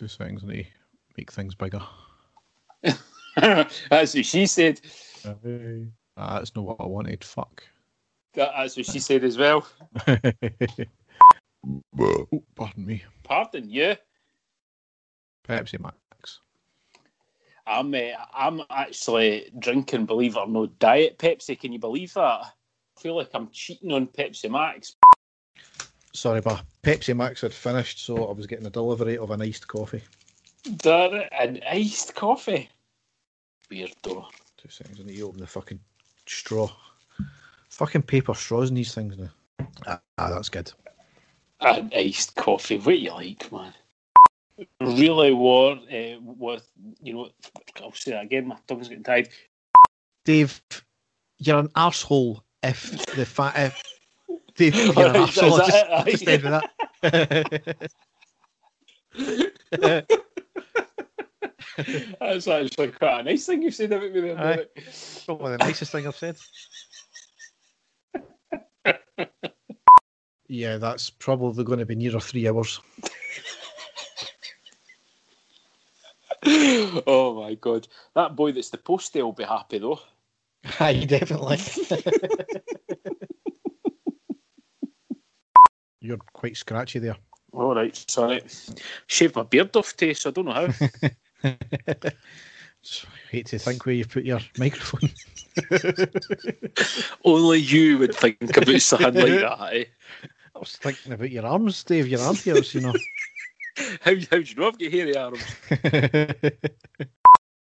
Two I need to make things bigger. that's what she said. Ah, that's not what I wanted. Fuck. That, that's what she said as well. oh, pardon me. Pardon you. Pepsi Max. I'm uh, I'm actually drinking, believe it or not, diet Pepsi. Can you believe that? I feel like I'm cheating on Pepsi Max. Sorry, but Pepsi Max had finished, so I was getting a delivery of an iced coffee. That an iced coffee. Weird though. Two seconds, I need to open the fucking straw. Fucking paper straws in these things now. Ah, ah that's good. An iced coffee. What you like, man? Really war uh, with you know. I'll say that again. My tongue's getting tied. Dave, you're an arsehole if the fat. If, Dave, you're an arsehole. Just, just end with that. That's actually quite a nice thing you've said about me there. Aye. Probably the nicest thing I've said. yeah, that's probably going to be nearer three hours. oh my god, that boy that's the postie will be happy though. Aye, definitely. You're quite scratchy there. All right, sorry. Shaved my beard off today, so I don't know how. Just hate to think where you put your microphone. Only you would think about something like that. Eh? I was thinking about your arms, Dave. Your arm hairs, you know. how how do you know I've got hairy arms? and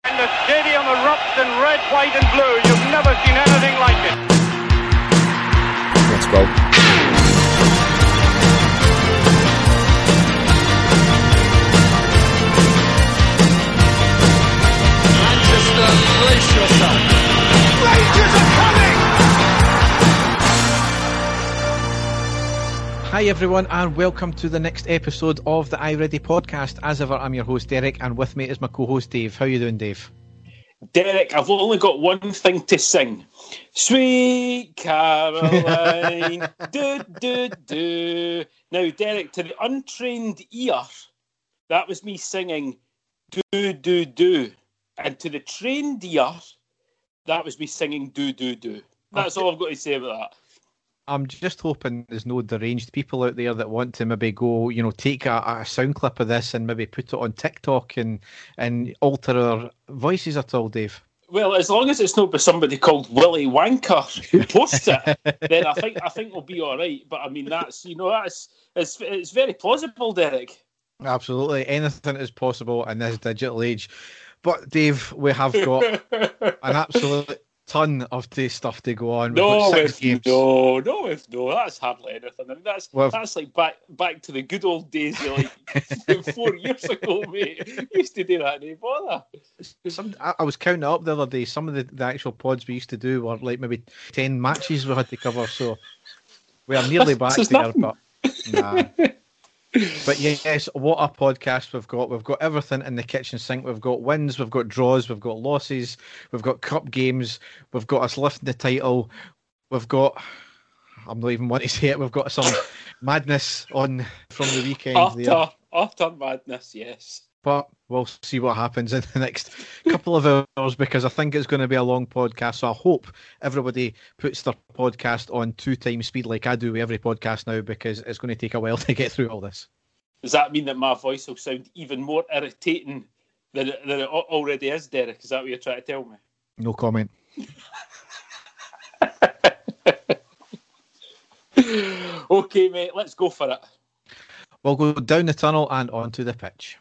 the stadium erupts in red, white, and blue. You've never seen anything like it. Let's go. Manchester, brace yourself. Rangers are coming! Hi, everyone, and welcome to the next episode of the iReady podcast. As ever, I'm your host, Derek, and with me is my co host, Dave. How you doing, Dave? Derek, I've only got one thing to sing. Sweet Caroline, do, do, do. Now, Derek, to the untrained ear, that was me singing do, do, do. And to the trained ear, that was me singing do, do, do. That's all I've got to say about that. I'm just hoping there's no deranged people out there that want to maybe go, you know, take a, a sound clip of this and maybe put it on TikTok and and alter our voices at all, Dave. Well, as long as it's not by somebody called Willy Wanker who posts it, then I think I think we'll be all right. But I mean, that's you know, that's it's it's very plausible, Derek. Absolutely, anything is possible in this digital age. But Dave, we have got an absolute ton of day stuff to go on. We've No, got six if, games. no, no, if no, that's hardly anything. I mean, that's Well- that's like back back to the good old days, like four years ago, mate. You used to do that, no bother. Some, I, I was counting up the other day. Some of the, the actual pods we used to do were like maybe ten matches we had to cover. So we are nearly back there, nothing. but nah. But yes, what a podcast we've got. We've got everything in the kitchen sink. We've got wins, we've got draws, we've got losses, we've got cup games, we've got us lifting the title, we've got I'm not even wanting to say it, we've got some madness on from the weekend there. Utter, utter madness, yes. But we'll see what happens in the next couple of hours because I think it's going to be a long podcast. So I hope everybody puts their podcast on two times speed like I do with every podcast now because it's going to take a while to get through all this. Does that mean that my voice will sound even more irritating than it, than it already is, Derek? Is that what you're trying to tell me? No comment. Okay, mate, let's go for it. We'll go down the tunnel and onto the pitch.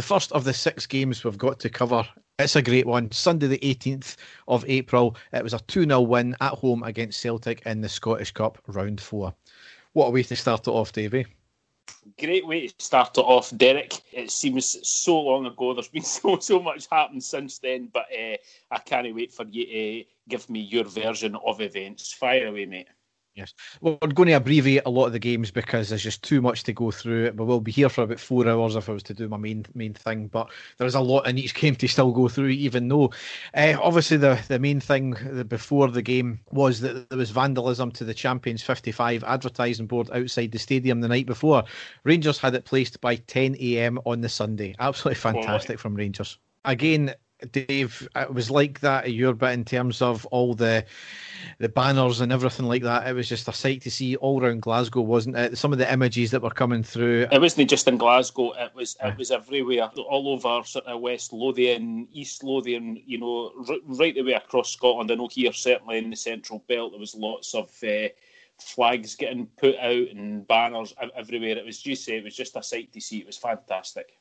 The first of the six games we've got to cover. It's a great one. Sunday, the 18th of April. It was a 2 0 win at home against Celtic in the Scottish Cup round four. What a way to start it off, Davey. Great way to start it off, Derek. It seems so long ago. There's been so so much happened since then, but uh, I can't wait for you to give me your version of events. Fire away, mate. Yes. Well, we're going to abbreviate a lot of the games because there's just too much to go through. But We will be here for about four hours if I was to do my main main thing, but there is a lot in each game to still go through, even though uh, obviously the, the main thing before the game was that there was vandalism to the Champions 55 advertising board outside the stadium the night before. Rangers had it placed by 10 a.m. on the Sunday. Absolutely fantastic from Rangers. Again, Dave, it was like that at your bit in terms of all the the banners and everything like that. It was just a sight to see all around Glasgow, wasn't it? Some of the images that were coming through. It wasn't just in Glasgow. It was it was everywhere, all over sort of West Lothian, East Lothian. You know, right the way across Scotland. I know here certainly in the Central Belt there was lots of. Uh, flags getting put out and banners everywhere. It was just it was just a sight to see. It was fantastic.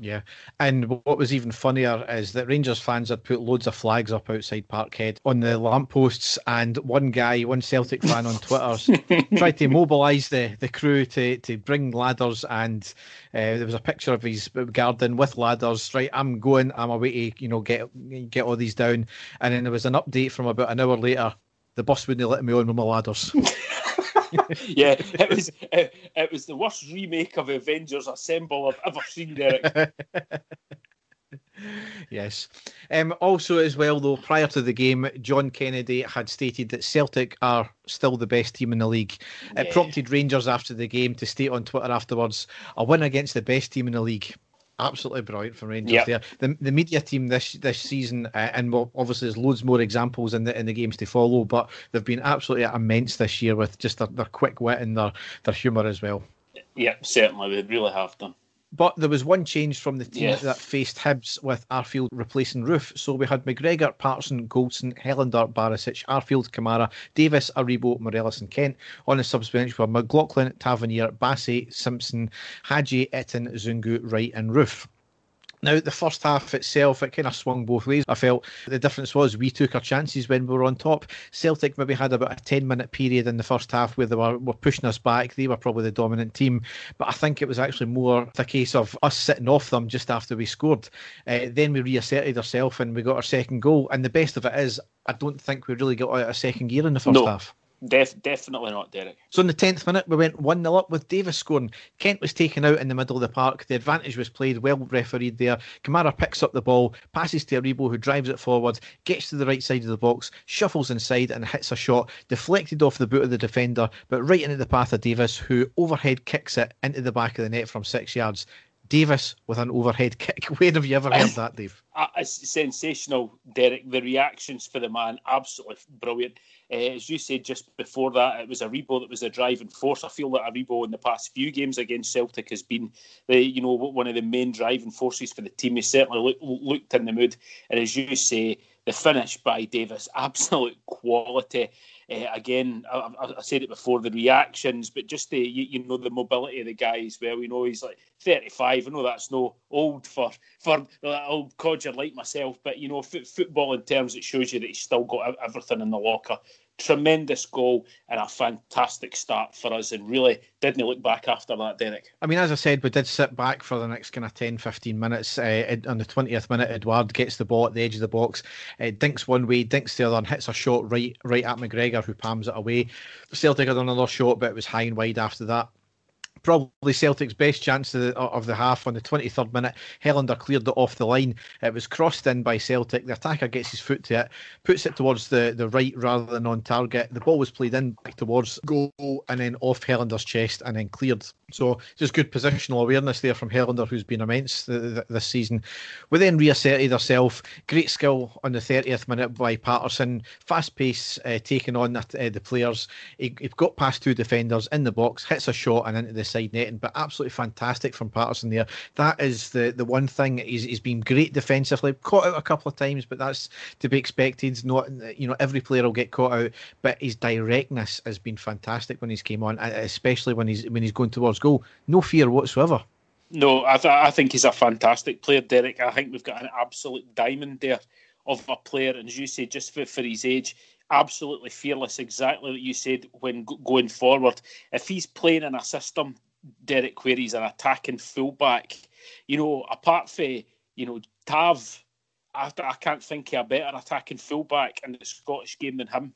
Yeah, and what was even funnier is that Rangers fans had put loads of flags up outside Parkhead on the lampposts, and one guy, one Celtic fan on Twitter, tried to mobilise the, the crew to, to bring ladders, and uh, there was a picture of his garden with ladders. Right, I'm going, I'm away to you know get get all these down, and then there was an update from about an hour later. The bus wouldn't let me on with my ladders. yeah, it was it, it, was the worst remake of Avengers Assemble I've ever seen, Derek. yes. Um, also, as well, though, prior to the game, John Kennedy had stated that Celtic are still the best team in the league. Yeah. It prompted Rangers after the game to state on Twitter afterwards a win against the best team in the league absolutely brilliant for Rangers yep. there. The the media team this this season, uh, and well, obviously there's loads more examples in the in the games to follow, but they've been absolutely immense this year with just their, their quick wit and their their humour as well. Yeah, certainly they really have done. But there was one change from the team yes. that faced Hibs with Arfield replacing Roofe. So we had McGregor, Patterson, Goldson, Helander, Barisic, Arfield, Kamara, Davis, Aribo, Morelos, and Kent. On the subs bench were McLaughlin, Tavernier, Bassey, Simpson, Hagi, Itten, Zungu, Wright, and Roofe. Now, the first half itself, it kind of swung both ways. I felt the difference was we took our chances when we were on top. Celtic maybe had about a 10 minute period in the first half where they were, were pushing us back. They were probably the dominant team. But I think it was actually more the case of us sitting off them just after we scored. Uh, then we reasserted ourselves and we got our second goal. And the best of it is, I don't think we really got out of second gear in the first no. half. Def- definitely not, Derek. So in the tenth minute, we went one 0 up with Davis scoring. Kent was taken out in the middle of the park. The advantage was played, well refereed there. Kamara picks up the ball, passes to Aribo, who drives it forward, gets to the right side of the box, shuffles inside and hits a shot, deflected off the boot of the defender, but right into the path of Davis, who overhead kicks it into the back of the net from six yards. Davis with an overhead kick. Where have you ever heard that, Dave? It's sensational, Derek. The reactions for the man, absolutely brilliant. Uh, as you said just before that, it was Aribo that was the driving force. I feel that Aribo in the past few games against Celtic has been, the you know, one of the main driving forces for the team. He certainly look, looked in the mood, and as you say, the finish by Davis, absolute quality. Uh, again, I, I, said it before, the reactions, but just the you, you, know the mobility of the guy as well. You know he's like 35. I know that's no old for for old codger like myself, but you know f- football in terms it shows you that he's still got everything in the locker tremendous goal and a fantastic start for us and really didn't look back after that, Derek. I mean, as I said, we did sit back for the next kind of 10, 15 minutes. Uh, on the 20th minute, Edouard gets the ball at the edge of the box, uh, dinks one way, dinks the other, and hits a shot right right at McGregor, who palms it away. Celtic had another shot, but it was high and wide after that probably Celtic's best chance of the, of the, half on the 23rd minute. Helander cleared it off the line. It was crossed in by Celtic. The attacker gets his foot to it, puts it towards the, the right rather than on target. The ball was played in back towards goal and then off Helander's chest and then cleared. So just good positional awareness there from Helander, who's been immense this season. We then reasserted ourselves. Great skill on the 30th minute by Patterson. Fast pace uh, taking on the, uh, the players. He, he got past two defenders in the box, hits a shot and into the side netting, but absolutely fantastic from Patterson there. That is the the one thing. He's, he's been great defensively, caught out a couple of times, but that's to be expected. Not you know every player will get caught out, but his directness has been fantastic when he's came on, especially when he's when he's going towards goal. No fear whatsoever. No, I, th- I think he's a fantastic player, Derek. I think we've got an absolute diamond there of a player, and as you say, just for, for his age, absolutely fearless. Exactly what you said when g- going forward. If he's playing in a system Derek Query's an attacking fullback. You know, apart from you know Tav, I, I can't think of a better attacking fullback in the Scottish game than him.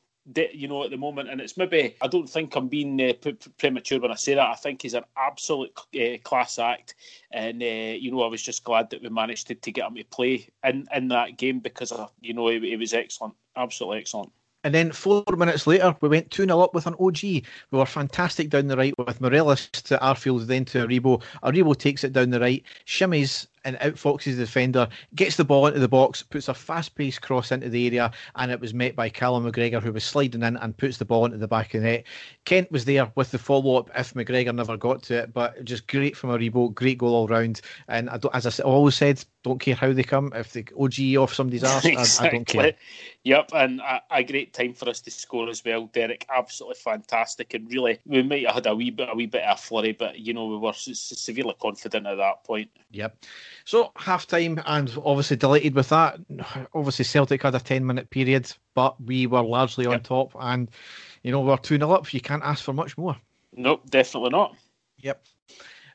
you know, at the moment. And it's maybe, I don't think I'm being uh, premature when I say that. I think he's an absolute uh, class act. And, uh, you know, I was just glad that we managed to, to get him to play in, in that game because, of, you know, he, he was excellent. Absolutely excellent. And then four minutes later, we went 2 0 up with an OG. We were fantastic down the right with Morelos to Arfield, then to Aribo. Aribo takes it down the right, shimmies and outfoxes the defender, gets the ball into the box, puts a fast paced cross into the area, and it was met by Callum McGregor, who was sliding in and puts the ball into the back of the net. Kent was there with the follow up if McGregor never got to it, but just great from a Aribo, great goal all round. And I as I always said, don't care how they come. If the OG off somebody's arse, exactly. I, I, don't care. Yep, and a, a, great time for us to score as well, Derek. Absolutely fantastic, and really, we might have had a wee bit, a wee bit of a flurry, but you know, we were severely confident at that point. Yep. So half time, and obviously delighted with that. Obviously, Celtic had a 10 minute period, but we were largely on top, and you know, we're 2 0 up. You can't ask for much more. Nope, definitely not. Yep.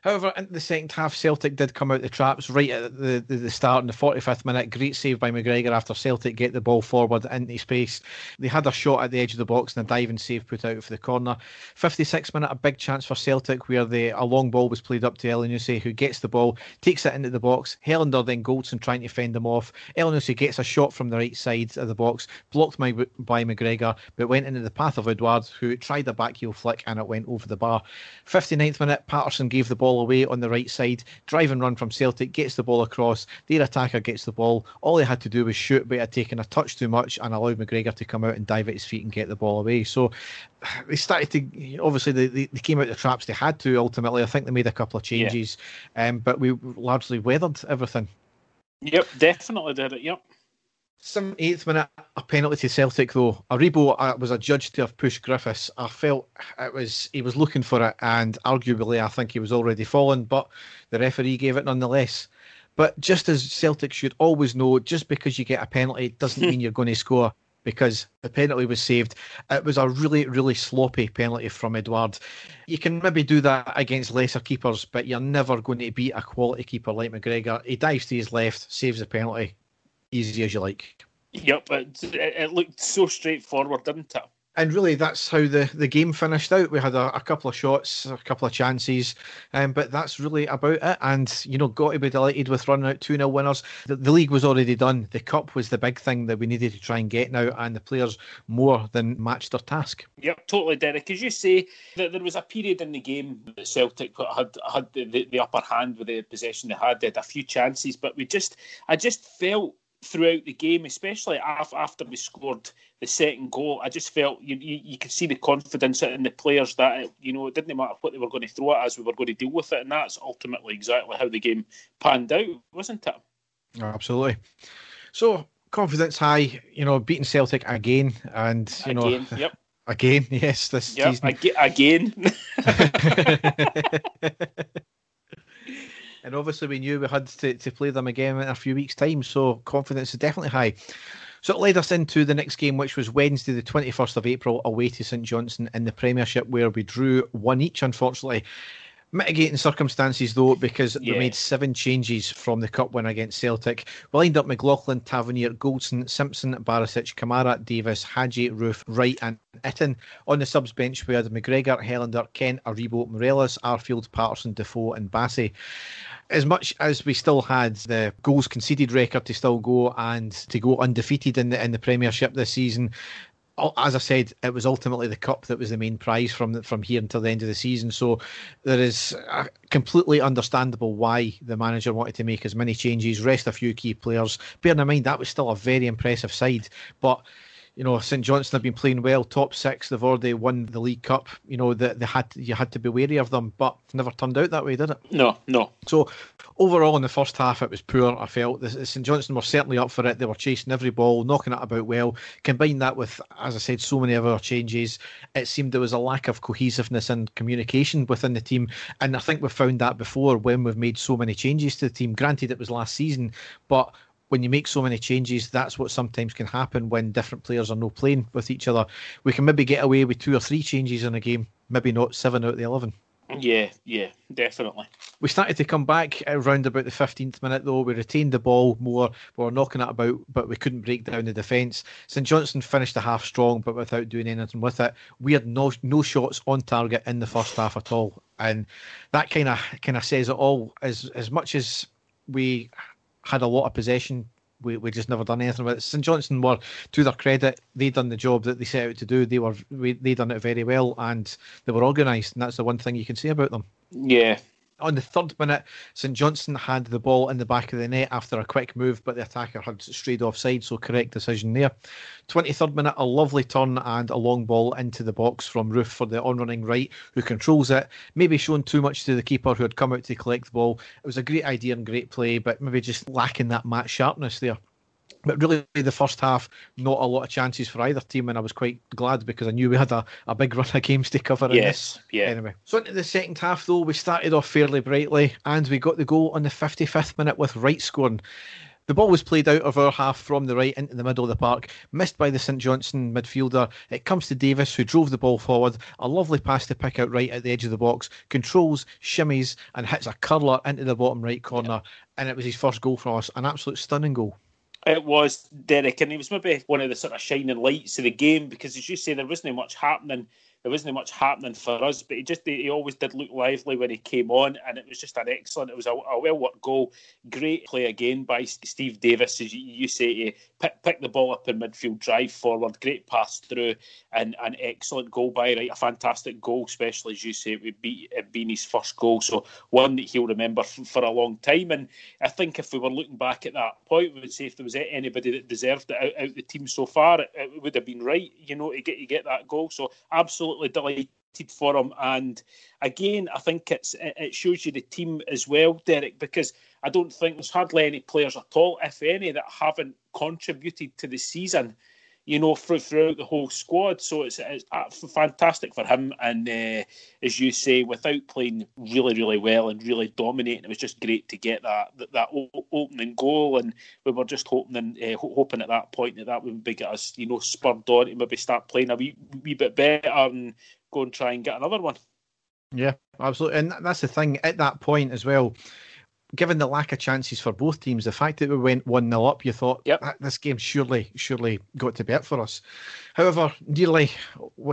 However, in the second half, Celtic did come out the traps right at the, the, the, start in the 45th minute. Great save by McGregor after Celtic get the ball forward into space. They had a shot at the edge of the box and a diving save put out for the corner. 56th minute, a big chance for Celtic where the, a long ball was played up to Elyounoussi, who gets the ball, takes it into the box. Helander then Goldson trying to fend him off. Elyounoussi gets a shot from the right side of the box, blocked by, by McGregor, but went into the path of Edouard, who tried a backheel flick and it went over the bar. 59th minute, Patterson gave the ball ball away on the right side. Drive and run from Celtic, gets the ball across. Their attacker gets the ball. All they had to do was shoot, but had taken a touch too much and allowed McGregor to come out and dive at his feet and get the ball away. So they started to, obviously, they, they, came out of the traps they had to ultimately. I think they made a couple of changes, yeah. um, but we largely weathered everything. Yep, definitely did it. Yep. 78th minute, a penalty to Celtic though. Aribo uh, was adjudged to have pushed Griffiths. I felt it was he was looking for it, and arguably I think he was already fallen, but the referee gave it nonetheless. But just as Celtic should always know, just because you get a penalty doesn't mean you're going to score because the penalty was saved. It was a really, really sloppy penalty from Edouard. You can maybe do that against lesser keepers, but you're never going to beat a quality keeper like McGregor. He dives to his left, saves the penalty easy as you like. Yep, it, it looked so straightforward, didn't it? and really that's how the, the game finished out. We had a, a couple of shots, a couple of chances, um, but that's really about it. And you know, got to be delighted with running out two 0 winners. The, the, league was already done. The cup was the big thing that we needed to try and get now, and the players more than matched their task. Yep, totally, Derek. As you say, that there was a period in the game that Celtic had had the, the, the upper hand with the possession they had. They had a few chances, but we just, I just felt throughout the game, especially after we scored the second goal. I just felt you, you, you could see the confidence in the players that you know it didn't matter what they were going to throw at us, we were going to deal with it, and that's ultimately exactly how the game panned out, wasn't it? Absolutely. So confidence high, you know, beating Celtic again, and you again, know, yep. Again, yes, this yep, season. again. and obviously we knew we had to, to play them again in a few weeks' time, so confidence is definitely high. So it led us into the next game, which was Wednesday, the 21st of April, away to St Johnstone in the Premiership, where we drew one each, unfortunately. Mitigating circumstances, though, because yeah. we made seven changes from the Cup win against Celtic. We lined up McLaughlin, Tavernier, Goldson, Simpson, Barisic, Kamara, Davis, Hagi, Roofe, Wright, and Itten. On the subs bench, we had McGregor, Helander, Kent, Aribo, Morelos, Arfield, Patterson, Defoe, and Bassey as much as we still had the goals conceded record to still go and to go undefeated in the in the Premiership this season, uh, as I said, it was ultimately the cup that was the main prize from from here until the end of the season. So there is uh, completely understandable why the manager wanted to make as many changes, rest a few key players. Bearing in mind that was still a very impressive side, but you know, St Johnstone have been playing well, top six. They've already won the League Cup. You know, that they had to, you had to be wary of them, but never turned out that way, did it? No, no. So overall, in the first half, it was poor. I felt the, St Johnstone were certainly up for it. They were chasing every ball, knocking it about well. Combine that with, as I said, so many other changes, it seemed there was a lack of cohesiveness and communication within the team. And I think we've found that before when we've made so many changes to the team. Granted, it was last season, but when you make so many changes, that's what sometimes can happen when different players are no playing with each other. We can maybe get away with two or three changes in a game, maybe not seven out of the eleven. Yeah, yeah, definitely. We started to come back around about the 15th minute, though. We retained the ball more. We were knocking it about, but we couldn't break down the defence. St Johnstone finished the half strong, but without doing anything with it. We had no no shots on target in the first half at all, and that kind of kind of says it all. As as much as we had a lot of possession we, we just never done anything with it. St Johnstone were, to their credit, they done the job that they set out to do. They were we, they done it very well and they were organised, and that's the one thing you can say about them. Yeah, on the third minute, St Johnstone had the ball in the back of the net after a quick move, but the attacker had strayed offside, so correct decision there. 23rd minute, a lovely turn and a long ball into the box from Roofe for the on running Wright, who controls it. Maybe shown too much to the keeper who had come out to collect the ball. It was a great idea and great play, but maybe just lacking that match sharpness there. But really, the first half, not a lot of chances for either team, and I was quite glad because I knew we had a, a big run of games to cover. Yes, yeah. Anyway, so into the second half, though, we started off fairly brightly, and we got the goal on the 55th minute with Wright scoring. The ball was played out of our half from the right into the middle of the park, missed by the St Johnstone midfielder. It comes to Davis, who drove the ball forward. A lovely pass to pick out Wright at the edge of the box, controls, shimmies, and hits a curler into the bottom right corner. Yeah. And it was his first goal for us. An absolute stunning goal. It was Derek, and he was maybe one of the sort of shining lights of the game because, as you say, there wasn't much happening there wasn't much happening for us, but he just he always did look lively when he came on, and it was just an excellent. It was a, a well worked goal, great play again by Steve Davis, as you, say, to pick, pick the ball up in midfield, drive forward, great pass through, and an excellent goal by Wright, a fantastic goal, especially as you say, it would be his first goal, so one that he'll remember for, for a long time. And I think if we were looking back at that point, we would say if there was anybody that deserved it out, out the team so far, it, it would have been Wright, you know, to get you get that goal. So absolutely absolutely delighted for him. And again, I think it's it shows you the team as well, Derek, because I don't think there's hardly any players at all, if any, that haven't contributed to the season you know, throughout the whole squad. So it's, it's fantastic for him. And uh, as you say, without playing really, really well and really dominating, it was just great to get that that, that opening goal. And we were just hoping and uh, hoping at that point that that would be get us, you know, spurred on to maybe start playing a wee, wee bit better and go and try and get another one. Yeah, absolutely. And that's the thing at that point as well given the lack of chances for both teams, the fact that we went 1 0 up, you thought, yep. Ah, this game surely, surely got to be it for us. However, nearly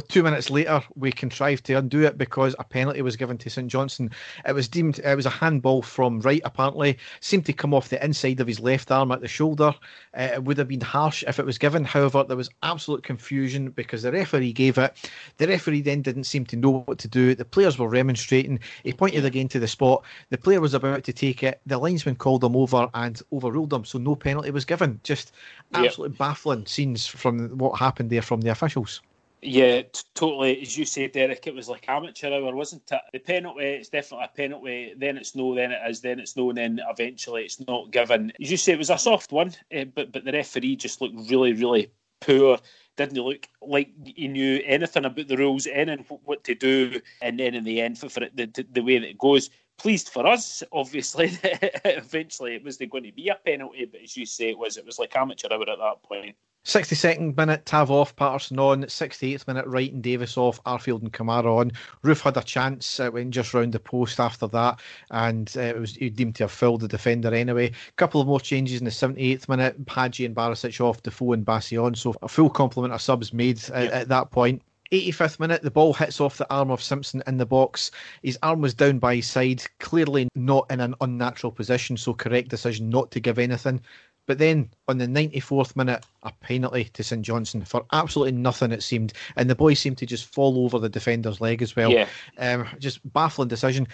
two minutes later, we contrived to undo it because a penalty was given to St Johnstone. It was deemed it was a handball from Wright, apparently, seemed to come off the inside of his left arm at the shoulder. Uh, it would have been harsh if it was given. However, there was absolute confusion because the referee gave it. The referee then didn't seem to know what to do. The players were remonstrating. He pointed again to the spot. The player was about to take it. The linesman called him over and overruled him, so no penalty was given. Just absolutely yep. baffling scenes from what happened there from the officials. Yeah, t- totally. As you say, Derek, it was like amateur hour, wasn't it? The penalty, it's definitely a penalty. Then it's no, then it is, then it's no, and then eventually it's not given. As you say, it was a soft one, uh, but but the referee just looked really, really poor. Didn't look like he knew anything about the rules, and what to do, and then in the end, for, for it, the, the way that it goes, pleased for us, obviously. eventually, it was going to be a penalty, but as you say, it was. It was like amateur hour at that point. 62nd minute, Tav off, Patterson on. 68th minute, Wright and Davis off, Arfield and Kamara on. Roofe had a chance, uh, went just round the post after that, and uh, it was deemed to have filled the defender anyway. A couple of more changes in the 78th minute, Hagi and Barisic off, Defoe and Bassey on. So a full complement of subs made uh, at that point. 85th minute, the ball hits off the arm of Simpson in the box. His arm was down by his side, clearly not in an unnatural position, so correct decision not to give anything. But then on the 94th minute, a penalty to St Johnstone for absolutely nothing, it seemed. And the boys seemed to just fall over the defender's leg as well. Yeah. Um, just baffling decision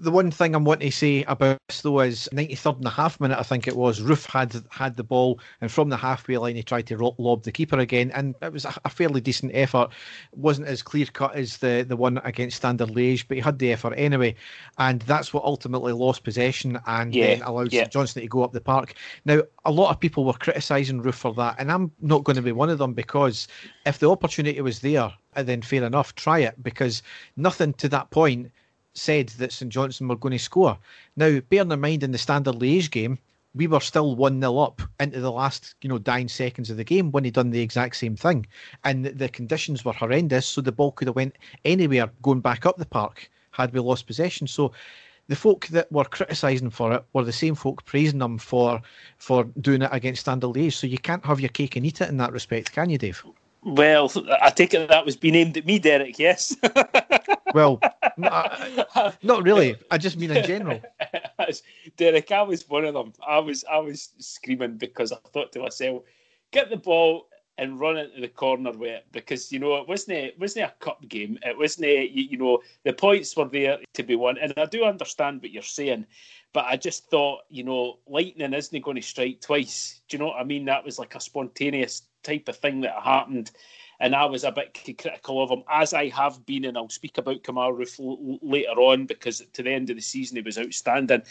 the one thing I'm wanting to say about this though is 93rd and a half minute, I think it was. Roofe had had the ball, and from the halfway line, he tried to lob the keeper again, and it was a, a fairly decent effort. wasn't as clear cut as the the one against Standard Liège, but he had the effort anyway, and that's what ultimately lost possession and yeah, then allowed yeah. Johnson to go up the park. Now, a lot of people were criticising Roofe for that, and I'm not going to be one of them because if the opportunity was there, then fair enough, try it because nothing to that point said that St Johnstone were going to score. Now, bearing in mind in the Standard Liège game, we were still 1 0 up into the last, you know, dying seconds of the game when he'd done the exact same thing. And the conditions were horrendous, so the ball could have went anywhere going back up the park had we lost possession. So the folk that were criticising for it were the same folk praising them for for doing it against Standard Liège. So you can't have your cake and eat it in that respect, can you, Dave? Well, I take it that was being aimed at me, Derek. Yes. well, not really. I just mean in general. Derek, I was one of them. I was I was screaming because I thought to myself, get the ball and run into the corner with it because you know it wasn't a, it wasn't a cup game. It wasn't a, you, you know the points were there to be won, and I do understand what you're saying, but I just thought you know lightning isn't going to strike twice. Do you know what I mean? That was like a spontaneous type of thing that happened and I was a bit critical of him, as I have been, and I'll speak about Kemar Roofe l- later on because to the end of the season he was outstanding.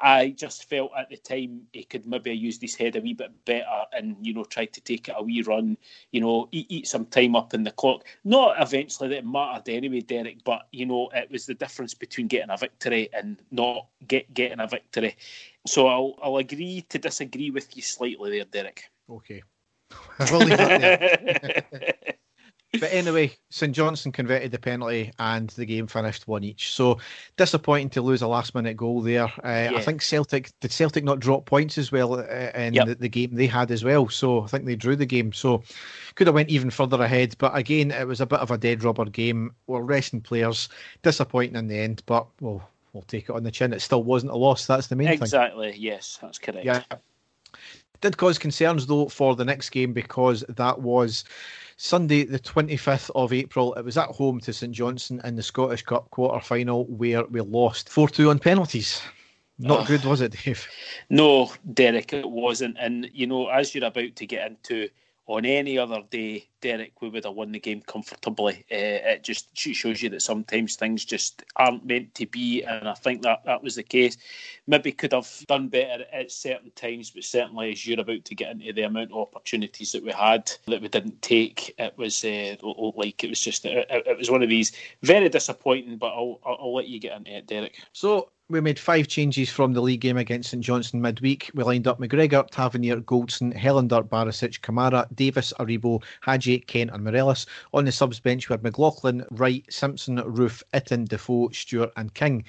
I just felt at the time he could maybe have used his head a wee bit better and you know tried to take it a wee run, you know, eat, eat some time up in the clock. Not eventually that it mattered anyway, Derek, but you know it was the difference between getting a victory and not get getting a victory. So I'll I'll agree to disagree with you slightly there, Derek. Okay. Will leave it there. but anyway, St Johnstone converted the penalty and the game finished one each. So disappointing to lose a last minute goal there. Uh, yeah. I think Celtic did Celtic not drop points as well uh, in yep. the, the, game they had as well. So I think they drew the game. So could have went even further ahead. But again, it was a bit of a dead rubber game. We're resting players. Disappointing in the end, but well, we'll take it on the chin. It still wasn't a loss. That's the main exactly. thing. Exactly. Yes, that's correct. Yeah did cause concerns though for the next game because that was Sunday, the 25th of April. It was at home to St Johnstone in the Scottish Cup quarter final where we lost 4 2 on penalties. Not oh, good, was it, Dave? No, Derek, it wasn't. And, you know, as you're about to get into on any other day, Derek, we would have won the game comfortably. Uh, it just shows you that sometimes things just aren't meant to be, and I think that that was the case. Maybe could have done better at certain times, but certainly as you're about to get into the amount of opportunities that we had that we didn't take, it was uh, like it was just it, it was one of these very disappointing. But I'll, I'll, I'll let you get into it, Derek. So we made five changes from the league game against St Johnstone midweek. We lined up McGregor, Tavernier, Goldson, Helander, Barisic, Kamara, Davis, Aribo, Kent, and Morelos. On the subs bench, we had McLaughlin, Wright, Simpson, Roofe, Itten, Defoe, Stewart, and King.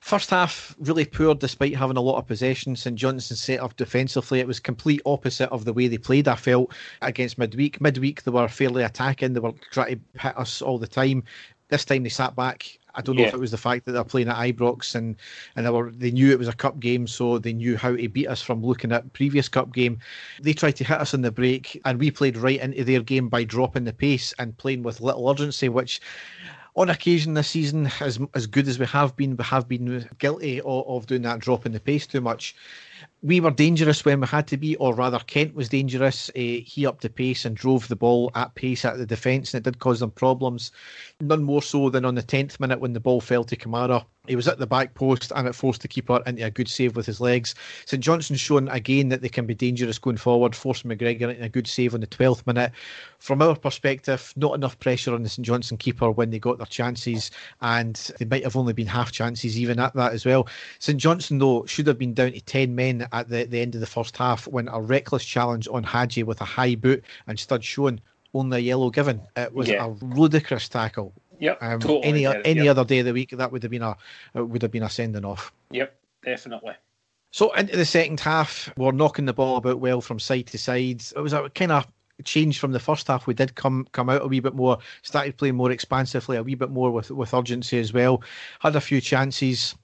First half, really poor despite having a lot of possession. St Johnstone set up defensively. It was complete opposite of the way they played, I felt, against midweek. Midweek, they were fairly attacking, they were trying to hit us all the time. This time they sat back I don't know yeah. if it was the fact that they're playing at Ibrox and and they were they knew it was a cup game, so they knew how to beat us from looking at previous cup game. They tried to hit us in the break, and we played right into their game by dropping the pace and playing with little urgency, which. On occasion this season, as as good as we have been, we have been guilty of, of doing that, dropping the pace too much we were dangerous when we had to be, or rather, Kent was dangerous. Uh, he upped the pace and drove the ball at pace at the defence, and it did cause them problems. None more so than on the 10th minute when the ball fell to Kamara. He was at the back post and it forced the keeper into a good save with his legs. St Johnstone's shown again that they can be dangerous going forward, forcing McGregor into a good save on the 12th minute. From our perspective, not enough pressure on the St Johnstone keeper when they got their chances, and they might have only been half chances even at that as well. St Johnstone, though, should have been down to 10 men at the, the end of the first half when a reckless challenge on Hagi with a high boot and stud shown only a yellow given. It was yeah. a ludicrous tackle. Yep. Um, totally any any yep. other day of the week, that would have been a would have been a sending off. Yep, definitely. So into the second half, we're knocking the ball about well from side to side. It was a kind of change from the first half. We did come come out a wee bit more, started playing more expansively, a wee bit more with with urgency as well. Had a few chances.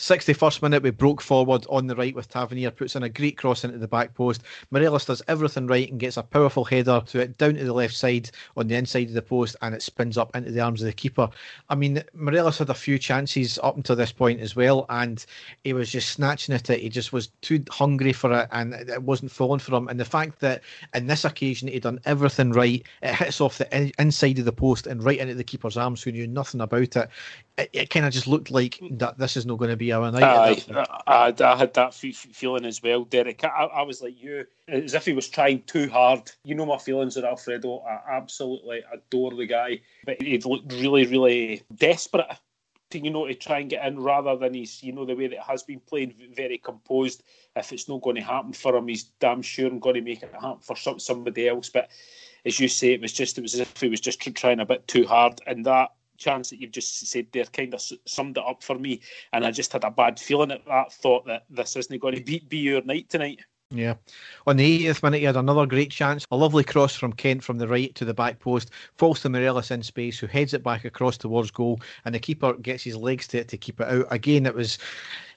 61st minute, we broke forward on the right with Tavernier, puts in a great cross into the back post. Morelos does everything right and gets a powerful header to it down to the left side on the inside of the post and it spins up into the arms of the keeper. I mean, Morelos had a few chances up until this point as well, and he was just snatching at it. He just was too hungry for it and it wasn't falling for him. And the fact that in this occasion he'd done everything right, it hits off the inside of the post and right into the keeper's arms who knew nothing about it. It, it kind of just looked like that this is not going to be night. I, I, I, had that feeling as well, Derek. I, I, was like you, as if he was trying too hard. You know my feelings on Alfredo. I absolutely adore the guy, but he looked really, really desperate to you know to try and get in rather than he's you know the way that has been playing very composed. If it's not going to happen for him, he's damn sure I'm going to make it happen for some, somebody else. But as you say, it was just it was as if he was just trying a bit too hard, and that chance that you've just said there kind of summed it up for me. And I just had a bad feeling at that, thought that this isn't going to be, be your night tonight. Yeah. On the 80th minute, he had another great chance. A lovely cross from Kent from the right to the back post. Falls to Morelos in space, who heads it back across towards goal. And the keeper gets his legs to it to keep it out. Again, it was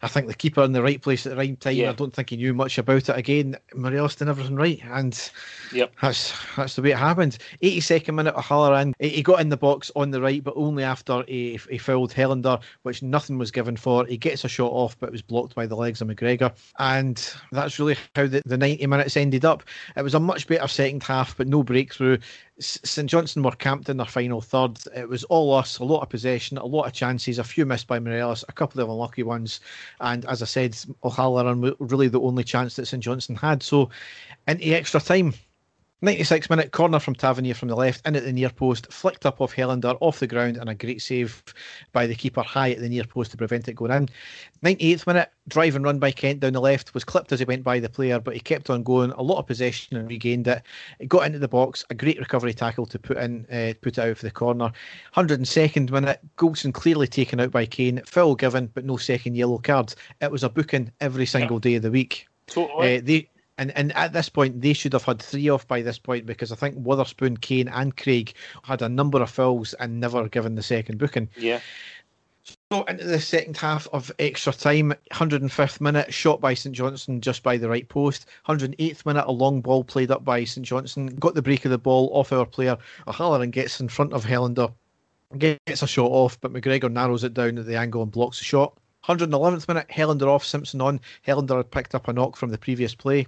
I think the keeper in the right place at the right time. Yeah. I don't think he knew much about it. Again, Morelos did everything right, and yep. that's that's the way it happened. 82nd minute, O'Halloran he got in the box on the right, but only after he, he fouled Helander, which nothing was given for. He gets a shot off, but it was blocked by the legs of McGregor, and that's really how the, the 90 minutes ended up. It was a much better second half, but no breakthrough. St Johnstone were camped in their final third. It was all us, a lot of possession, a lot of chances, a few missed by Morelos, a couple of unlucky ones. And as I said, O'Halloran really the only chance that St Johnstone had. So into extra time, 96 minute corner from Tavernier from the left, in at the near post, flicked up off Helander off the ground, and a great save by the keeper high at the near post to prevent it going in. 98th minute, drive and run by Kent down the left, was clipped as he went by the player, but he kept on going, a lot of possession and regained it. It got into the box, a great recovery tackle to put in, uh, put it out for the corner. 102nd minute, Goldson clearly taken out by Kane, foul given, but no second yellow cards. It was a booking every single day of the week. Totally. Uh, they and and at this point, they should have had three off by this point because I think Wotherspoon, Kane, and Craig had a number of fouls and never given the second booking. Yeah. So into the second half of extra time, 105th minute, shot by St Johnstone just by the right post. 108th minute, a long ball played up by St Johnstone. Got the break of the ball off our player. O'Halloran gets in front of Helander, gets a shot off, but McGregor narrows it down at the angle and blocks the shot. 111th minute, Helander off, Simpson on. Helander had picked up a knock from the previous play.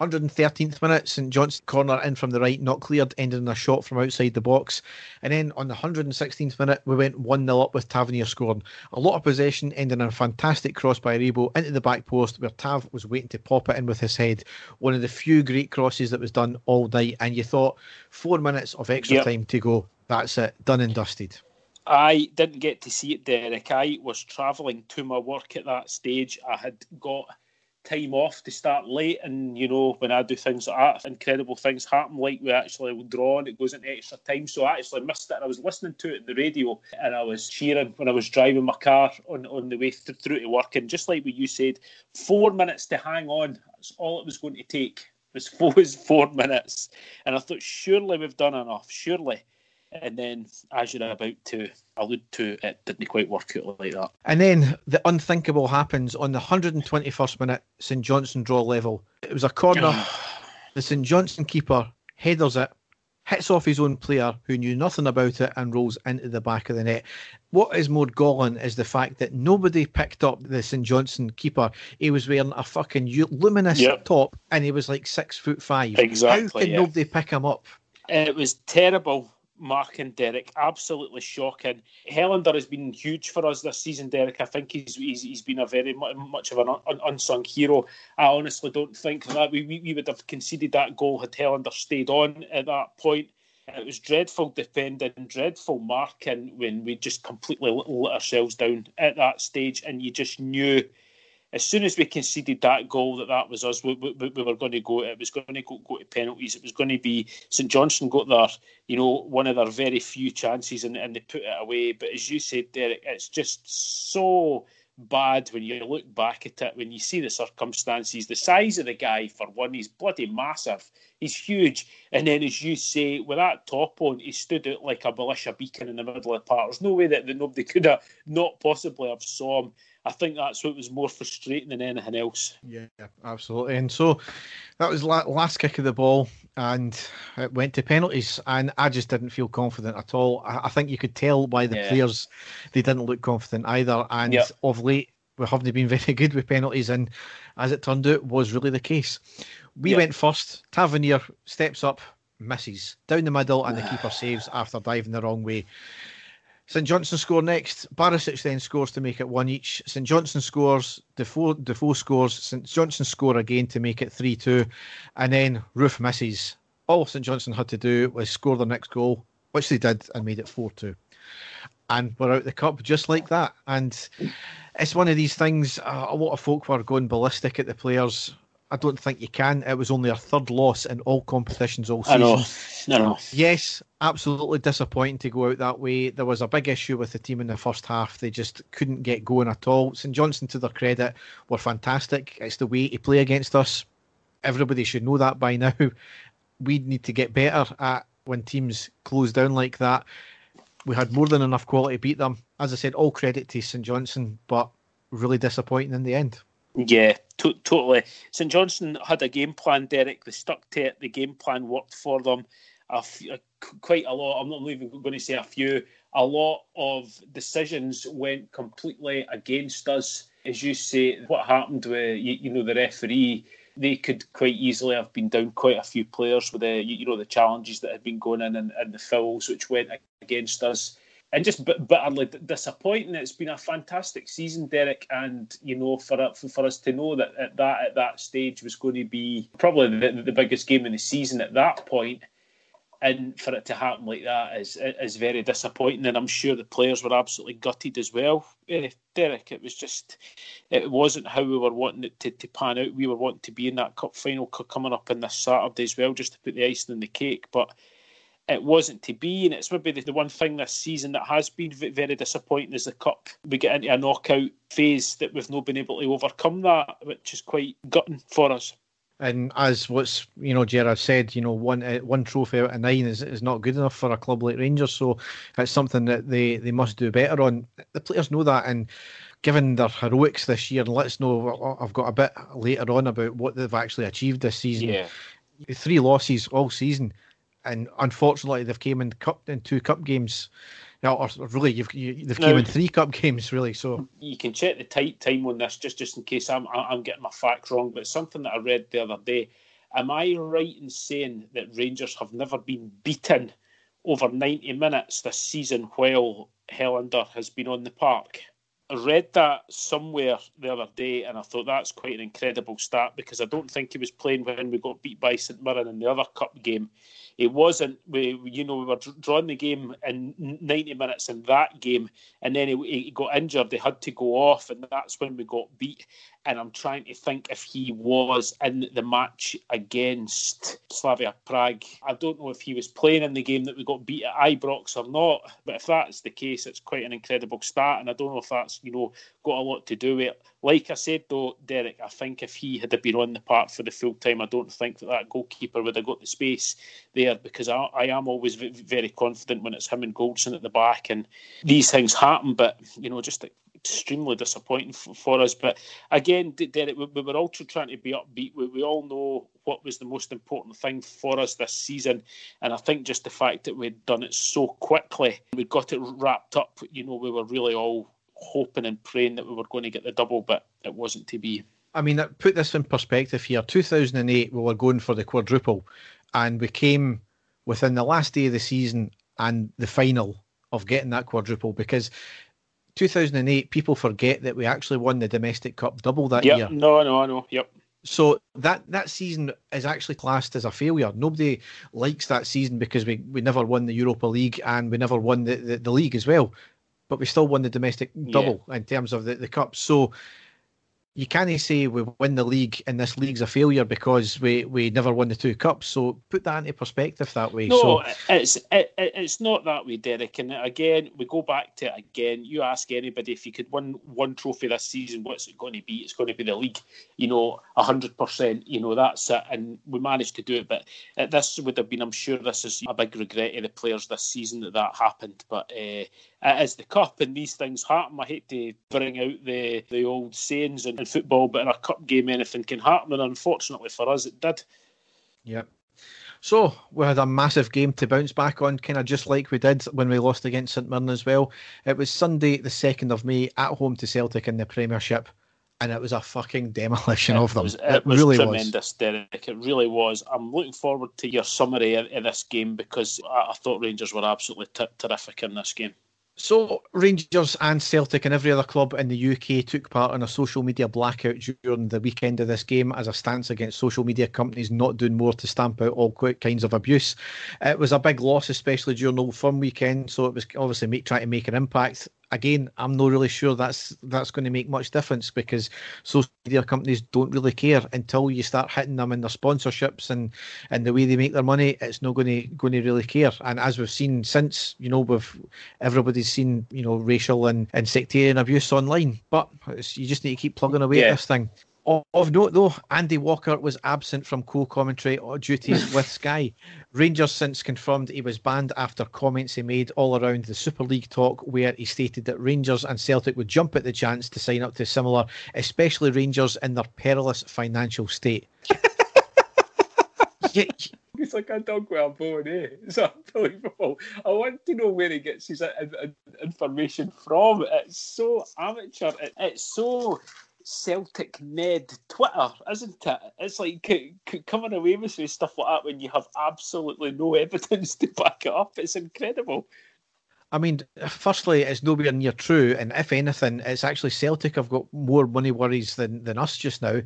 113th minute, St John's corner in from the right, not cleared, ending in a shot from outside the box. And then on the 116th minute, we went 1 0 up with Tavernier scoring. A lot of possession, ending in a fantastic cross by Aribo into the back post where Tav was waiting to pop it in with his head. One of the few great crosses that was done all night. And you thought, four minutes of extra yep. time to go. That's it, done and dusted. I didn't get to see it, Derek. I was travelling to my work at that stage. I had got time off to start late and you know when I do things like that incredible things happen like we actually draw and it goes into extra time. So I actually missed it. And I was listening to it on the radio and I was cheering when I was driving my car on, on the way th- through to work. And just like what you said four minutes to hang on that's all it was going to take it was four, was four minutes. And I thought surely we've done enough. Surely and then as you're about to allude to, it didn't quite work out like that. And then the unthinkable happens on the 121st minute, St Johnstone draw level. It was a corner. Ah. the St Johnstone keeper headers it, hits off his own player who knew nothing about it and rolls into the back of the net. What is more galling is the fact that nobody picked up the St Johnstone keeper. He was wearing a fucking luminous yep. top and he was like six foot five. Exactly. How can yeah. nobody pick him up? It was terrible. Mark and Derek. Absolutely shocking. Helander has been huge for us this season, Derek. I think he's he's, he's been a very much of an un, unsung hero. I honestly don't think that we, we would have conceded that goal had Helander stayed on at that point. It was dreadful defending, dreadful marking when we just completely let ourselves down at that stage, and you just knew as soon as we conceded that goal, that that was us. We, we, we were going to go. It was going to go, go, to penalties. It was going to be St Johnstone got their, you know, one of their very few chances, and, and they put it away. But as you said, Derek, it's just so bad when you look back at it. When you see the circumstances, the size of the guy for one, he's bloody massive. He's huge, and then as you say, with that top on, he stood out like a Belisha beacon in the middle of the park. There's no way that, that nobody could have not possibly have saw him. I think that's what was more frustrating than anything else. Yeah, absolutely. And so that was last kick of the ball, and it went to penalties. And I just didn't feel confident at all. I think you could tell by the yeah. players they didn't look confident either. And yep. of late, we haven't been very good with penalties, and as it turned out, was really the case. We yep. went first. Tavernier steps up, misses down the middle, and the keeper saves after diving the wrong way. St Johnstone score next. Barisic then scores to make it one each. St Johnstone scores. Defoe, Defoe scores. St Johnstone score again to make it 3 2. And then Roofe misses. All St Johnstone had to do was score the next goal, which they did and made it 4 2. And we're out the cup just like that. And it's one of these things, uh, a lot of folk were going ballistic at the players I don't think you can. It was only our third loss in all competitions all season. I know. No, no. Yes, absolutely disappointing to go out that way. There was a big issue with the team in the first half. They just couldn't get going at all. St Johnson, to their credit, were fantastic. It's the way to play against us. Everybody should know that by now. We need to get better at when teams close down like that. We had more than enough quality to beat them. As I said, all credit to St Johnson, but really disappointing in the end. Yeah, to- totally. St Johnstone had a game plan, Derek. They stuck to it. The game plan worked for them. A f- a- quite a lot. I'm not even going to say a few. A lot of decisions went completely against us. As you say, what happened with you, you know the referee? They could quite easily have been down quite a few players with the you know the challenges that had been going in and, and the fouls which went against us and just bit- bitterly disappointing. It's been a fantastic season, Derek, and you know for it- for us to know that at that at that stage was going to be probably the, the biggest game in the season at that point, and for it to happen like that is is very disappointing. And I'm sure the players were absolutely gutted as well. Eh, Derek, it was just it wasn't how we were wanting it to, to pan out. We were wanting to be in that cup final coming up on this Saturday as well, just to put the icing on the cake, but it wasn't to be, and it's maybe the, the one thing this season that has been very disappointing is the cup. We get into a knockout phase that we've not been able to overcome that, which is quite gutting for us. And as what's you know, Gerard said, you know, one uh, one trophy out of nine is, is not good enough for a club like Rangers. So it's something that they, they must do better on. The players know that, and given their heroics this year, and let's know I've got a bit later on about what they've actually achieved this season. Yeah, Three losses all season, and unfortunately they've came in cup in two cup games. Now, or really, you've you, they've No. came in three cup games really. So you can check the tight time on this just just in case I'm I'm getting my facts wrong. But something that I read the other day. Am I right in saying that Rangers have never been beaten over 90 minutes this season while Helander has been on the park? I read that somewhere the other day, and I thought that's quite an incredible stat because I don't think he was playing when we got beat by St Mirren in the other cup game. It wasn't. We, you know, we were drawing the game in 90 minutes in that game, and then he, he got injured. They had to go off, and that's when we got beat. And I'm trying to think if he was in the match against Slavia Prague. I don't know if he was playing in the game that we got beat at Ibrox or not. But if that's the case, it's quite an incredible start. And I don't know if that's you know got a lot to do with it. Like I said though, Derek, I think if he had been on the park for the full time, I don't think that that goalkeeper would have got the space there because I, I am always v- very confident when it's him and Goldson at the back, and these things happen. But you know, just extremely disappointing for, for us. But again, Derek, we, we were also trying to be upbeat. We, we all know what was the most important thing for us this season, and I think just the fact that we'd done it so quickly, we got it wrapped up. You know, we were really all hoping and praying that we were going to get the double, but it wasn't to be. I mean, put this in perspective here. 2008, we were going for the quadruple, and we came within the last day of the season and the final of getting that quadruple because 2008, people forget that we actually won the domestic cup double that Yep. year. No, no, I know. Yep. So that that season is actually classed as a failure. Nobody likes that season because we, we never won the Europa League and we never won the, the, the league as well. But we still won the domestic double in terms of the, the cup. So you can't say we win the league and this league's a failure because we, we never won the two cups. So put that into perspective that way. No, so it's it, it- it's not that way, Derek. And again, we go back to it again. You ask anybody if you could win one trophy this season, what's it going to be? It's going to be the league. You know, hundred percent. You know that's it, and we managed to do it. But this would have been, I'm sure, this is a big regret of the players this season that that happened. But uh, it is the cup, and these things happen. I hate to bring out the the old sayings in, in football, but in a cup game, anything can happen. And unfortunately for us, it did. Yeah. So we had a massive game to bounce back on, kind of just like we did when we lost against St Mirren as well. It was Sunday, the second of May, at home to Celtic in the Premiership, and it was a fucking demolition of them. was, It, it was really was. tremendous, Derek. It really was. I'm looking forward to your summary of, of this game because I, I thought Rangers were absolutely t- terrific in this game. So Rangers and Celtic and every other club in the UK took part in a social media blackout during the weekend of this game as a stance against social media companies not doing more to stamp out all kinds of abuse. It was a big loss, especially during Old Firm weekend, so it was obviously make, trying to make an impact. Again, I'm not really sure that's that's going to make much difference because social media companies don't really care until you start hitting them in their sponsorships and and the way they make their money. It's not going to going to really care. And as we've seen since, you know, with everybody's seen you know racial and, and sectarian abuse online, but you just need to keep plugging away yeah. at this thing. Of note, though, Andy Walker was absent from co commentary duties with Sky. Rangers since confirmed he was banned after comments he made all around the Super League talk, where he stated that Rangers and Celtic would jump at the chance to sign up to similar, especially Rangers in their perilous financial state. yeah, He's like a dog with a bone, eh? It's unbelievable. I want to know where he gets his information from. It's so amateur. It's so Celtic Ned Twitter, isn't it? It's like c- c- coming away with stuff like that when you have absolutely no evidence to back it up. It's incredible. I mean, firstly, it's nowhere near true, and if anything, it's actually Celtic have got more money worries than, than us just now.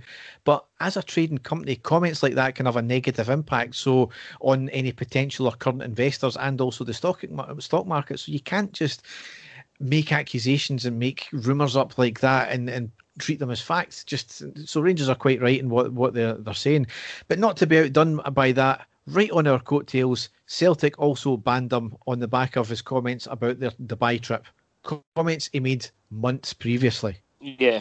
But as a trading company, comments like that can have a negative impact. So on any potential or current investors, and also the stock stock market. So you can't just make accusations and make rumours up like that and, and treat them as facts. Just so Rangers are quite right in what, what they're they're saying, but not to be outdone by that. Right on our coattails, Celtic also banned him on the back of his comments about their Dubai trip. Comments he made months previously. Yeah,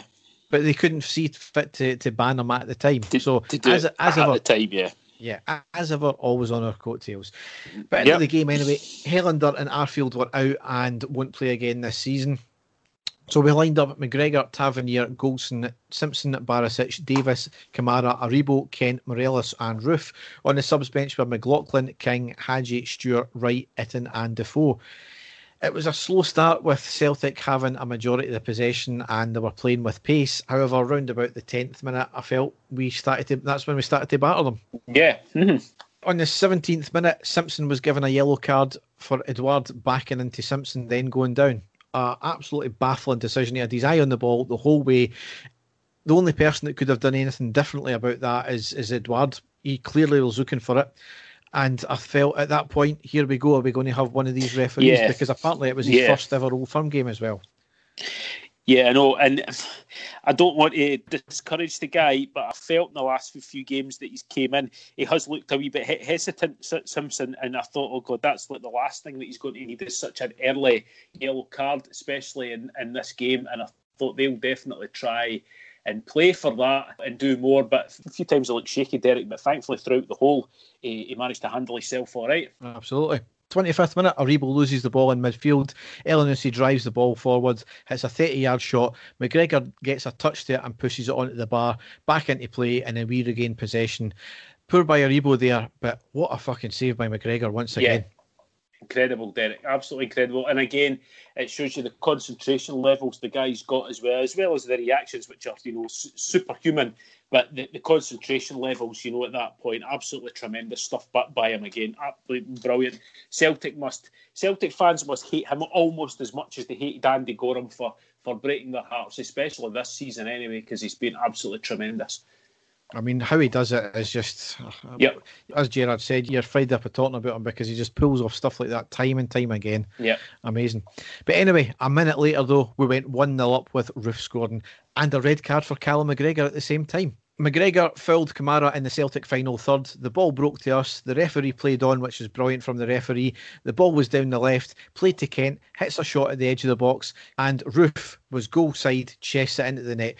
but they couldn't see fit to, to ban him at the time. So as, as at ever, the time, yeah. Yeah, as ever, always on our coattails. But yep. the game anyway, Helander and Arfield were out and won't play again this season. So we lined up McGregor, Tavernier, Goldson, Simpson, Barisic, Davis, Kamara, Aribo, Kent, Morelos, and Roofe. On the subs bench were McLaughlin, King, Hagi, Stewart, Wright, Itten, and Defoe. It was a slow start with Celtic having a majority of the possession and they were playing with pace. However, around about the tenth minute, I felt we started to. That's when we started to battle them. Yeah. Mm-hmm. On the seventeenth minute, Simpson was given a yellow card for Edouard backing into Simpson, then going down a absolutely baffling decision. He had his eye on the ball the whole way. The only person that could have done anything differently about that is is Edouard. He clearly was looking for it. And I felt at that point, here we go. Are we going to have one of these referees? Yeah. Because apparently it was his yeah. first ever Old Firm game as well. Yeah, I know, and I don't want to discourage the guy, but I felt in the last few games that he's came in, he has looked a wee bit hesitant, Simpson, and I thought, oh god, that's like the last thing that he's going to need is such an early yellow card, especially in, in this game, and I thought they'll definitely try and play for that and do more. But a few times it looked shaky, Derek, but thankfully throughout the whole, he, he managed to handle himself all right. Absolutely. 25th minute, Aribo loses the ball in midfield. Elyounoussi drives the ball forward, hits a 30 yard shot. McGregor gets a touch to it and pushes it onto the bar, back into play, and then we regain possession. Poor by Aribo there, but what a fucking save by McGregor once again. Yeah. Incredible, Derek. Absolutely incredible. And again, it shows you the concentration levels the guy's got as well, as well as the reactions, which are, you know, superhuman. But the, the concentration levels, you know, at that point, absolutely tremendous stuff but by him again. Absolutely brilliant. Celtic must Celtic fans must hate him almost as much as they hate Dandy Goram for for breaking their hearts, especially this season anyway, because he's been absolutely tremendous. I mean, how he does it is just, uh, yep. as Gerard said, you're fried up at talking about him because he just pulls off stuff like that time and time again. Yeah. Amazing. But anyway, a minute later, though, we went 1 0 up with Roofe scoring and a red card for Callum McGregor at the same time. McGregor fouled Kamara in the Celtic final third. The ball broke to us. The referee played on, which was brilliant from the referee. The ball was down the left, played to Kent, hits a shot at the edge of the box, and Roofe was goal side, chest it into the net.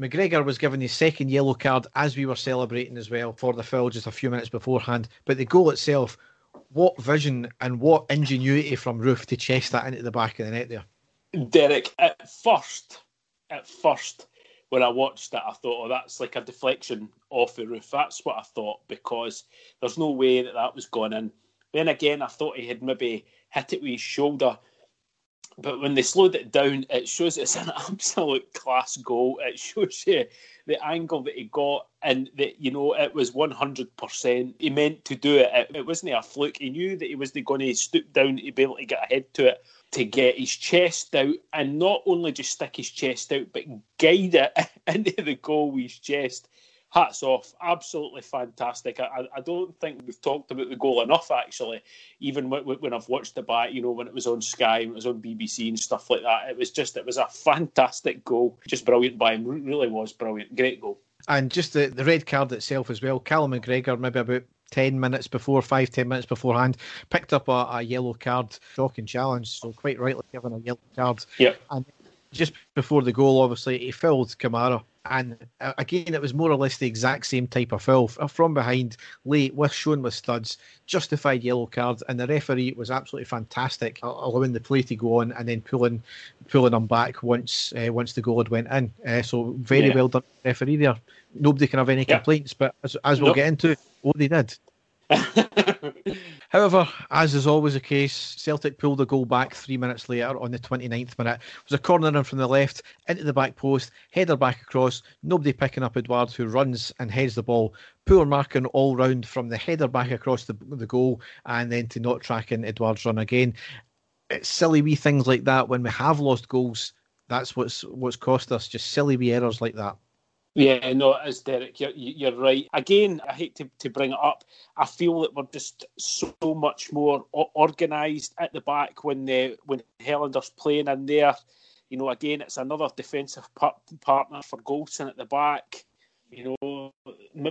McGregor was given his second yellow card as we were celebrating as well for the foul just a few minutes beforehand. But the goal itself, what vision and what ingenuity from Roofe to chest that into the back of the net there. Derek, at first, at first, when I watched it, I thought, oh, that's like a deflection off the roof. That's what I thought because there's no way that that was going in. Then again, I thought he had maybe hit it with his shoulder but when they slowed it down, it shows it's an absolute class goal. It shows you the angle that he got, and that you know it was one hundred percent. He meant to do it. it. It wasn't a fluke. He knew that he was going to stoop down to be able to get ahead to it, to get his chest out, and not only just stick his chest out, but guide it into the goal with his chest. Hats off, absolutely fantastic. I, I don't think we've talked about the goal enough, actually. Even when I've watched it back, you know, when it was on Sky, it was on BBC and stuff like that. It was just, it was a fantastic goal, just brilliant by him. Really was brilliant, great goal. And just the, the red card itself as well. Callum McGregor, maybe about 10 minutes before, five, 10 minutes beforehand, picked up a, a yellow card, shocking challenge. So, quite rightly given a yellow card. Yeah. And just before the goal, obviously, he fouled Kamara. And uh, again, it was more or less the exact same type of foul from behind, late, with shown with studs, justified yellow card, and the referee was absolutely fantastic, allowing the play to go on and then pulling, pulling him back once uh, once the goal had went in. Uh, so very yeah. well done, referee there. Nobody can have any yeah. complaints, but as, as we'll nope. get into, what they did. However, as is always the case, Celtic pulled a goal back three minutes later on the 29th minute. It was a corner in from the left into the back post, header back across, nobody picking up Edouard who runs and heads the ball. Poor marking all round from the header back across the, the goal and then to not tracking Edouard's run again. It's silly wee things like that when we have lost goals. That's what's what's cost us, just silly wee errors like that. Yeah, no, is, Derek. You're, you're right. Again, I hate to, to bring it up. I feel that we're just so much more organised at the back when the when Helander's playing in there. You know, again, it's another defensive partner for Goldson at the back. You know,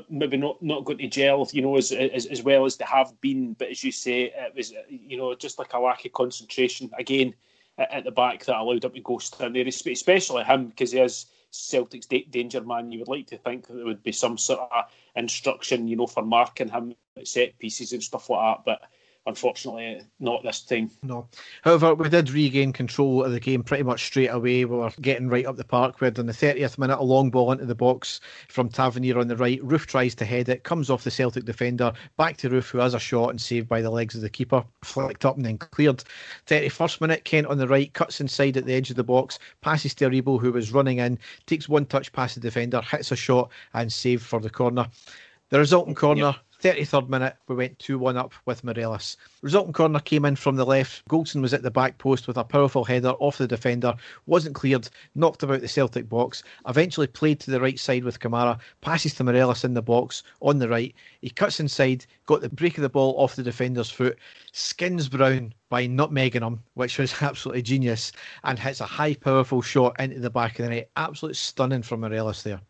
maybe not, not going to gel, you know, as, as as well as they have been. But as you say, it was, you know, just like a lack of concentration again at, at the back that allowed him to go stand there, especially him because he has Celtic's danger man, you would like to think that there would be some sort of instruction, you know, for marking him set pieces and stuff like that. But unfortunately not this time. No. However, we did regain control of the game pretty much straight away. We were getting right up the park. We had in the 30th minute a long ball into the box from Tavernier on the right. Roofe tries to head it, comes off the Celtic defender, back to Roofe, who has a shot and saved by the legs of the keeper. Flicked up and then cleared. 31st minute, Kent on the right, cuts inside at the edge of the box, passes to Aribo, who was running in, takes one touch past the defender, hits a shot and saved for the corner. The resulting corner. Yep 33rd minute, we went 2 1 up with Morelos. Resulting corner came in from the left. Goldson was at the back post with a powerful header off the defender, wasn't cleared, knocked about the Celtic box, eventually played to the right side with Kamara, passes to Morelos in the box on the right. He cuts inside, got the break of the ball off the defender's foot, skins Brown by nutmegging him, which was absolutely genius, and hits a high, powerful shot into the back of the net. Absolutely stunning from Morelos there.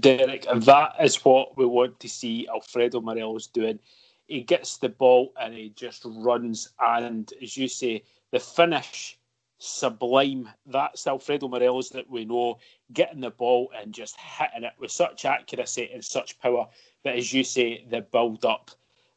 Derek, that is what we want to see Alfredo Morelos doing. He gets the ball and he just runs, and as you say, the finish sublime. That's Alfredo Morelos that we know getting the ball and just hitting it with such accuracy and such power. But as you say, the build up,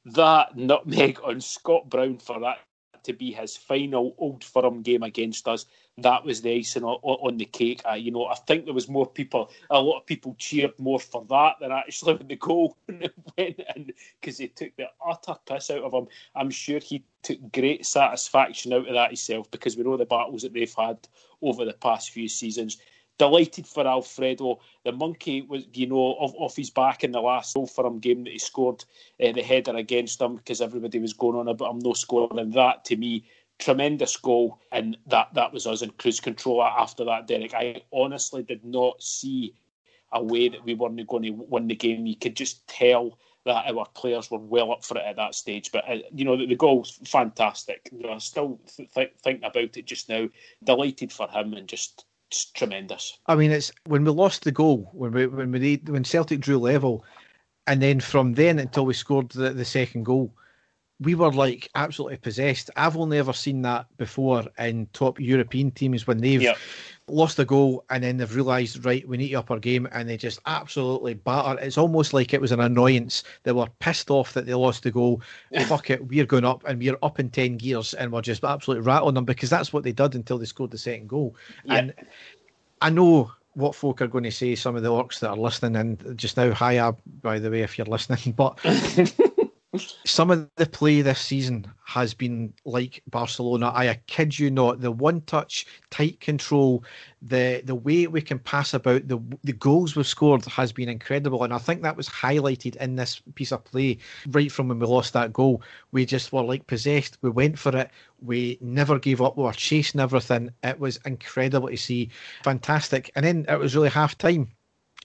that nutmeg on Scott Brown for that to be his final old firm game against us that was the icing on, the cake. You know, I think there was more people, a lot of people cheered more for that than actually when the goal went in because he took the utter piss out of him. I'm sure he took great satisfaction out of that himself because we know the battles that they've had over the past few seasons. Delighted for Alfredo. The monkey was, you know, off, off his back in the last goal for him game that he scored uh, the header against them because everybody was going on about him no scoring. And that to me tremendous goal, and that that was us in cruise control after that. Derek, I honestly did not see a way that we weren't going to win the game. You could just tell that our players were well up for it at that stage. But uh, you know the, the goal's fantastic. You know, I still th- th- thinking about it just now. Delighted for him and just, just tremendous. I mean, it's when we lost the goal when we when we when Celtic drew level, and then from then until we scored the, the second goal we were like absolutely possessed. I've only ever seen that before in top European teams when they've yep. Lost a goal and then they've realised, right, we need to up our game and they just absolutely batter. It's almost like it was an annoyance. They were pissed off that they lost the goal. Fuck it, we're going up and we're up in 10 gears and we're just absolutely rattling them because that's what they did until they scored the second goal. Yep. And I know what folk are going to say, some of the orcs that are listening, and just now, hi, up by the way, if you're listening, but. Some of the play this season has been like Barcelona. I, kid you not. The one touch, tight control, the the way we can pass about, the the goals we've scored has been incredible. And I think that was highlighted in this piece of play right from when we lost that goal. We just were like possessed. We went for it. We never gave up. We were chasing everything. It was incredible to see. Fantastic. And then it was really half time.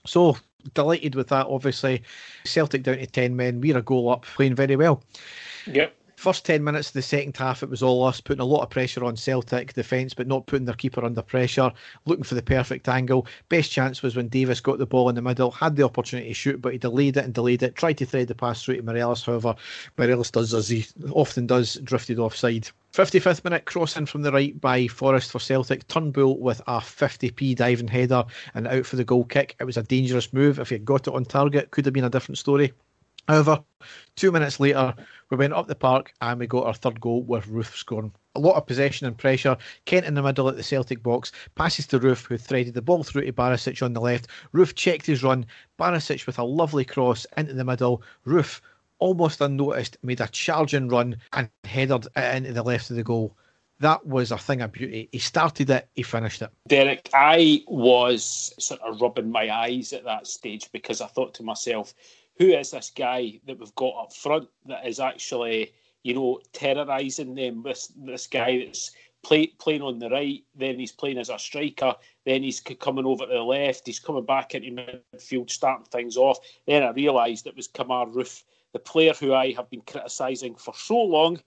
So Delighted with that, obviously. Celtic down to 10 men. We're a goal up, playing very well. Yep. First 10 minutes of the second half, it was all us putting a lot of pressure on Celtic defence, but not putting their keeper under pressure, looking for the perfect angle. Best chance was when Davis got the ball in the middle, had the opportunity to shoot, but he delayed it and delayed it, tried to thread the pass through to Morelos. However, Morelos does as he often does, drifted offside. 55th minute cross in from the right by Forrest for Celtic. Turnbull with a 50p diving header and out for the goal kick. It was a dangerous move. If he had got it on target, could have been a different story. However, two minutes later, we went up the park and we got our third goal with Roofe scoring. A lot of possession and pressure. Kent in the middle at the Celtic box, passes to Roofe, who threaded the ball through to Barisic on the left. Roofe checked his run. Barisic with a lovely cross into the middle. Roofe, almost unnoticed, made a charging run and headed into the left of the goal. That was a thing of beauty. He started it, he finished it. Derek, I was sort of rubbing my eyes at that stage because I thought to myself, who is this guy that we've got up front that is actually, you know, terrorising them? This this guy that's play, playing on the right, then he's playing as a striker, then he's coming over to the left, he's coming back into midfield, starting things off. Then I realised it was Kemar Roofe, the player who I have been criticising for so long.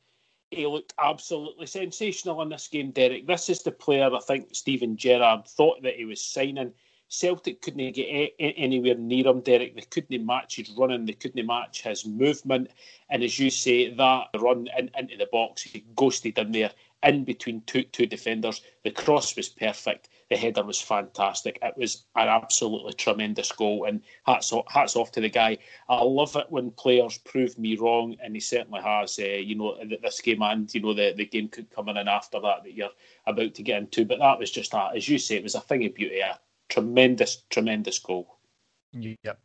He looked absolutely sensational in this game, Derek. This is the player I think Steven Gerrard thought that he was signing Celtic couldn't get a- anywhere near him, Derek. They couldn't match his running, they couldn't match his movement. And as you say, that run in, into the box, he ghosted in there, in between two two defenders. The cross was perfect. The header was fantastic. It was an absolutely tremendous goal, and hats off, hats off to the guy. I love it when players prove me wrong, and he certainly has. Uh, you know, this game and you know the, the game could come in and after that that you're about to get into. But that was just that, as you say, it was a thing of beauty, tremendous, tremendous goal. Yep.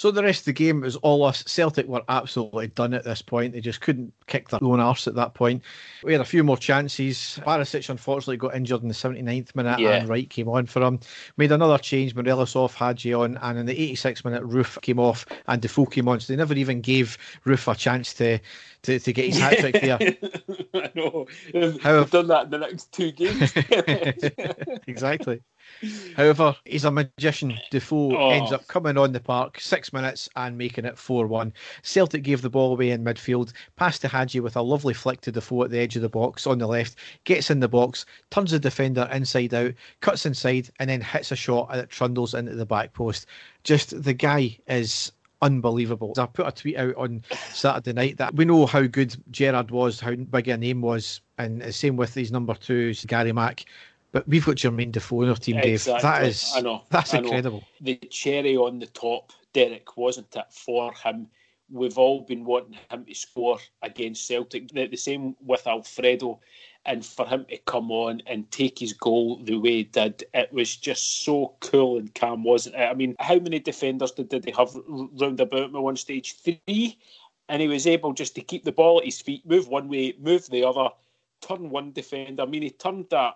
So the rest of the game was all us. Celtic were absolutely done at this point. They just couldn't kick their own arse at that point. We had a few more chances. Barisic unfortunately got injured in the 79th minute yeah. and Wright came on for him. Made another change, Morelos off, Hagi on, and in the 86th minute Roofe came off and Defoe came on. So they never even gave Roofe a chance to to, to get his hat trick there. I know. How have done that in the next two games. exactly. However, he's a magician. Defoe oh. ends up coming on the park six minutes and making it 4 1. Celtic gave the ball away in midfield, passed to Hagi with a lovely flick to Defoe at the edge of the box on the left, gets in the box, turns the defender inside out, cuts inside, and then hits a shot and it trundles into the back post. Just the guy is unbelievable. I put a tweet out on Saturday night that we know how good Gerrard was, how big a name was, and the same with his number two, Gary Mack. But we've got Jermaine Defoe in our team, exactly. Dave. That is, I know, that's I incredible. Know. The cherry on the top, Derek, wasn't it for him? We've all been wanting him to score against Celtic. The, the same with Alfredo, and for him to come on and take his goal the way he did, it was just so cool and calm, wasn't it? I mean, how many defenders did, did they have round about him at one stage? Three, and he was able just to keep the ball at his feet, move one way, move the other, turn one defender. I mean, he turned that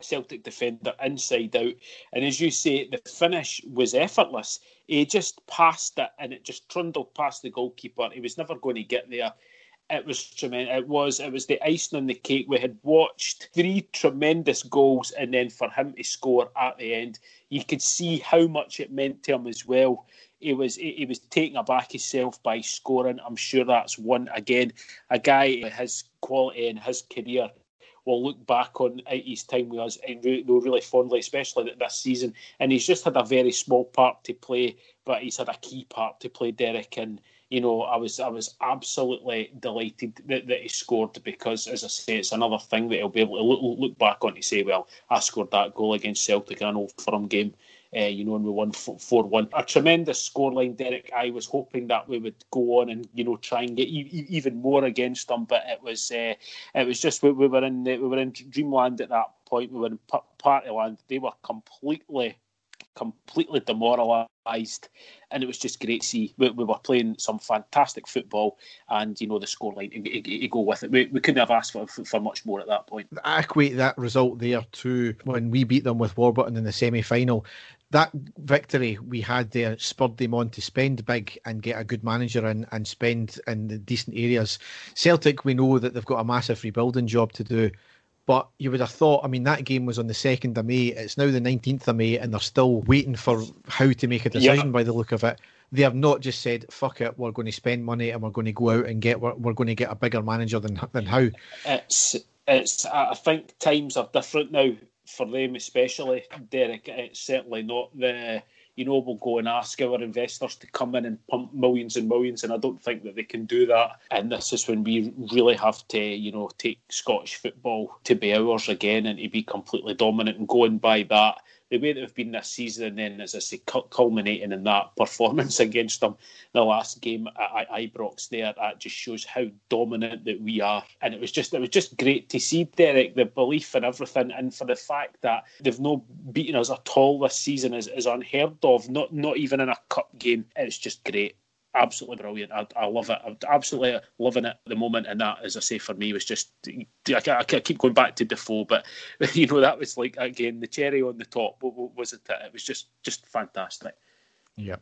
Celtic defender inside out. And as you say, the finish was effortless. He just passed it and it just trundled past the goalkeeper. He was never going to get there. It was tremendous. It was it was the icing on the cake. We had watched three tremendous goals, and then for him to score at the end, you could see how much it meant to him as well. He was he was taken aback himself by scoring. I'm sure that's one again. A guy his quality and his career will look back on his time with us and really, really fondly, especially this season. And he's just had a very small part to play, but he's had a key part to play, Derek. And you know, I was I was absolutely delighted that, that he scored because, as I say, it's another thing that he'll be able to look, look back on to say, well, I scored that goal against Celtic in an old firm game uh, you know, and we won 4 1. A tremendous scoreline, Derek. I was hoping that we would go on and, you know, try and get e- even more against them, but it was uh, it was just we, we, were in we were in dreamland at that point. We were in p- partyland. They were completely completely demoralised, and it was just great to see. We, we, were playing some fantastic football, and you know the scoreline to go with it. We, we couldn't have asked for, for much more at that point. I equate that result there to when we beat them with Warburton in the semi final. That victory we had there spurred them on to spend big and get a good manager and, and spend in the decent areas. Celtic, we know that they've got a massive rebuilding job to do But you would have thought, I mean, that game was on the 2nd of May. It's now the 19th of May, and they're still waiting for Howe to make a decision Yeah. by the look of it. They have not just said, fuck it, we're going to spend money and we're going to go out and get, we're, we're going to get a bigger manager than, than Howe. it's it's I I think times are different now for them especially Derek it's certainly not the you know we'll go and ask our investors to come in and pump millions and millions and I don't think that they can do that. And this is when we really have to you know take Scottish football to be ours again and to be completely dominant and going by that the way that we've been this season and then as I say culminating in that performance against them the last game at Ibrox there. That just shows how dominant that we are. And it was just it was just great to see Derek the belief and everything and for the fact that they've not beaten us at all this season is, is unheard of not not even in a cup game. It's just great absolutely brilliant. I, I love it. I'm absolutely loving it at the moment and that as I say for me was just I, I, keep going back to Defoe but you know that was like again the cherry on the top What- what was it? It was just just fantastic Yeah.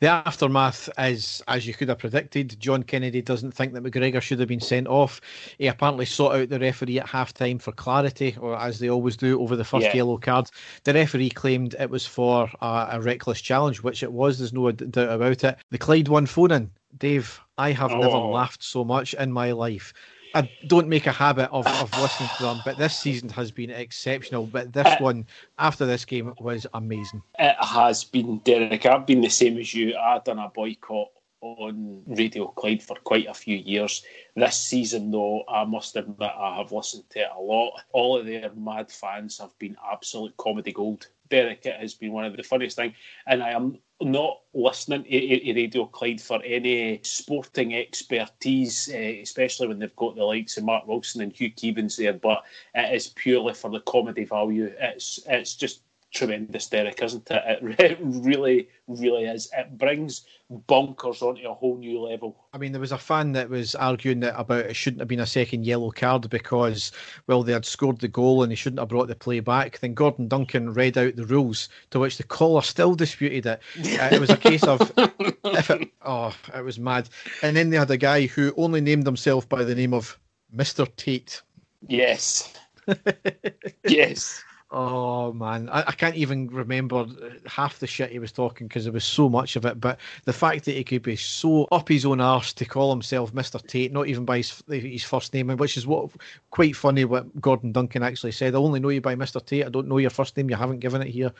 The aftermath is, as you could have predicted, John Kennedy doesn't think that McGregor should have been sent off. He apparently sought out the referee at half time for clarity, or as they always do over the first Yeah. yellow card. The referee claimed it was for a, a reckless challenge, which it was, there's no doubt about it. The Clyde one phone in. Dave, I have oh. never Oh. laughed so much in my life. I don't make a habit of, of listening to them, but this season has been exceptional. But this Uh, one, after this game, was amazing. It has been, Derek. I've been the same as you. I've done a boycott on Radio Clyde for quite a few years. This season, though, I must admit I have listened to it a lot. All of their mad fans have been absolute comedy gold. Derek, it has been one of the funniest things, and I am not listening to, to- Radio Clyde for any sporting expertise, eh, especially when they've got the likes of Mark Wilson and Hugh Keevins there. But it is purely for the comedy value. It's it's just tremendous, Derek, isn't it? It really, really is. It brings bonkers onto a whole new level. I mean, there was a fan that was arguing that about it shouldn't have been a second yellow card because, well, they had scored the goal and they shouldn't have brought the play back. Then Gordon Duncan read out the rules, to which the caller still disputed it. Uh, it was a case of, if it, oh, it was mad. And then they had a guy who only named himself by the name of Mr. Tate. Yes. yes. Oh man, I, I can't even remember half the shit he was talking because there was so much of it. But the fact that he could be so up his own arse to call himself Mister Tate, not even by his, his first name, which is what quite funny what Gordon Duncan actually said. I only know you by Mister Tate. I don't know your first name. You haven't given it here.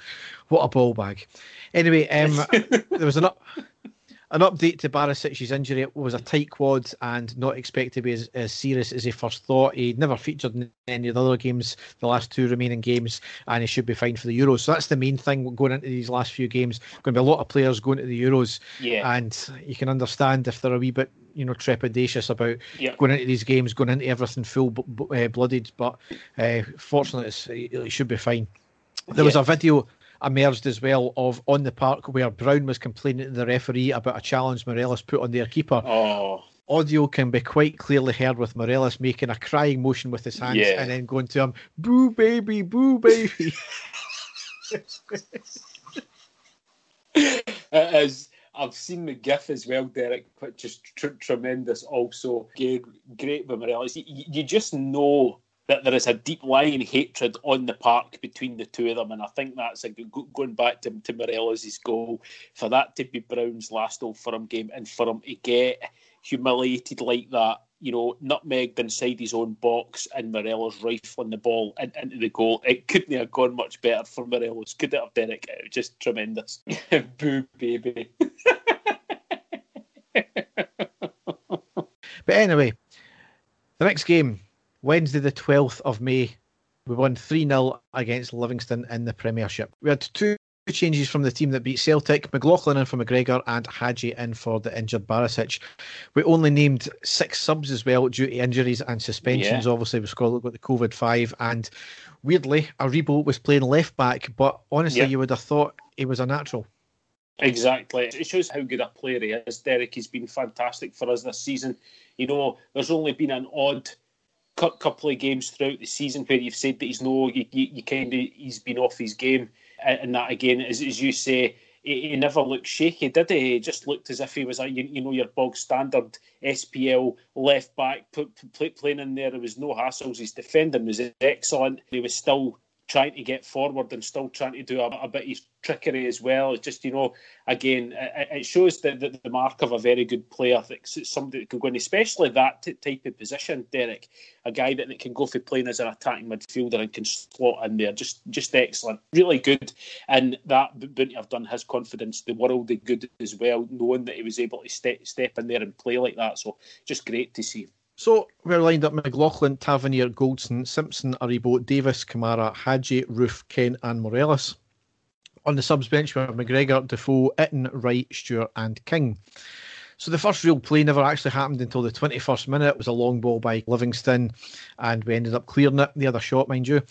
What a ball bag. Anyway, um, there was an up. An update to Barisic's injury it was a tight quad and not expected to be as, as serious as he first thought. He never featured in any of the other games, the last two remaining games, and he should be fine for the Euros. So that's the main thing going into these last few games. Going to be a lot of players going to the Euros, Yeah. and you can understand if they're a wee bit, you know, trepidatious about Yeah. going into these games, going into everything full b- b- uh, blooded. But uh, fortunately, it's, it should be fine. There was a video emerged as well of on the park where Brown was complaining to the referee about a challenge Morelos put on their keeper. Oh, Audio can be quite clearly heard with Morelos making a crying motion with his hands Yeah. and then going to him, "Boo baby, boo baby." it is. I've seen the GIF as well, Derek, which is tr- tremendous. Also, again, great by Morelos. You, you just know that there is a deep lying hatred on the park between the two of them, and I think that's a good, going back to, to Morelos' goal for that to be Brown's last Old Firm game, and for him to get humiliated like that. You know, nutmegged inside his own box, and Morelos rifling the ball in, into the goal. It couldn't have gone much better for Morelos, could it have, Derek? It was just tremendous. Boo, baby. But anyway, the next game, Wednesday, the 12th of May, we won 3 0 against Livingston in the Premiership. We had two changes from the team that beat Celtic McLaughlin in for McGregor and Hagi in for the injured Barisic. We only named six subs as well due to injuries and suspensions. Yeah. Obviously, we've got the COVID 5. And weirdly, Aribo was playing left back, but honestly, Yeah. you would have thought he was a natural. Exactly. It shows how good a player he is. Derek, he's been fantastic for us this season. You know, there's only been an odd couple of games throughout the season where you've said that he's no, you, you, you kind of he's been off his game, and that again, as, as you say, he he, never looked shaky, did he? He just looked as if he was, a, you, you know, your bog standard SPL left back put playing in there. There was no hassles. His defending was excellent. He was still trying to get forward and still trying to do a, a bit of trickery as well. It's just, you know, again, it, it shows the, the, the, mark of a very good player. It's somebody that can go in, especially that t- type of position, Derek. A guy that, that can go for playing as an attacking midfielder and can slot in there. Just just excellent. Really good. And that wouldn't have done his confidence the world of good as well, knowing that he was able to step, step in there and play like that. So just great to see. So we're lined up McLaughlin, Tavernier, Goldson, Simpson, Aribo, Davis, Kamara, Hagi, Roofe, Kent, and Morelos. On the subs bench, we have McGregor, Defoe, Itten, Wright, Stewart, and King. So the first real play never actually happened until the 21st minute. It was a long ball by Livingston, and we ended up clearing it. The other shot, mind you.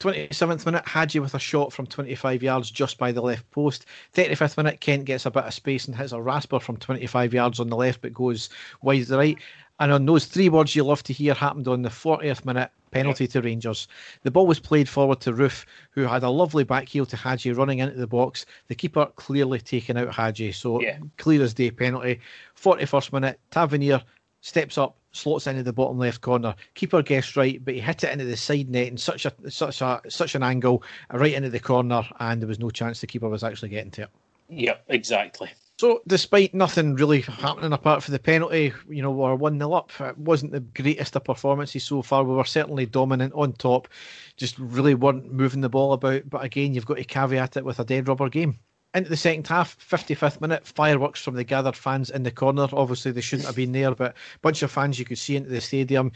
27th minute, Hagi with a shot from 25 yards just by the left post. 35th minute, Kent gets a bit of space and hits a rasper from 25 yards on the left, but goes wide to the right. And on those three words you love to hear happened on the 40th minute penalty to Rangers. The ball was played forward to Roofe, who had a lovely back heel to Hagi running into the box. The keeper clearly taking out Hagi. So yeah. clear as day penalty. 41st minute, Tavernier steps up, slots into the bottom left corner. Keeper guessed right, but he hit it into the side net in such a such a such an angle, right into the corner, and there was no chance the keeper was actually getting to it. Yep, exactly. So, despite nothing really happening apart from the penalty, you know, we're 1 0 up. It wasn't the greatest of performances so far. We were certainly dominant on top, just really weren't moving the ball about. But again, you've got to caveat it with a dead rubber game. Into the second half, 55th minute, fireworks from the gathered fans in the corner. Obviously, they shouldn't have been there, but a bunch of fans you could see into the stadium.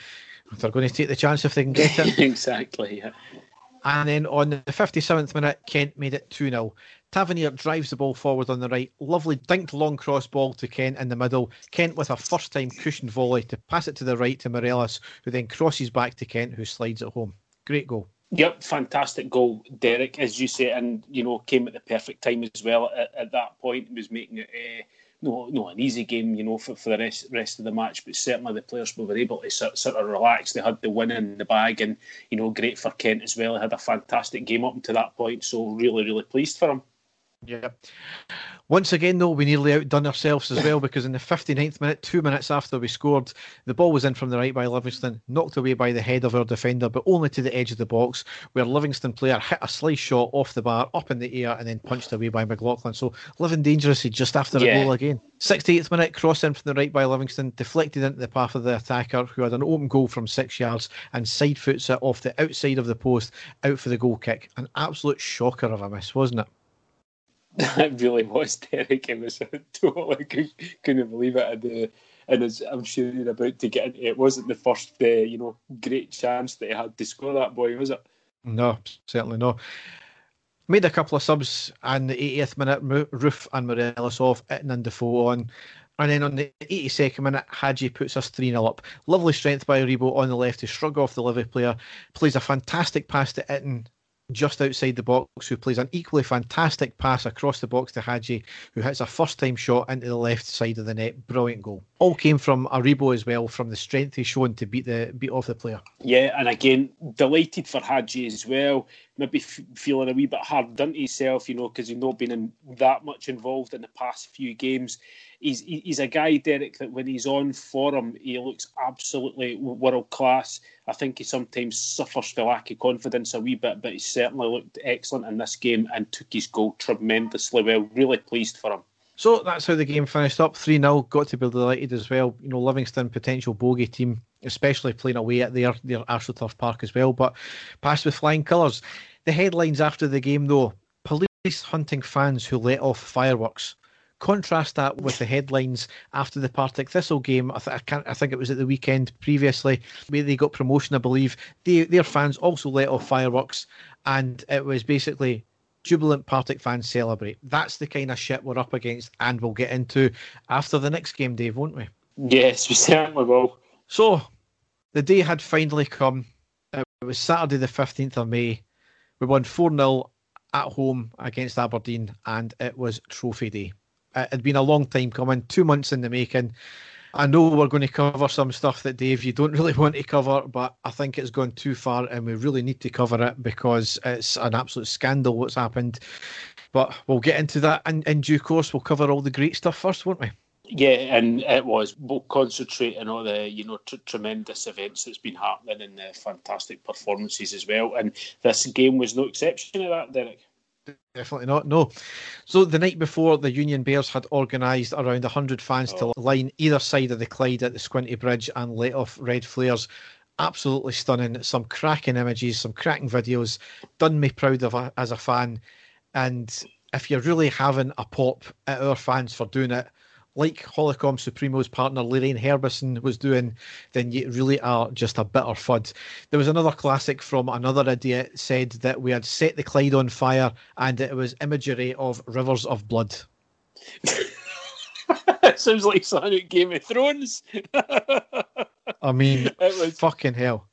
They're going to take the chance if they can get it. exactly, yeah. And then on the 57th minute, Kent made it 2 0. Tavernier drives the ball forward on the right. Lovely dinked long cross ball to Kent in the middle. Kent with a first time cushioned volley to pass it to the right to Morelos, who then crosses back to Kent, who slides it home. Great goal. Yep, fantastic goal, Derek, as you say, and you know came at the perfect time as well. At, at that point, he was making it uh, no, no an easy game, you know, for, for the rest rest of the match. But certainly the players were able to sort, sort of relax. They had the win in the bag, and you know, great for Kent as well. He had a fantastic game up until that point, so really, really pleased for him. Yeah. Once again, though, we nearly outdone ourselves as well because in the 59th minute, two minutes after we scored, the ball was in from the right by Livingston, knocked away by the head of our defender, but only to the edge of the box, where Livingston player hit a slice shot off the bar, up in the air, and then punched away by McLaughlin. So living dangerously just after yeah. a goal again. 68th minute, cross in from the right by Livingston, deflected into the path of the attacker, who had an open goal from six yards and side foots it off the outside of the post, out for the goal kick. An absolute shocker of a miss, wasn't it? Really was Derek. It was totally couldn't believe it. And, uh, and as I'm sure you're about to get into it, wasn't the first, uh, you know, great chance that he had to score that boy, was it? No, certainly not. Made a couple of subs and the 80th minute, Roofe and Morelos off, Itten and Defoe on. And then on the 82nd minute, Hagi puts us 3 0 up. Lovely strength by Aribo on the left to shrug off the Livy player. Plays a fantastic pass to Itten just outside the box, who plays an equally fantastic pass across the box to Hagi, who hits a first time shot into the left side of the net. Brilliant goal. All came from Aribo as well, from the strength he's shown to beat the beat off the player. Yeah, and again, delighted for Hagi as well. Maybe f- feeling a wee bit hard done to himself, you know, because he's not been in that much involved in the past few games he's he's a guy, Derek, that when he's on form, he looks absolutely world class. I think he sometimes suffers the lack of confidence a wee bit, but he certainly looked excellent in this game and took his goal tremendously well. Really pleased for him. So that's how the game finished up 3 0. Got to be delighted as well. You know, Livingston, potential bogey team, especially playing away at their, their AstroTurf Park as well, but passed with flying colours. The headlines after the game, though police hunting fans who let off fireworks. Contrast that with the headlines after the Partick Thistle game. I, th- I, can't, I think it was at the weekend previously where they got promotion, I believe. They, their fans also let off fireworks, and it was basically jubilant Partick fans celebrate. That's the kind of shit we're up against, and we'll get into after the next game, Dave, won't we? Yes, we certainly will. So, the day had finally come. It was Saturday, the 15th of May. We won 4 0 at home against Aberdeen, and it was trophy day. It had been a long time coming, two months in the making. I know we're going to cover some stuff that Dave you don't really want to cover, but I think it's gone too far, and we really need to cover it because it's an absolute scandal what's happened. But we'll get into that in, in due course. We'll cover all the great stuff first, won't we? Yeah, and it was. We'll concentrate on all the you know tr- tremendous events that's been happening and the fantastic performances as well. And this game was no exception to that, Derek. Definitely not. No. So the night before, the Union Bears had organised around 100 fans oh. to line either side of the Clyde at the Squinty Bridge and let off red flares. Absolutely stunning. Some cracking images, some cracking videos. Done me proud of a, as a fan. And if you're really having a pop at our fans for doing it, like Holocom Supremo's partner Lorraine Herbison was doing, then you really are just a bitter fud. There was another classic from another idiot said that we had set the Clyde on fire and it was imagery of rivers of blood. Sounds like Sonic Game of Thrones. I mean, it was fucking hell.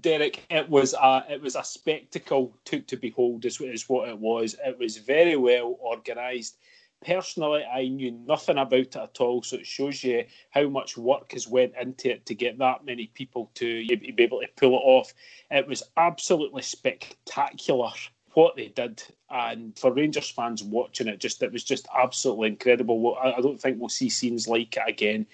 Derek, it was a it was a spectacle to, to behold. Is, is what it was. It was very well organised personally, I knew nothing about it at all. So it shows you how much work has went into it to get that many people to be able to pull it off. It was absolutely spectacular what they did, and for Rangers fans watching it, just it was just absolutely incredible. I don't think we'll see scenes like it again.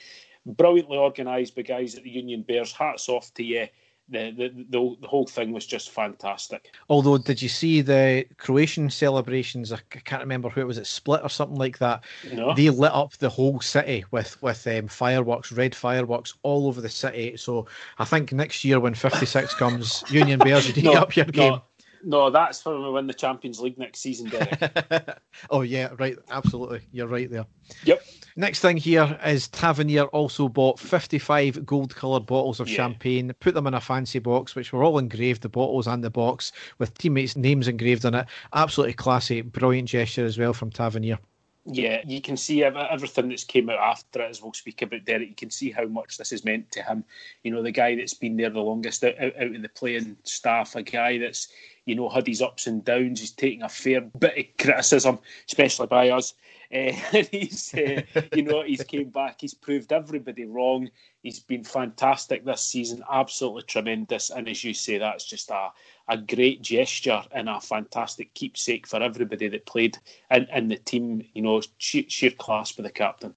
Brilliantly organised by guys at the Union Bears. Hats off to you the, the, the, the whole thing was just fantastic. Although, did you see the Croatian celebrations? I can't remember who it was. It split or something like that. No. They lit up the whole city with with um, fireworks, red fireworks all over the city. So I think next year when 56 comes, Union Bears, you no, up your game. No. That's for when we win the Champions League next season, Derek. oh yeah, right. Absolutely, you're right there. Yep. Next thing here is Tavernier also bought 55 gold coloured bottles of yeah. champagne, put them in a fancy box, which were all engraved, the bottles and the box, with teammates' names engraved on it. Absolutely classy, brilliant gesture as well from Tavernier. Yeah, you can see everything that's came out after it, as we'll speak about Derek. You can see how much this has meant to him. You know, the guy that's been there the longest out, out, of the playing staff, a guy that's you know, had his ups and downs. He's taking a fair bit of criticism, especially by us. Uh, and he's, uh, you know, he's came back. He's proved everybody wrong. He's been fantastic this season, absolutely tremendous. And as you say, that's just a, a great gesture and a fantastic keepsake for everybody that played in, in the team. You know, sheer, sheer class for the captain.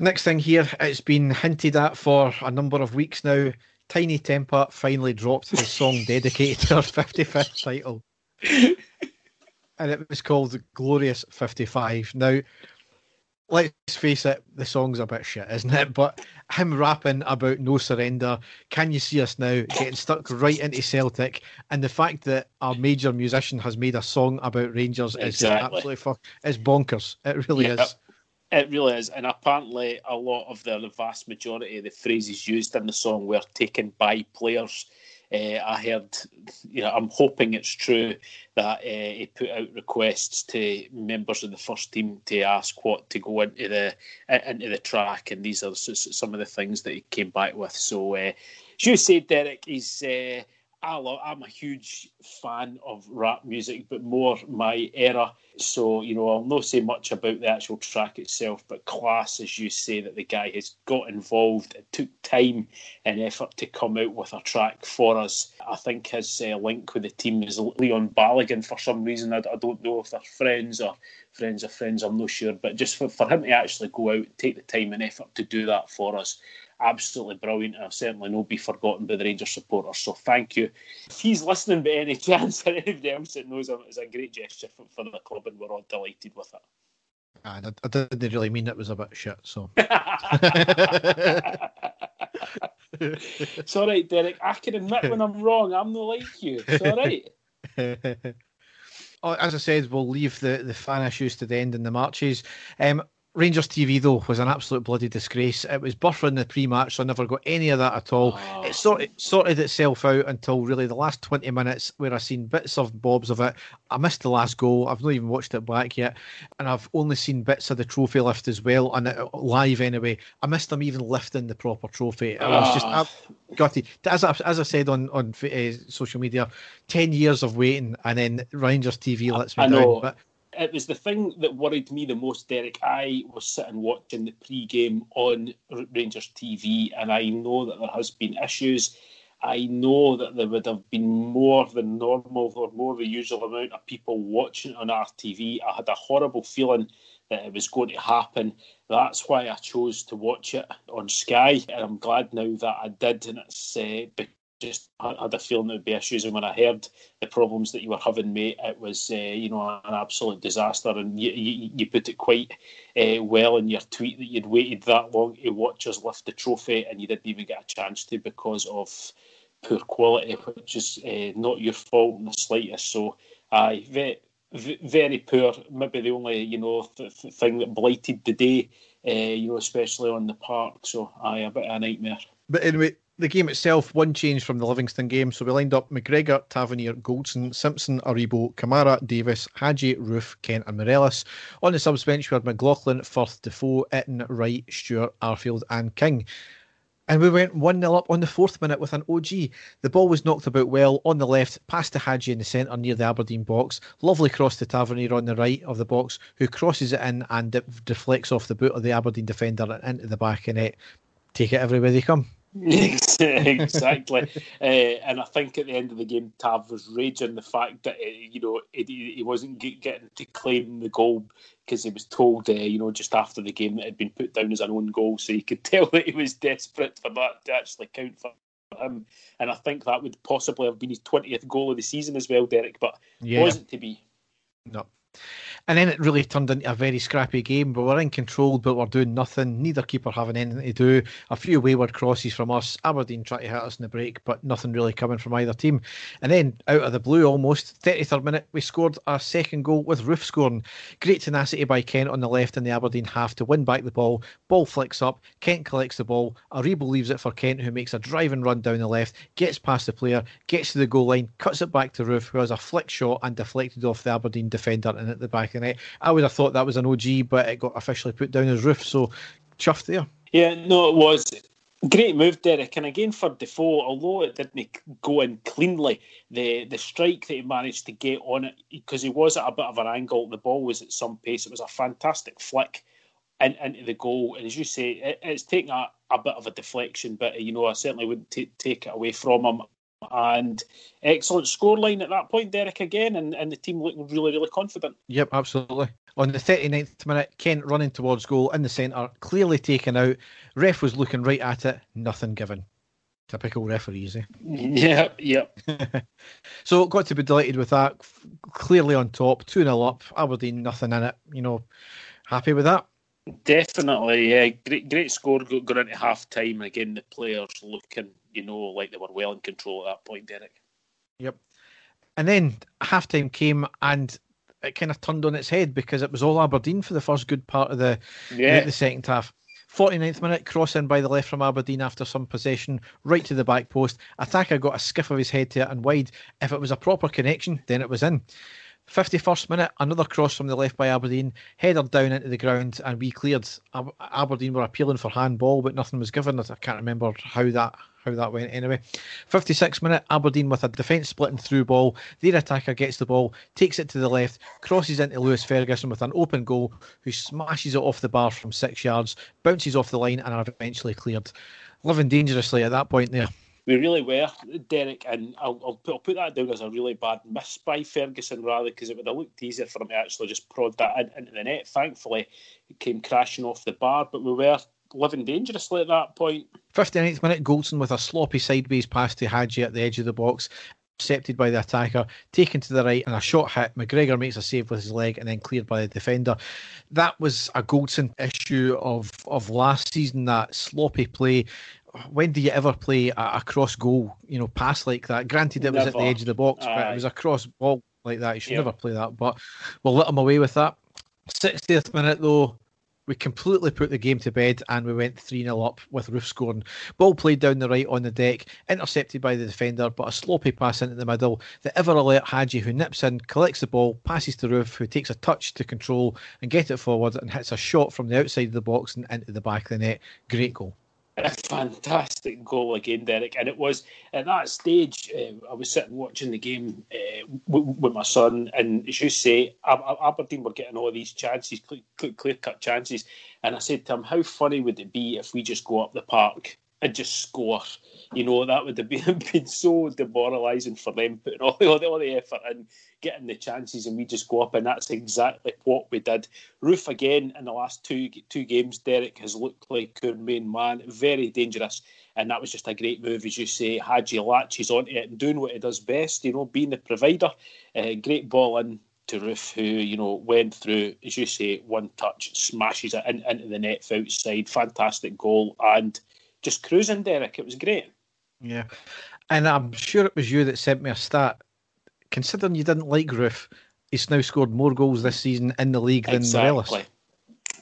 Next thing here, it's been hinted at for a number of weeks now. Tinie Tempah finally dropped his song dedicated to her 55th title. and it was called Glorious 55. Now, let's face it, the song's a bit shit, isn't it? But him rapping about no surrender, can you see us now, getting stuck right into Celtic, and the fact that our major musician has made a song about Rangers exactly. is absolutely fuck, it's bonkers. It really yeah. is. It really is, and apparently a lot of the, the vast majority of the phrases used in the song were taken by players. Uh, I heard, you know, I'm hoping it's true that uh, he put out requests to members of the first team to ask what to go into the into the track, and these are some of the things that he came back with. So, uh, as you said, Derek, he's I love, I'm a huge fan of rap music, but more my era. So, you know, I'll not say much about the actual track itself, but class, as you say, that the guy has got involved. It took time and effort to come out with a track for us. I think his uh, link with the team is Leon Balogun for some reason. I, I, don't know if they're friends or friends of friends, I'm not sure. But just for, for him to actually go out, take the time and effort to do that for us absolutely brilliant. And certainly not be forgotten by the Rangers supporters. So thank you. If he's listening by any chance or anybody else that knows him, it's a great gesture for, for the club and we're all delighted with it. And I, I didn't really mean it was a bit shit, so. it's all right, Derek. I can admit when I'm wrong. I'm not like you. It's all right. Oh, as I said, we'll leave the, the fan issues to the end in the marches. Um, Rangers TV though was an absolute bloody disgrace. It was buffering the pre-match, so I never got any of that at all. Oh. It sort it sorted itself out until really the last twenty minutes, where I seen bits of bobs of it. I missed the last goal. I've not even watched it back yet, and I've only seen bits of the trophy lift as well, and it, live anyway. I missed them even lifting the proper trophy. I was just oh. gutted. As I, as I said on on uh, social media, ten years of waiting, and then Rangers TV lets me down. But it was the thing that worried me the most, Derek. I was sitting watching the pre-game on Rangers TV, and I know that there has been issues. I know that there would have been more than normal or more the usual amount of people watching on RTV. I had a horrible feeling that it was going to happen. That's why I chose to watch it on Sky, and I'm glad now that I did. And it's uh, just had a feeling there would be issues, and when I heard the problems that you were having, mate, it was uh, you know an absolute disaster. And you, you, you put it quite uh, well in your tweet that you'd waited that long to watch us lift the trophy, and you didn't even get a chance to because of poor quality, which is uh, not your fault in the slightest. So, I very, very poor. Maybe the only you know th- th- thing that blighted the day, uh, you know, especially on the park. So, I a bit of a nightmare. But anyway, the game itself, one change from the Livingston game. So we lined up McGregor, Tavernier, Goldson, Simpson, Aribo, Kamara, Davis, Hagi, Roofe, Kent, and Morelos. On the subs bench, we had McLaughlin, Firth, Defoe, Itten, Wright, Stewart, Arfield, and King. And we went 1 0 up on the fourth minute with an OG. The ball was knocked about well on the left, past to Hagi in the centre near the Aberdeen box. Lovely cross to Tavernier on the right of the box, who crosses it in and it deflects off the boot of the Aberdeen defender and into the back of net. Take it everywhere they come. Exactly. uh, and I think at the end of the game, Tav was raging the fact that uh, you know it, he wasn't get, getting to claim the goal because he was told, uh, you know, just after the game that it had been put down as an own goal, so you could tell that he was desperate for that to actually count for him. And I think that would possibly have been his twentieth goal of the season as well, Derek, but yeah. wasn't to be. No. And then it really turned into a very scrappy game. But We were in control, but we're doing nothing. Neither keeper having anything to do. A few wayward crosses from us. Aberdeen trying to hit us in the break, but nothing really coming from either team. And then out of the blue, almost 33rd minute, we scored our second goal with Roofe scoring. Great tenacity by Kent on the left in the Aberdeen half to win back the ball. Ball flicks up. Kent collects the ball. Aribo leaves it for Kent, who makes a driving run down the left, gets past the player, gets to the goal line, cuts it back to Roofe, who has a flick shot and deflected off the Aberdeen defender and at the back it. I would have thought that was an OG, but it got officially put down as Roofe. So chuffed there. Yeah, no, it was. Great move, Derek. And again for Defoe, although it didn't go in cleanly, the the strike that he managed to get on it, because he was at a bit of an angle, the ball was at some pace. It was a fantastic flick in, into the goal. And as you say, it, it's taken a, a bit of a deflection, but you know, I certainly wouldn't t- take it away from him. And excellent scoreline at that point, Derek, again, and, and the team looking really, really confident. Yep, absolutely. On the 39th minute, Kent running towards goal in the centre, clearly taken out. Ref was looking right at it, nothing given. Typical referees, eh? Yeah, yeah. so got to be delighted with that. Clearly on top, 2 0 up, Aberdeen, nothing in it. You know, happy with that? Definitely, yeah. Great, great score going into half time. Again, the players looking you know, like they were well in control at that point, Derek. Yep. And then halftime came and it kind of turned on its head because it was all Aberdeen for the first good part of the yeah. the, the second half. 49th minute, cross in by the left from Aberdeen after some possession, right to the back post. Attacker got a skiff of his head to it and wide. If it was a proper connection, then it was in. 51st minute, another cross from the left by Aberdeen, headed down into the ground, and we cleared. Aberdeen were appealing for handball, but nothing was given. I can't remember how that how that went anyway. 56 minute, Aberdeen with a defence splitting through ball. Their attacker gets the ball, takes it to the left, crosses into Lewis Ferguson with an open goal, who smashes it off the bar from six yards, bounces off the line, and are eventually cleared. Living dangerously at that point there. We really were, Derek, and I'll, I'll, put, I'll put that down as a really bad miss by Ferguson, rather, because it would have looked easier for him to actually just prod that in, into the net. Thankfully, it came crashing off the bar, but we were living dangerously at that point. 59th minute, Goldson with a sloppy sideways pass to Hagi at the edge of the box. Intercepted by the attacker, taken to the right, and a shot hit. McGregor makes a save with his leg and then cleared by the defender. That was a Goldson issue of, of last season, that sloppy play. When do you ever play a, a cross goal, you know, pass like that? Granted, it was at the edge of the box, but it was a cross ball like that. You should never play that, but we'll let him away with that. 60th minute, though, we completely put the game to bed and we went 3 0 up with Roofe scoring. Ball played down the right on the deck, intercepted by the defender, but a sloppy pass into the middle. The ever alert Hagi, who nips in, collects the ball, passes to Roofe, who takes a touch to control and get it forward and hits a shot from the outside of the box and into the back of the net. Great goal. A fantastic goal again, Derek. And it was at that stage, uh, I was sitting watching the game uh, w- with my son, and as you say, Ab- Aberdeen were getting all these chances, clear cut chances. And I said to him, How funny would it be if we just go up the park and just score? You know, that would have been, been so demoralising for them, putting all, all, the, all the effort in, getting the chances, and we just go up. And that's exactly what we did. Roofe, again, in the last two two games, Derek has looked like our main man, very dangerous. And that was just a great move, as you say. Hagi latches onto it and doing what he does best, you know, being the provider. Uh, great ball in to Roofe, who you know went through, as you say, one touch, smashes it in, into the net outside. Fantastic goal and just cruising, Derek. It was great. Yeah, and I'm sure it was you that sent me a stat. Considering you didn't like Roofe, he's now scored more goals this season in the league than exactly. Morelos.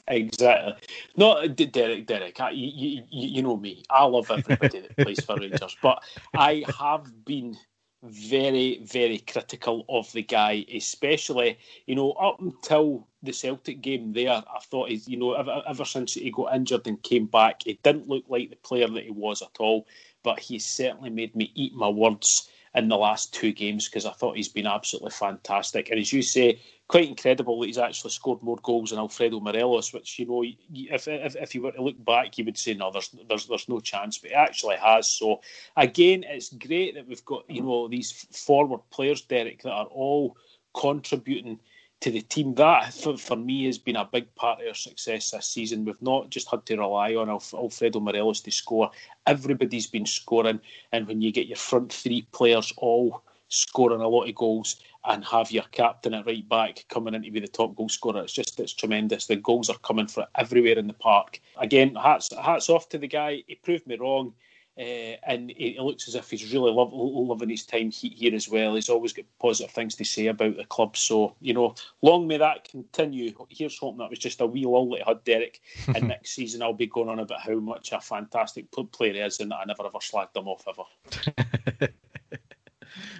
Exactly. No, Derek, Derek, I, you, you, you know me. I love everybody that plays for Rangers, but I have been very, very critical of the guy, especially, you know, up until the Celtic game there, I thought he's, you know, ever, ever since he got injured and came back, he didn't look like the player that he was at all. But he certainly made me eat my words in the last two games because I thought he's been absolutely fantastic. And as you say, quite incredible that he's actually scored more goals than Alfredo Morelos, which you know, if if, if you were to look back, you would say no, there's there's there's no chance, but he actually has. So again, it's great that we've got you know these forward players, Derek, that are all contributing to the team. That, for, for me, has been a big part of our success this season. We've not just had to rely on Alf- Alfredo Morelos to score. Everybody's been scoring, and when you get your front three players all scoring a lot of goals and have your captain at right back coming in to be the top goal scorer. It's just it's tremendous. The goals are coming from everywhere in the park. Again, hats hats off to the guy. He proved me wrong. Uh, and it, looks as if he's really love, loving his time here as well. He's always got positive things to say about the club. So, you know, long may that continue. Here's hoping that was just a wee lull that had Derek. and next season I'll be going on about how much a fantastic player he is and that I never ever slagged him off ever.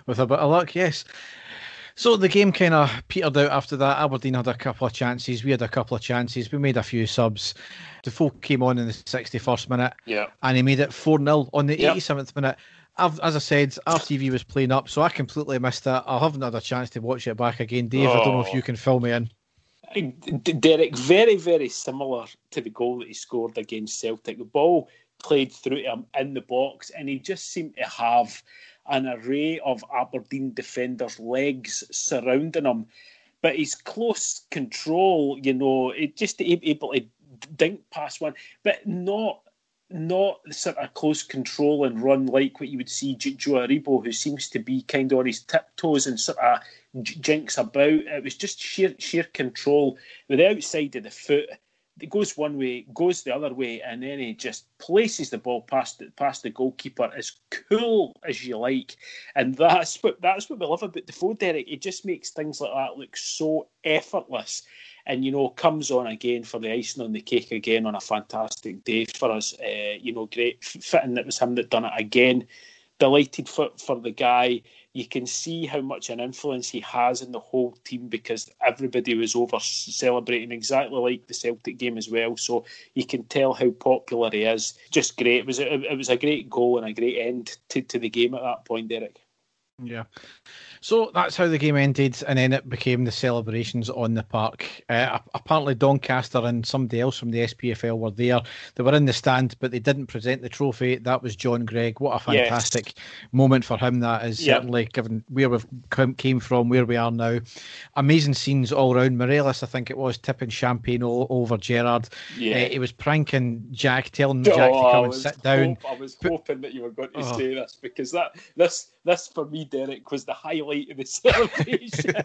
With a bit of luck, yes. So the game kind of petered out after that. Aberdeen had a couple of chances. We had a couple of chances. We made a few subs. Defoe came on in the 61st minute. Yeah. And he made it 4 0 on the 87th minute. I've, as I said, RTV was playing up, so I completely missed it. I haven't had a chance to watch it back again. Dave, oh. I don't know if oh. you can fill me in. Derek, very, very similar to the goal that he scored against Celtic. The ball played through him in the box, and he just seemed to have an array of Aberdeen defenders' legs surrounding him. But his close control, you know, it just able to dink past one, but not not sort of close control and run like what you would see Joe Aribo, who seems to be kind of on his tiptoes and sort of jinks about. It was just sheer sheer control with the outside of the foot it goes one way, goes the other way, and then he just places the ball past the, past the goalkeeper as cool as you like, and that's what that's what we love about Defoe, Derek. It just makes things like that look so effortless, and you know comes on again for the icing on the cake again on a fantastic day for us. Uh, you know, great fitting that was him that done it again. Delighted for for the guy you can see how much an influence he has in the whole team because everybody was over celebrating exactly like the Celtic game as well. So you can tell how popular he is. Just great. It was a, it was a great goal and a great end to, to the game at that point, Derek. Yeah. So that's how the game ended, and then it became the celebrations on the park. Uh, apparently, Doncaster and somebody else from the SPFL were there. They were in the stand, but they didn't present the trophy. That was John Greig. What a fantastic yes. moment for him that is, yep. certainly, given where we've come, came from, where we are now. Amazing scenes all around. Morelos, I think it was, tipping champagne all over Gerrard. Yeah. Uh, he was pranking Jack, telling Jack oh, to come and sit down. I was but, hoping that you were going to oh. say this because that this this for me, Derek, was the highlight of the celebration.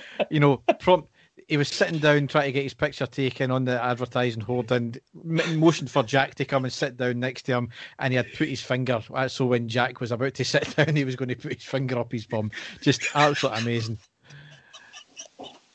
you know, prompt. He was sitting down trying to get his picture taken on the advertising hoard and motioned for Jack to come and sit down next to him, and he had put his finger. Uh, so when Jack was about to sit down, he was going to put his finger up his bum. Just absolutely amazing.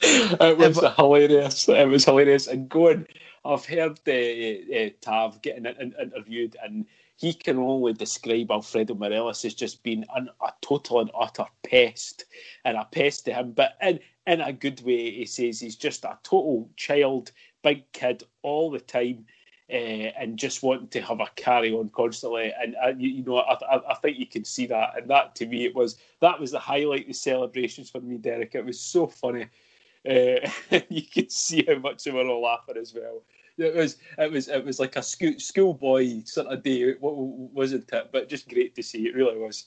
It was yeah, but... hilarious. It was hilarious. And going, I've heard uh, uh, Tav getting interviewed, and he can only describe Alfredo Morelos as just being an, a total and utter pest and a pest to him, but in, in a good way. He says he's just a total child, big kid all the time. uh, and just wanting to have a carry on constantly. And uh, you, you, know, I, I, I, think you can see that. And that to me, it was that was the highlight. The celebrations for me, Derek. It was so funny. Uh, you could see how much they were all laughing as well. It was it was it was like a school schoolboy sort of day, wasn't it? But just great to see. It really was.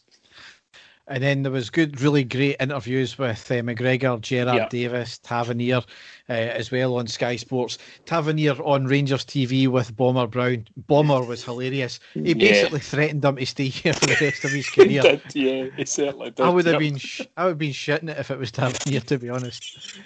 And then there was good, really great interviews with uh, McGregor, Gerrard yeah. Davis, Tavernier, uh, as well on Sky Sports. Tavernier on Rangers TV with Bomber Brown. Bomber was hilarious. He basically yeah. threatened him to stay here for the rest of his career. did, yeah, he certainly did. I would have been, sh- I would have been shitting it if it was Tavernier, to be honest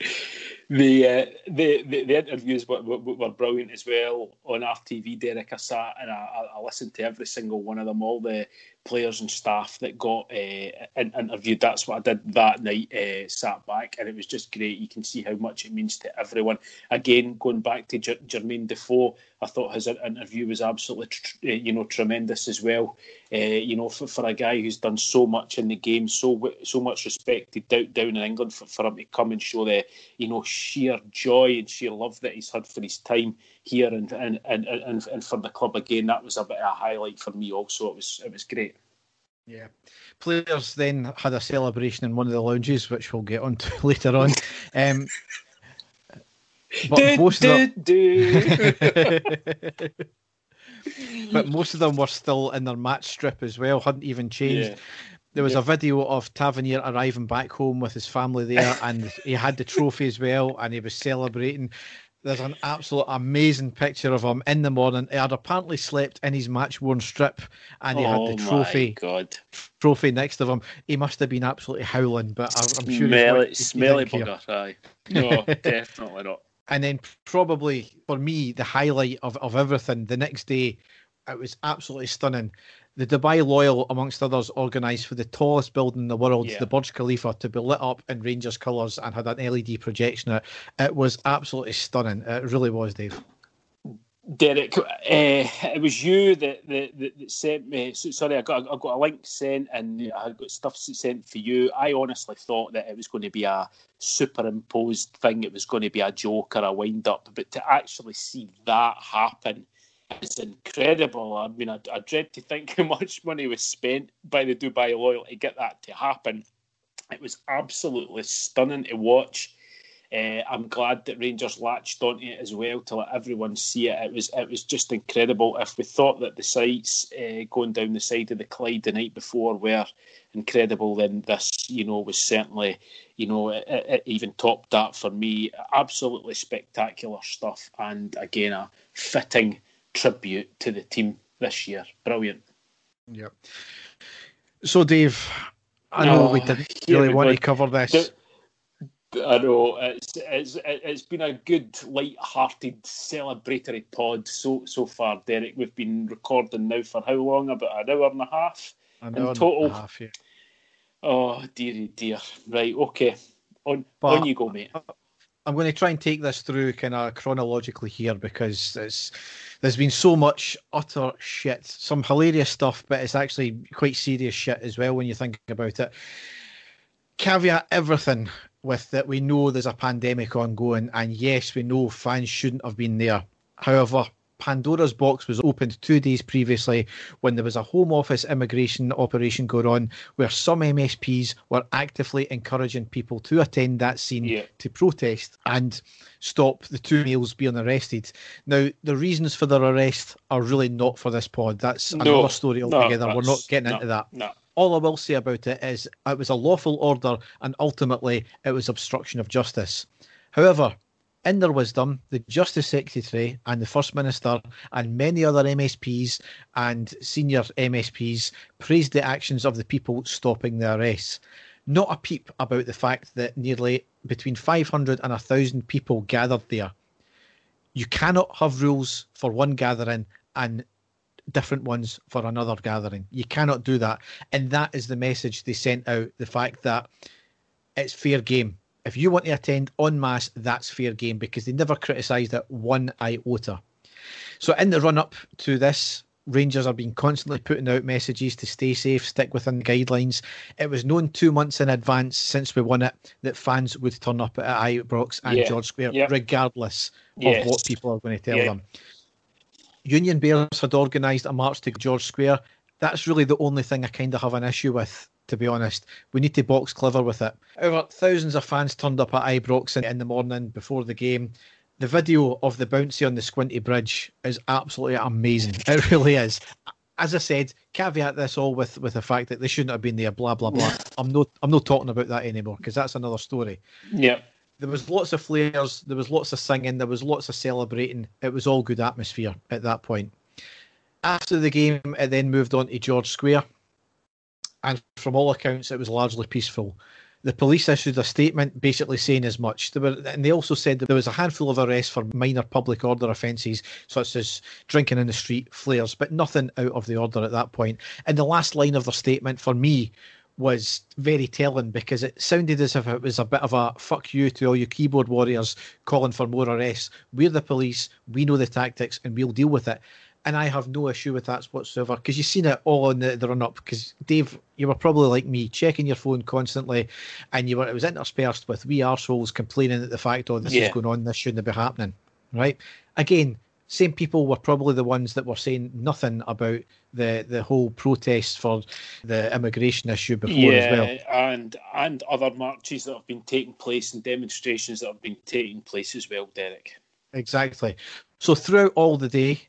the, uh, the, the the interviews were, were, brilliant as well on RTV. Derek, I sat and I, I, listened to every single one of them, all the players and staff that got uh, interviewed. That's what I did that night. Uh, sat back, and it was just great. You can see how much it means to everyone. Again, going back to J- Jermaine Defoe, I thought his interview was absolutely, uh, you know, tremendous as well. Uh, you know, for, for a guy who's done so much in the game, so so much respected down, down in England, for, for him to come and show the, you know, sheer joy and sheer love that he's had for his time here and and, and, and, and for the club again, that was a bit of a highlight for me. Also, it was it was great. Yeah. Players then had a celebration in one of the lounges, which we'll get on to later on. Um, but do, most do, of them, but most of them were still in their match strip as well, hadn't even changed. Yeah. There was yeah. a video of Tavernier arriving back home with his family there, and he had the trophy as well, and he was celebrating. There's an absolute amazing picture of him in the morning. He had apparently slept in his match worn strip, and he oh had the oh trophy God. trophy next to him. He must have been absolutely howling, but I'm sure smelly, smelly bugger. Aye, no, definitely not. And then probably for me, the highlight of, of everything the next day, it was absolutely stunning. The Dubai Loyal, amongst others, organised for the tallest building in the world, yeah. the Burj Khalifa, to be lit up in Rangers colours and had an LED projection. It it was absolutely stunning. It really was, Dave. Derek, uh, it was you that, that, that sent me. Sorry, I got I got a link sent and I got stuff sent for you. I honestly thought that it was going to be a superimposed thing. It was going to be a joke or a wind up, but to actually see that happen is incredible. I mean, I, I dread to think how much money was spent by the Dubai Loyal to get that to happen. It was absolutely stunning to watch. Uh, I'm glad that Rangers latched onto it as well to let everyone see it. It was it was just incredible. If we thought that the sights uh, going down the side of the Clyde the night before were incredible, then this you know was certainly you know it, it even topped that for me. Absolutely spectacular stuff, and again a fitting tribute to the team this year. Brilliant. Yep. So Dave, I know oh, we didn't really want to cover this. I know it's it's it's been a good, light-hearted, celebratory pod so so far, Derek. We've been recording now for how long? About an hour and a half an in total. And a half, yeah. Oh dearie dear. Right, okay. On but on you go, mate. I'm going to try and take this through kind of chronologically here because it's there's been so much utter shit, some hilarious stuff, but it's actually quite serious shit as well when you think about it. Caveat everything with that we know there's a pandemic ongoing, and yes, we know fans shouldn't have been there. However, Pandora's box was opened two days previously when there was a Home Office immigration operation going on where some MSPs were actively encouraging people to attend that scene yeah. to protest and stop the two males being arrested. Now, the reasons for their arrest are really not for this pod. That's no, another story altogether. No, We're not getting no, into that. No all I will say about it is it was a lawful order and ultimately it was obstruction of justice. However, in their wisdom, the Justice Secretary and the First Minister and many other MSPs and senior MSPs praised the actions of the people stopping the arrests. Not a peep about the fact that nearly between 500 and 1,000 people gathered there. You cannot have rules for one gathering and different ones for another gathering. You cannot do that. And that is the message they sent out the fact that it's fair game. If you want to attend en masse, that's fair game because they never criticised it one iota. So, in the run up to this, Rangers are being constantly putting out messages to stay safe, stick within the guidelines. It was known two months in advance since we won it that fans would turn up at Ibrox and Yeah. George Square, Yeah. regardless Yes. of what people are going to tell Yeah. them. Union Bears had organised a march to George Square. That's really the only thing I kind of have an issue with, to be honest. We need to box clever with it. Over thousands of fans turned up at Ibrox in, in the morning before the game. The video of the bouncy on the Squinty Bridge is absolutely amazing. It really is. As I said, caveat this all with, with the fact that they shouldn't have been there. Blah blah blah. I'm not I'm not talking about that anymore because that's another story Yeah. There was lots of flares, there was lots of singing, there was lots of celebrating. It was all good atmosphere at that point. After the game, it then moved on to George Square, and from all accounts, it was largely peaceful. The police issued a statement basically saying as much. There were, and they also said that there was a handful of arrests for minor public order offences, such as drinking in the street, flares, but nothing out of the order at that point. And the last line of their statement for me was very telling because it sounded as if it was a bit of a fuck you to all you keyboard warriors calling for more arrests. We're the police, we know the tactics, and we'll deal with it. And I have no issue with that whatsoever because you've seen it all on the, the run up. Because Dave, you were probably like me, checking your phone constantly, and you were it was interspersed with we arseholes complaining at the fact, oh, this Yeah. is going on, this shouldn't be happening. Right? Again, same people were probably the ones that were saying nothing about the the whole protest for the immigration issue before yeah, as well. and and other marches that have been taking place and demonstrations that have been taking place as well, Derek. Exactly. So throughout all the day,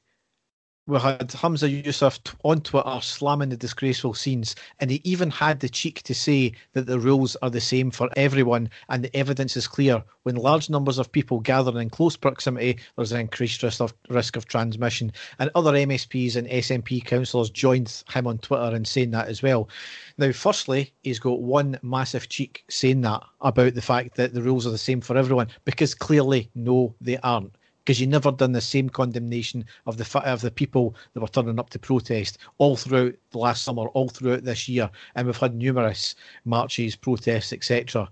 we had Humza Yousaf on Twitter slamming the disgraceful scenes, and he even had the cheek to say that the rules are the same for everyone and the evidence is clear. When large numbers of people gather in close proximity, there's an increased risk of, risk of transmission. And other MSPs and SNP councillors joined him on Twitter in saying that as well. Now, firstly, he's got one massive cheek saying that about the fact that the rules are the same for everyone, because clearly, no, they aren't because you never done the same condemnation of the of the people that were turning up to protest all throughout the last summer, all throughout this year, and we've had numerous marches, protests, etc.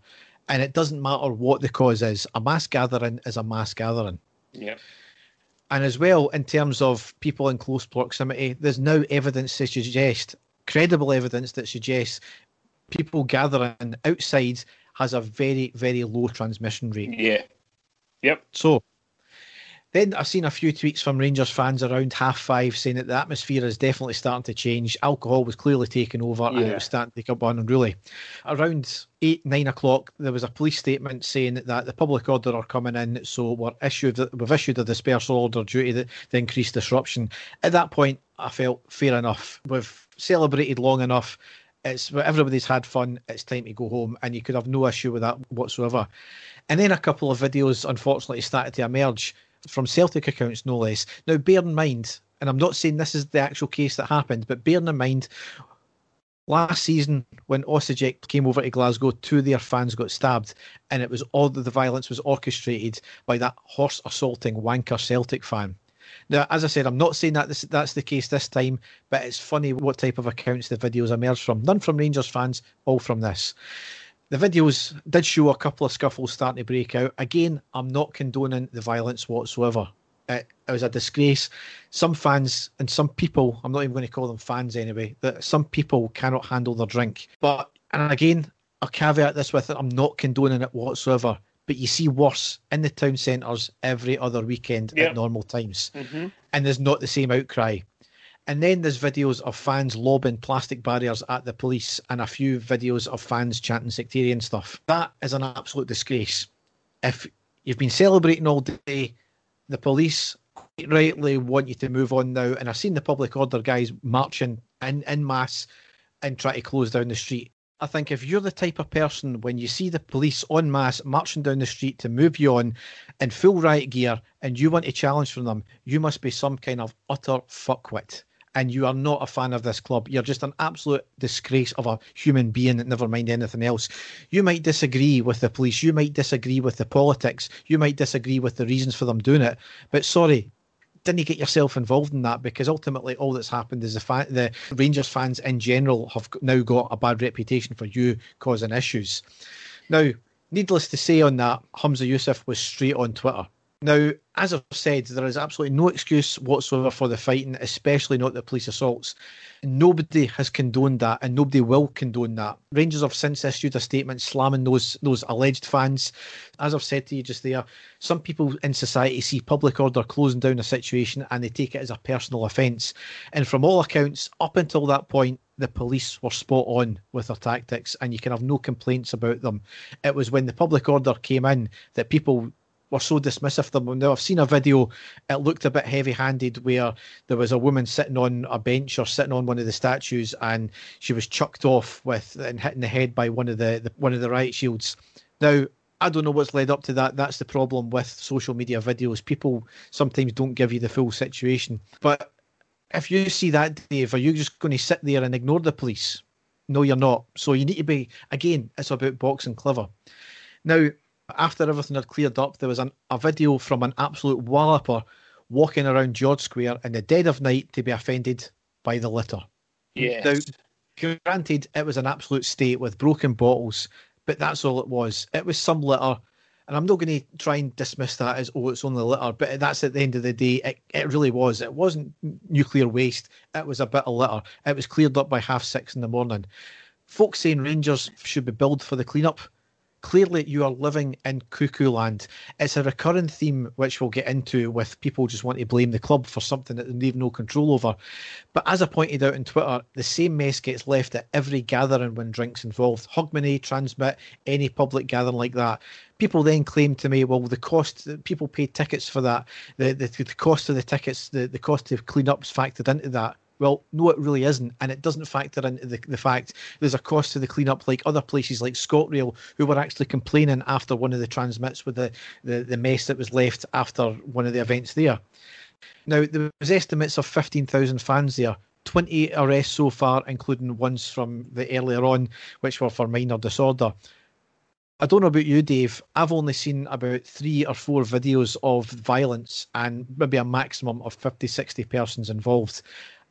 And it doesn't matter what the cause is. A mass gathering is a mass gathering. Yeah. And as well, in terms of people in close proximity, there's now evidence to suggest, credible evidence that suggests people gathering outside has a very, very low transmission rate. Yeah. Yep. So then I've seen a few tweets from Rangers fans around half five saying that the atmosphere is definitely starting to change. Alcohol was clearly taking over and it was starting to come on unruly. Around eight, nine o'clock, there was a police statement saying that the public order are coming in, so we're issued we've issued a dispersal order due to the, the increased disruption. At that point, I felt fair enough. We've celebrated long enough. It's everybody's had fun. It's time to go home, and you could have no issue with that whatsoever. And then a couple of videos, unfortunately, started to emerge from Celtic accounts, no less. Now, bear in mind, and I'm not saying this is the actual case that happened, but bear in mind, last season when Osijek came over to Glasgow, two of their fans got stabbed, and it was all the violence was orchestrated by that horse assaulting wanker Celtic fan. Now, as I said, I'm not saying that this, that's the case this time, but it's funny what type of accounts the videos emerged from. None from Rangers fans, all from this. The videos did show a couple of scuffles starting to break out. Again, I'm not condoning the violence whatsoever. It, it was a disgrace. Some fans and some people, I'm not even going to call them fans anyway, that some people cannot handle their drink. But, and again, I'll caveat this with it, I'm not condoning it whatsoever. But you see worse in the town centres every other weekend Yeah. at normal times. Mm-hmm. And there's not the same outcry. And then there's videos of fans lobbing plastic barriers at the police and a few videos of fans chanting sectarian stuff. That is an absolute disgrace. If you've been celebrating all day, the police quite rightly want you to move on now. And I've seen the public order guys marching in, in mass and try to close down the street. I think if you're the type of person when you see the police en masse marching down the street to move you on in full riot gear and you want a challenge from them, you must be some kind of utter fuckwit. And you are not a fan of this club. You're just an absolute disgrace of a human being, never mind anything else. You might disagree with the police. You might disagree with the politics. You might disagree with the reasons for them doing it. But sorry, didn't you get yourself involved in that? Because ultimately, all that's happened is the, fa- the Rangers fans in general have now got a bad reputation for you causing issues. Now, needless to say, on that, Humza Yousaf was straight on Twitter. Now, as I've said, there is absolutely no excuse whatsoever for the fighting, especially not the police assaults. Nobody has condoned that, and nobody will condone that. Rangers have since issued a statement slamming those those alleged fans. As I've said to you just there, some people in society see public order closing down a situation and they take it as a personal offence. And from all accounts, up until that point, the police were spot on with their tactics, and you can have no complaints about them. It was when the public order came in that people were so dismissive of them. Now I've seen a video; it looked a bit heavy-handed, where there was a woman sitting on a bench or sitting on one of the statues, and she was chucked off with and hit in the head by one of the, the one of the riot shields. Now I don't know what's led up to that. That's the problem with social media videos. People sometimes don't give you the full situation. But if you see that, Dave, are you just going to sit there and ignore the police? No, you're not. So you need to be, again, it's about boxing clever. Now, after everything had cleared up, there was an, a video from an absolute walloper walking around George Square in the dead of night to be offended by the litter. Yes. Now, granted, it was an absolute state with broken bottles, but that's all it was. It was some litter. And I'm not going to try and dismiss that as, oh, it's only litter, but that's at the end of the day, it, it really was. It wasn't nuclear waste, it was a bit of litter. It was cleared up by half six in the morning. Folks saying Rangers should be billed for the cleanup clearly you are living in cuckoo land. It's a recurring theme which we'll get into with people just want to blame the club for something that they have no control over. But as I pointed out on Twitter, the same mess gets left at every gathering when drinks involved. Hogmanay, TRNSMT, any public gathering like that. People then claim to me, well, the cost people pay tickets for that, the the, the cost of the tickets, the, the cost of clean up's factored into that. Well, no, it really isn't, and it doesn't factor into the, the fact there's a cost to the cleanup, like other places like ScotRail, who were actually complaining after one of the TRNSMTs with the, the, the mess that was left after one of the events there. Now, there was estimates of 15,000 fans there. 20 arrests so far, including ones from the earlier on, which were for minor disorder. I don't know about you, Dave. I've only seen about three or four videos of violence and maybe a maximum of 50, 60 persons involved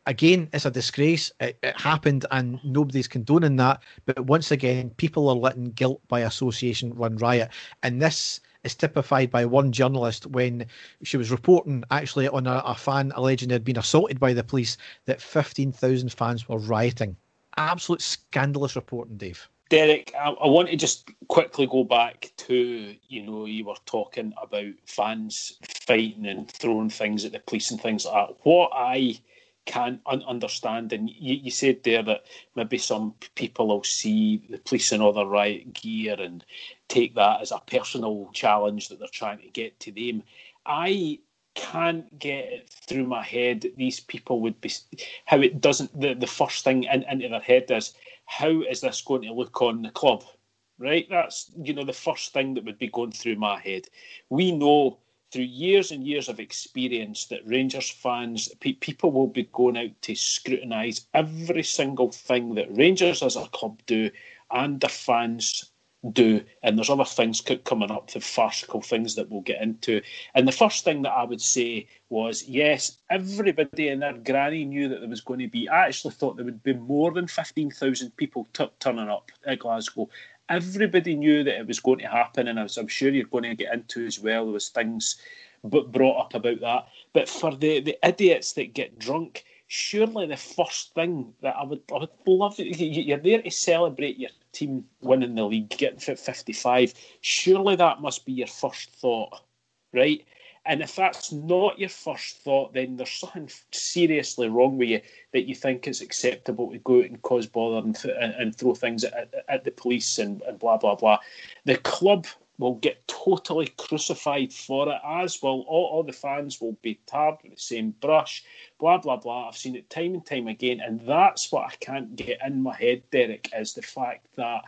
again, it's a disgrace. It, it, happened, and nobody's condoning that. But once again, people are letting guilt by association run riot, and this is typified by one journalist when she was reporting actually on a, a fan alleging they'd been assaulted by the police that 15,000 fans were rioting. Absolute scandalous reporting, Dave. Derek, I, I, want to just quickly go back to you know you were talking about fans fighting and throwing things at the police and things like that. What I can't un- understand. And you, you, said there that maybe some people will see the police in other riot gear and take that as a personal challenge that they're trying to get to them. I can't get it through my head that these people would be how it doesn't the, the first thing in, into their head is how is this going to look on the club right that's you know the first thing that would be going through my head we know through years and years of experience that Rangers fans, pe- people will be going out to scrutinise every single thing that Rangers as a club do and their fans do. And there's other things coming up, the farcical things that we'll get into. And the first thing that I would say was yes, everybody and their granny knew that there was going to be. I actually thought there would be more than 15,000 people t- turning up at Glasgow everybody knew that it was going to happen, and I'm sure you're going to get into as well, there was things but brought up about that. But for the, the idiots that get drunk, surely the first thing that I would I would love you're there to celebrate your team winning the league, getting fit 55. Surely that must be your first thought, right? And if that's not your first thought, then there's something seriously wrong with you that you think it's acceptable to go out and cause bother and, th- and throw things at, at the police and, and blah, blah, blah. The club will get totally crucified for it, as will all, all the fans will be tarred with the same brush, blah, blah, blah. I've seen it time and time again. And that's what I can't get in my head, Derek, is the fact that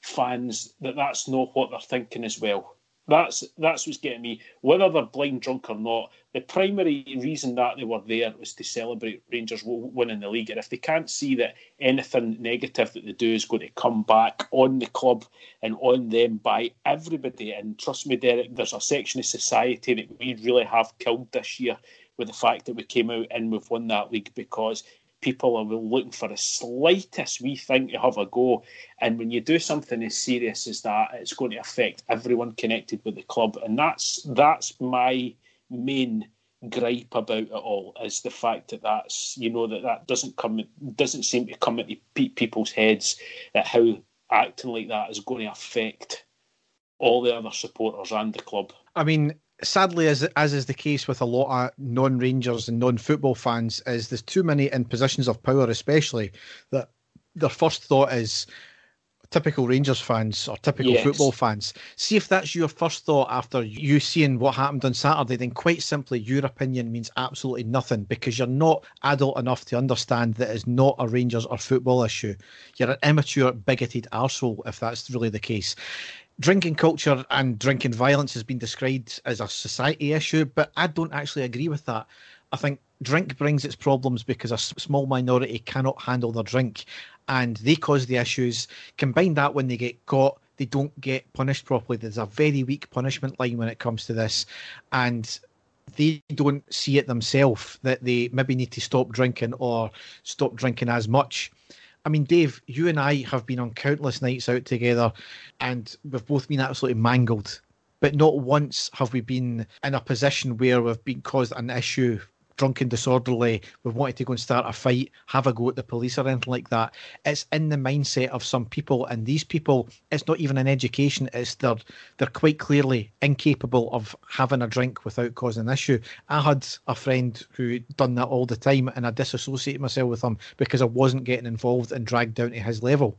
fans, that that's not what they're thinking as well. That's that's what's getting me. Whether they're blind drunk or not, the primary reason that they were there was to celebrate Rangers winning the league. And if they can't see that anything negative that they do is going to come back on the club and on them by everybody, and trust me, Derek, there's a section of society that we really have killed this year with the fact that we came out and we've won that league because people are looking for the slightest wee thing to have a go. And when you do something as serious as that, it's going to affect everyone connected with the club. And that's that's my main gripe about it all is the fact that that's you know that that doesn't come doesn't seem to come into people's heads that how acting like that is going to affect all the other supporters and the club. I mean, sadly, as as is the case with a lot of non Rangers and non football fans, is there's too many in positions of power, especially that their first thought is typical Rangers fans or typical yes. football fans. See if that's your first thought after you seeing what happened on Saturday, then quite simply your opinion means absolutely nothing because you're not adult enough to understand that it's not a Rangers or football issue. You're an immature, bigoted arsehole if that's really the case drinking culture and drinking violence has been described as a society issue, but I don't actually agree with that. I think drink brings its problems because a small minority cannot handle their drink and they cause the issues. Combine that when they get caught, they don't get punished properly. There's a very weak punishment line when it comes to this. And they don't see it themselves that they maybe need to stop drinking or stop drinking as much. I mean, Dave, you and I have been on countless nights out together, and we've both been absolutely mangled. But not once have we been in a position where we've been caused an issue drunken, disorderly, we've wanted to go and start a fight, have a go at the police or anything like that. It's in the mindset of some people, and these people, it's not even an education. It's they're they're quite clearly incapable of having a drink without causing an issue. I had a friend who done that all the time, and I disassociated myself with him because I wasn't getting involved and dragged down to his level.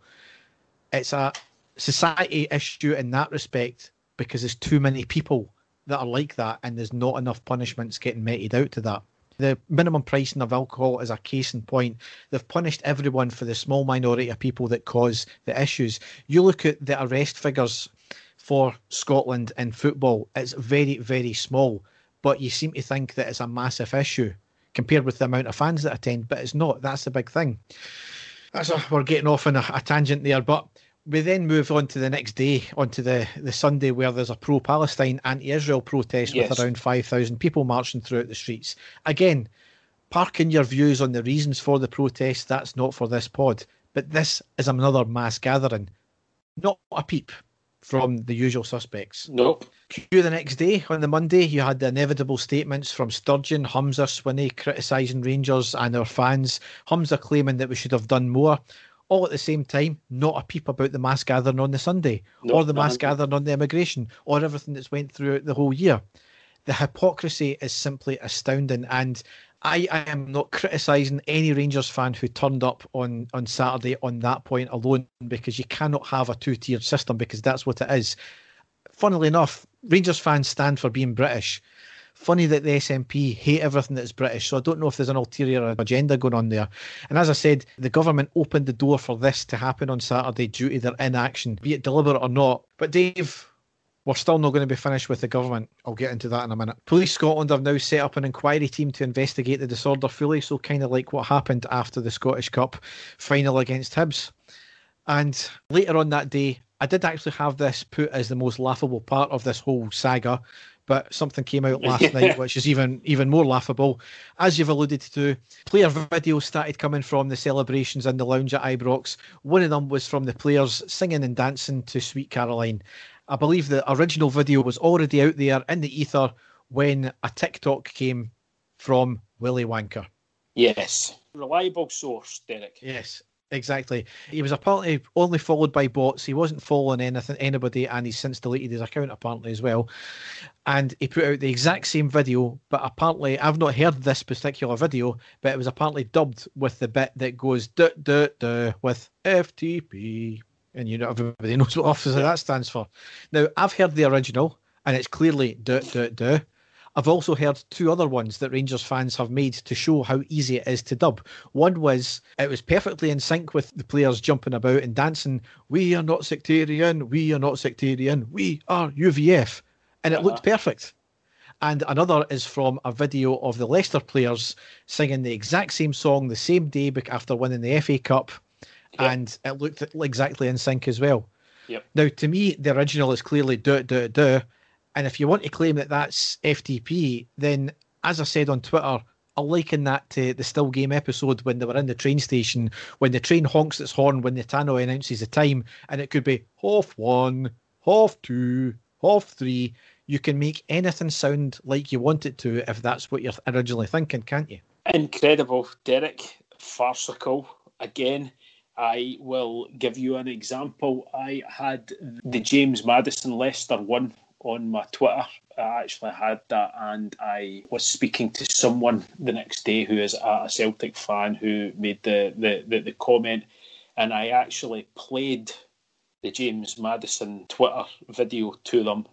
It's a society issue in that respect because there's too many people that are like that, and there's not enough punishments getting meted out to that. The minimum pricing of alcohol is a case in point. They've punished everyone for the small minority of people that cause the issues. You look at the arrest figures for Scotland in football, it's very, very small, but you seem to think that it's a massive issue compared with the amount of fans that attend, but it's not. That's the big thing. That's a, we're getting off on a, a tangent there, but we then move on to the next day, onto the, the Sunday, where there's a pro Palestine, anti Israel protest yes. with around 5,000 people marching throughout the streets. Again, parking your views on the reasons for the protest, that's not for this pod. But this is another mass gathering. Not a peep from the usual suspects. Nope. Cue the next day, on the Monday, you had the inevitable statements from Sturgeon, Humza, Swinney criticising Rangers and our fans. Humza claiming that we should have done more all at the same time, not a peep about the mass gathering on the Sunday, or the mass gathering on the immigration, or everything that's went throughout the whole year. The hypocrisy is simply astounding, and I, I am not criticising any Rangers fan who turned up on, on Saturday on that point alone, because you cannot have a two tiered system, because that's what it is. Funnily enough, Rangers fans stand for being British funny that the SNP hate everything that's British. So I don't know if there's an ulterior agenda going on there. And as I said, the government opened the door for this to happen on Saturday due to their inaction, be it deliberate or not. But Dave, we're still not going to be finished with the government. I'll get into that in a minute. Police Scotland have now set up an inquiry team to investigate the disorder fully, so kind of like what happened after the Scottish Cup final against Hibs. And later on that day, I did actually have this put as the most laughable part of this whole saga but something came out last night which is even even more laughable. As you've alluded to, player videos started coming from the celebrations in the lounge at Ibrox. One of them was from the players singing and dancing to Sweet Caroline. I believe the original video was already out there in the ether when a TikTok came from Willie Wanker. Yes. Reliable source, Derek. Yes. Exactly. He was apparently only followed by bots. He wasn't following anything, anybody, and he's since deleted his account apparently as well. And he put out the exact same video, but apparently I've not heard this particular video, but it was apparently dubbed with the bit that goes duh duh duh with FTP, and you know everybody knows what officer that stands for. Now I've heard the original, and it's clearly duh duh duh. I've also heard two other ones that Rangers fans have made to show how easy it is to dub. One was it was perfectly in sync with the players jumping about and dancing. We are not sectarian. We are not sectarian. We are UVF, and it uh-huh. looked perfect. And another is from a video of the Leicester players singing the exact same song the same day after winning the FA Cup, yep. and it looked exactly in sync as well. Yep. Now, to me, the original is clearly do do do and if you want to claim that that's FTP, then as I said on Twitter, I'll liken that to the still game episode when they were in the train station, when the train honks its horn when the tannoy announces the time, and it could be half one, half two, half three. You can make anything sound like you want it to if that's what you're originally thinking, can't you? Incredible, Derek. Farcical. Again, I will give you an example. I had the James Maddison Leicester one on my Twitter. I actually had that, and I was speaking to someone the next day who is a Celtic fan who made the, the, the, the comment, and I actually played the James Maddison Twitter video to them,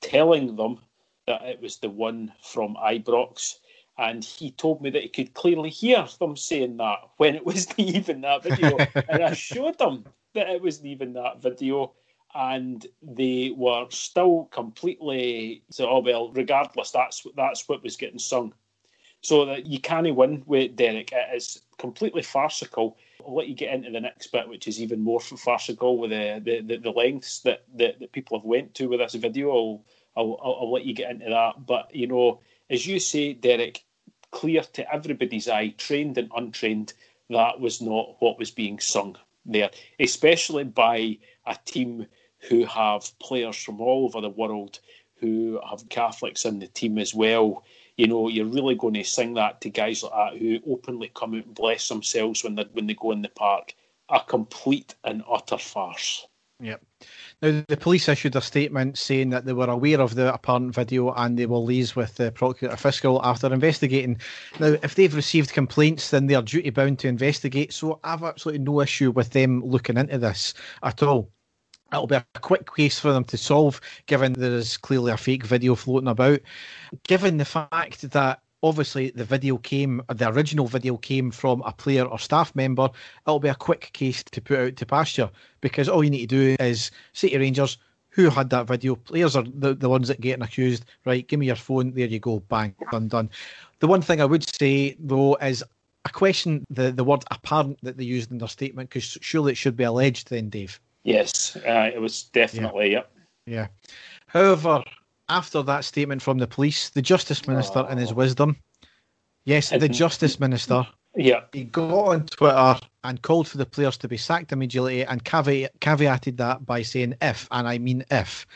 telling them that it was the one from Ibrox. And he told me that he could clearly hear them saying that when it wasn't even that video. and I showed them that it wasn't even that video and they were still completely so oh well regardless that's that's what was getting sung. So that you can't win with Derek. It is completely farcical. I'll let you get into the next bit which is even more farcical with the the, the, the lengths that, that, that people have went to with this video. I'll, I'll, I'll I'll let you get into that. But you know as you say Derek clear to everybody's eye trained and untrained that was not what was being sung there especially by a team who have players from all over the world who have Catholics in the team as well. You know, you're really going to sing that to guys like that who openly come out and bless themselves when they when they go in the park. A complete and utter farce. Yep. Now, the police issued a statement saying that they were aware of the apparent video and they will liaise with the Procurator Fiscal after investigating. Now, if they've received complaints, then they are duty bound to investigate. So I've absolutely no issue with them looking into this at all it'll be a quick case for them to solve, given there is clearly a fake video floating about. Given the fact that obviously the video came, the original video came from a player or staff member, it'll be a quick case to put out to pasture because all you need to do is say to Rangers, who had that video? Players are the, the ones that getting accused. Right, give me your phone. There you go. Bang, done, done. The one thing I would say though is I question the, the word apparent that they used in their statement because surely it should be alleged then, Dave. Yes, uh, it was definitely, yeah. Yeah. However, after that statement from the police, the Justice Minister, oh. in his wisdom, yes, the Justice Minister, yeah, he got on Twitter and called for the players to be sacked immediately and caveat, caveated that by saying if, and I mean if.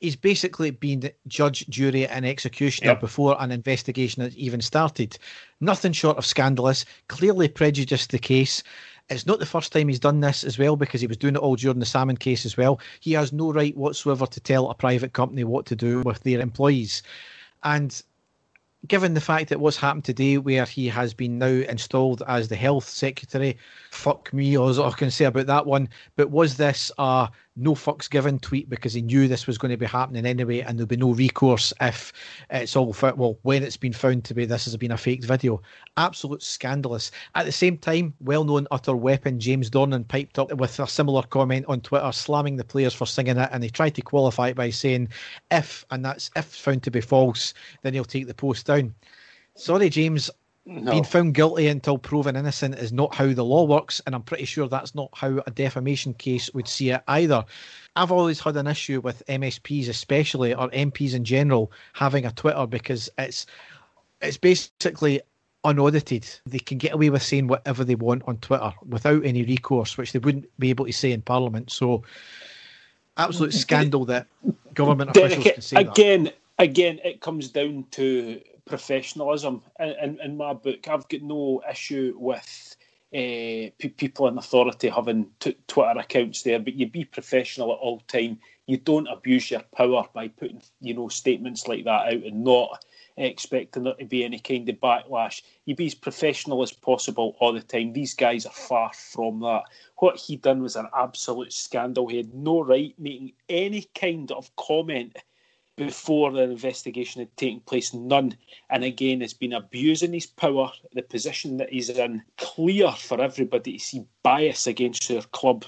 He's basically been judge, jury, and executioner yep. before an investigation has even started. Nothing short of scandalous, clearly prejudiced the case, it's not the first time he's done this as well because he was doing it all during the Salmond case as well. He has no right whatsoever to tell a private company what to do with their employees. And given the fact that what's happened today, where he has been now installed as the health secretary, fuck me, all I can say about that one. But was this a no fucks given tweet because he knew this was going to be happening anyway, and there'll be no recourse if it's all well when it's been found to be this has been a faked video. Absolute scandalous. At the same time, well-known utter weapon James Dornan piped up with a similar comment on Twitter, slamming the players for singing it, and he tried to qualify it by saying, "If," and that's if found to be false, then he'll take the post down. Sorry, James. No. Being found guilty until proven innocent is not how the law works, and I'm pretty sure that's not how a defamation case would see it either. I've always had an issue with MSPs, especially or MPs in general, having a Twitter because it's it's basically unaudited. They can get away with saying whatever they want on Twitter without any recourse, which they wouldn't be able to say in Parliament. So, absolute scandal that government officials can say again. That. Again, it comes down to professionalism in, in, in, my book. I've got no issue with uh, p- people in authority having t- Twitter accounts there, but you be professional at all time. You don't abuse your power by putting you know statements like that out and not expecting there to be any kind of backlash. You be as professional as possible all the time. These guys are far from that. What he done was an absolute scandal. He had no right making any kind of comment before the investigation had taken place, none. And again, has been abusing his power, the position that he's in, clear for everybody to see bias against their club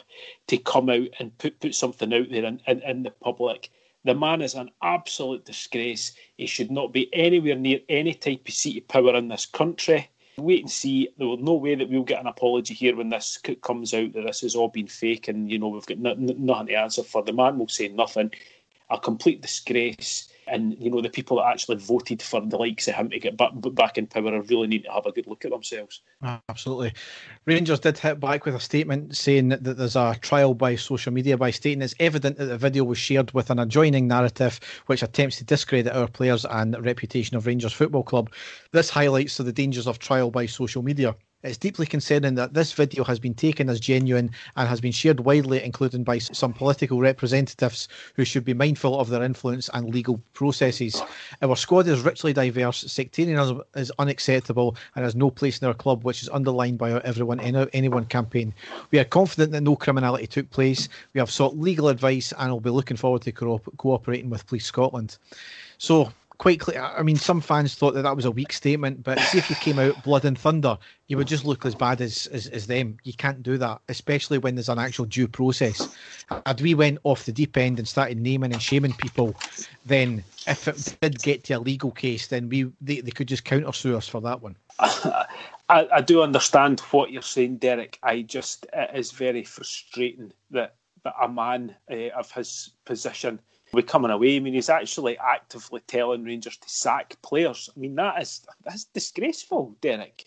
to come out and put, put something out there in, in, in the public. The man is an absolute disgrace. He should not be anywhere near any type of seat of power in this country. Wait and see. There will no way that we'll get an apology here when this comes out that this has all been fake and you know we've got nothing to answer for. The man will say nothing a complete disgrace. and you know the people that actually voted for the likes of him to get back, back in power really need to have a good look at themselves. Absolutely. Rangers did hit back with a statement saying that, that there's a trial by social media by stating it's evident that the video was shared with an adjoining narrative which attempts to discredit our players and reputation of Rangers Football Club. This highlights the dangers of trial by social media. It's deeply concerning that this video has been taken as genuine and has been shared widely, including by some political representatives who should be mindful of their influence and legal processes. Our squad is richly diverse, sectarianism is unacceptable, and has no place in our club, which is underlined by our Everyone Anyone campaign. We are confident that no criminality took place. We have sought legal advice and will be looking forward to co- cooperating with Police Scotland. So, quite clear. I mean, some fans thought that that was a weak statement, but see if you came out blood and thunder, you would just look as bad as, as, as them. You can't do that, especially when there's an actual due process. Had we went off the deep end and started naming and shaming people, then if it did get to a legal case, then we they, they could just counter sue us for that one. I, I do understand what you're saying, Derek. I just it is very frustrating that that a man uh, of his position we coming away. I mean, he's actually actively telling Rangers to sack players. I mean, that is that's disgraceful, Derek.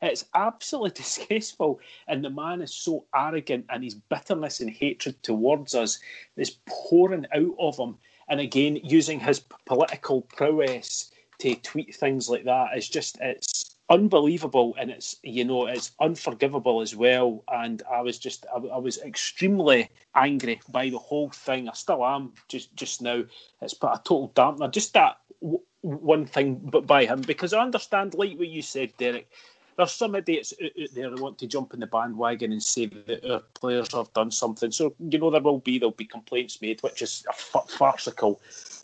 It's absolutely disgraceful. And the man is so arrogant, and his bitterness and hatred towards us is pouring out of him. And again, using his political prowess to tweet things like that is just it's unbelievable and it's you know it's unforgivable as well. And i was just I, I, was extremely angry by the whole thing. I still am just just now. It's put a total dampener. Just that w- one thing but by him because i understand like what you said derek there's some idiots out, there that want to jump in the bandwagon and say that our players have done something. So you know there will be there'll be complaints made which is a farcical.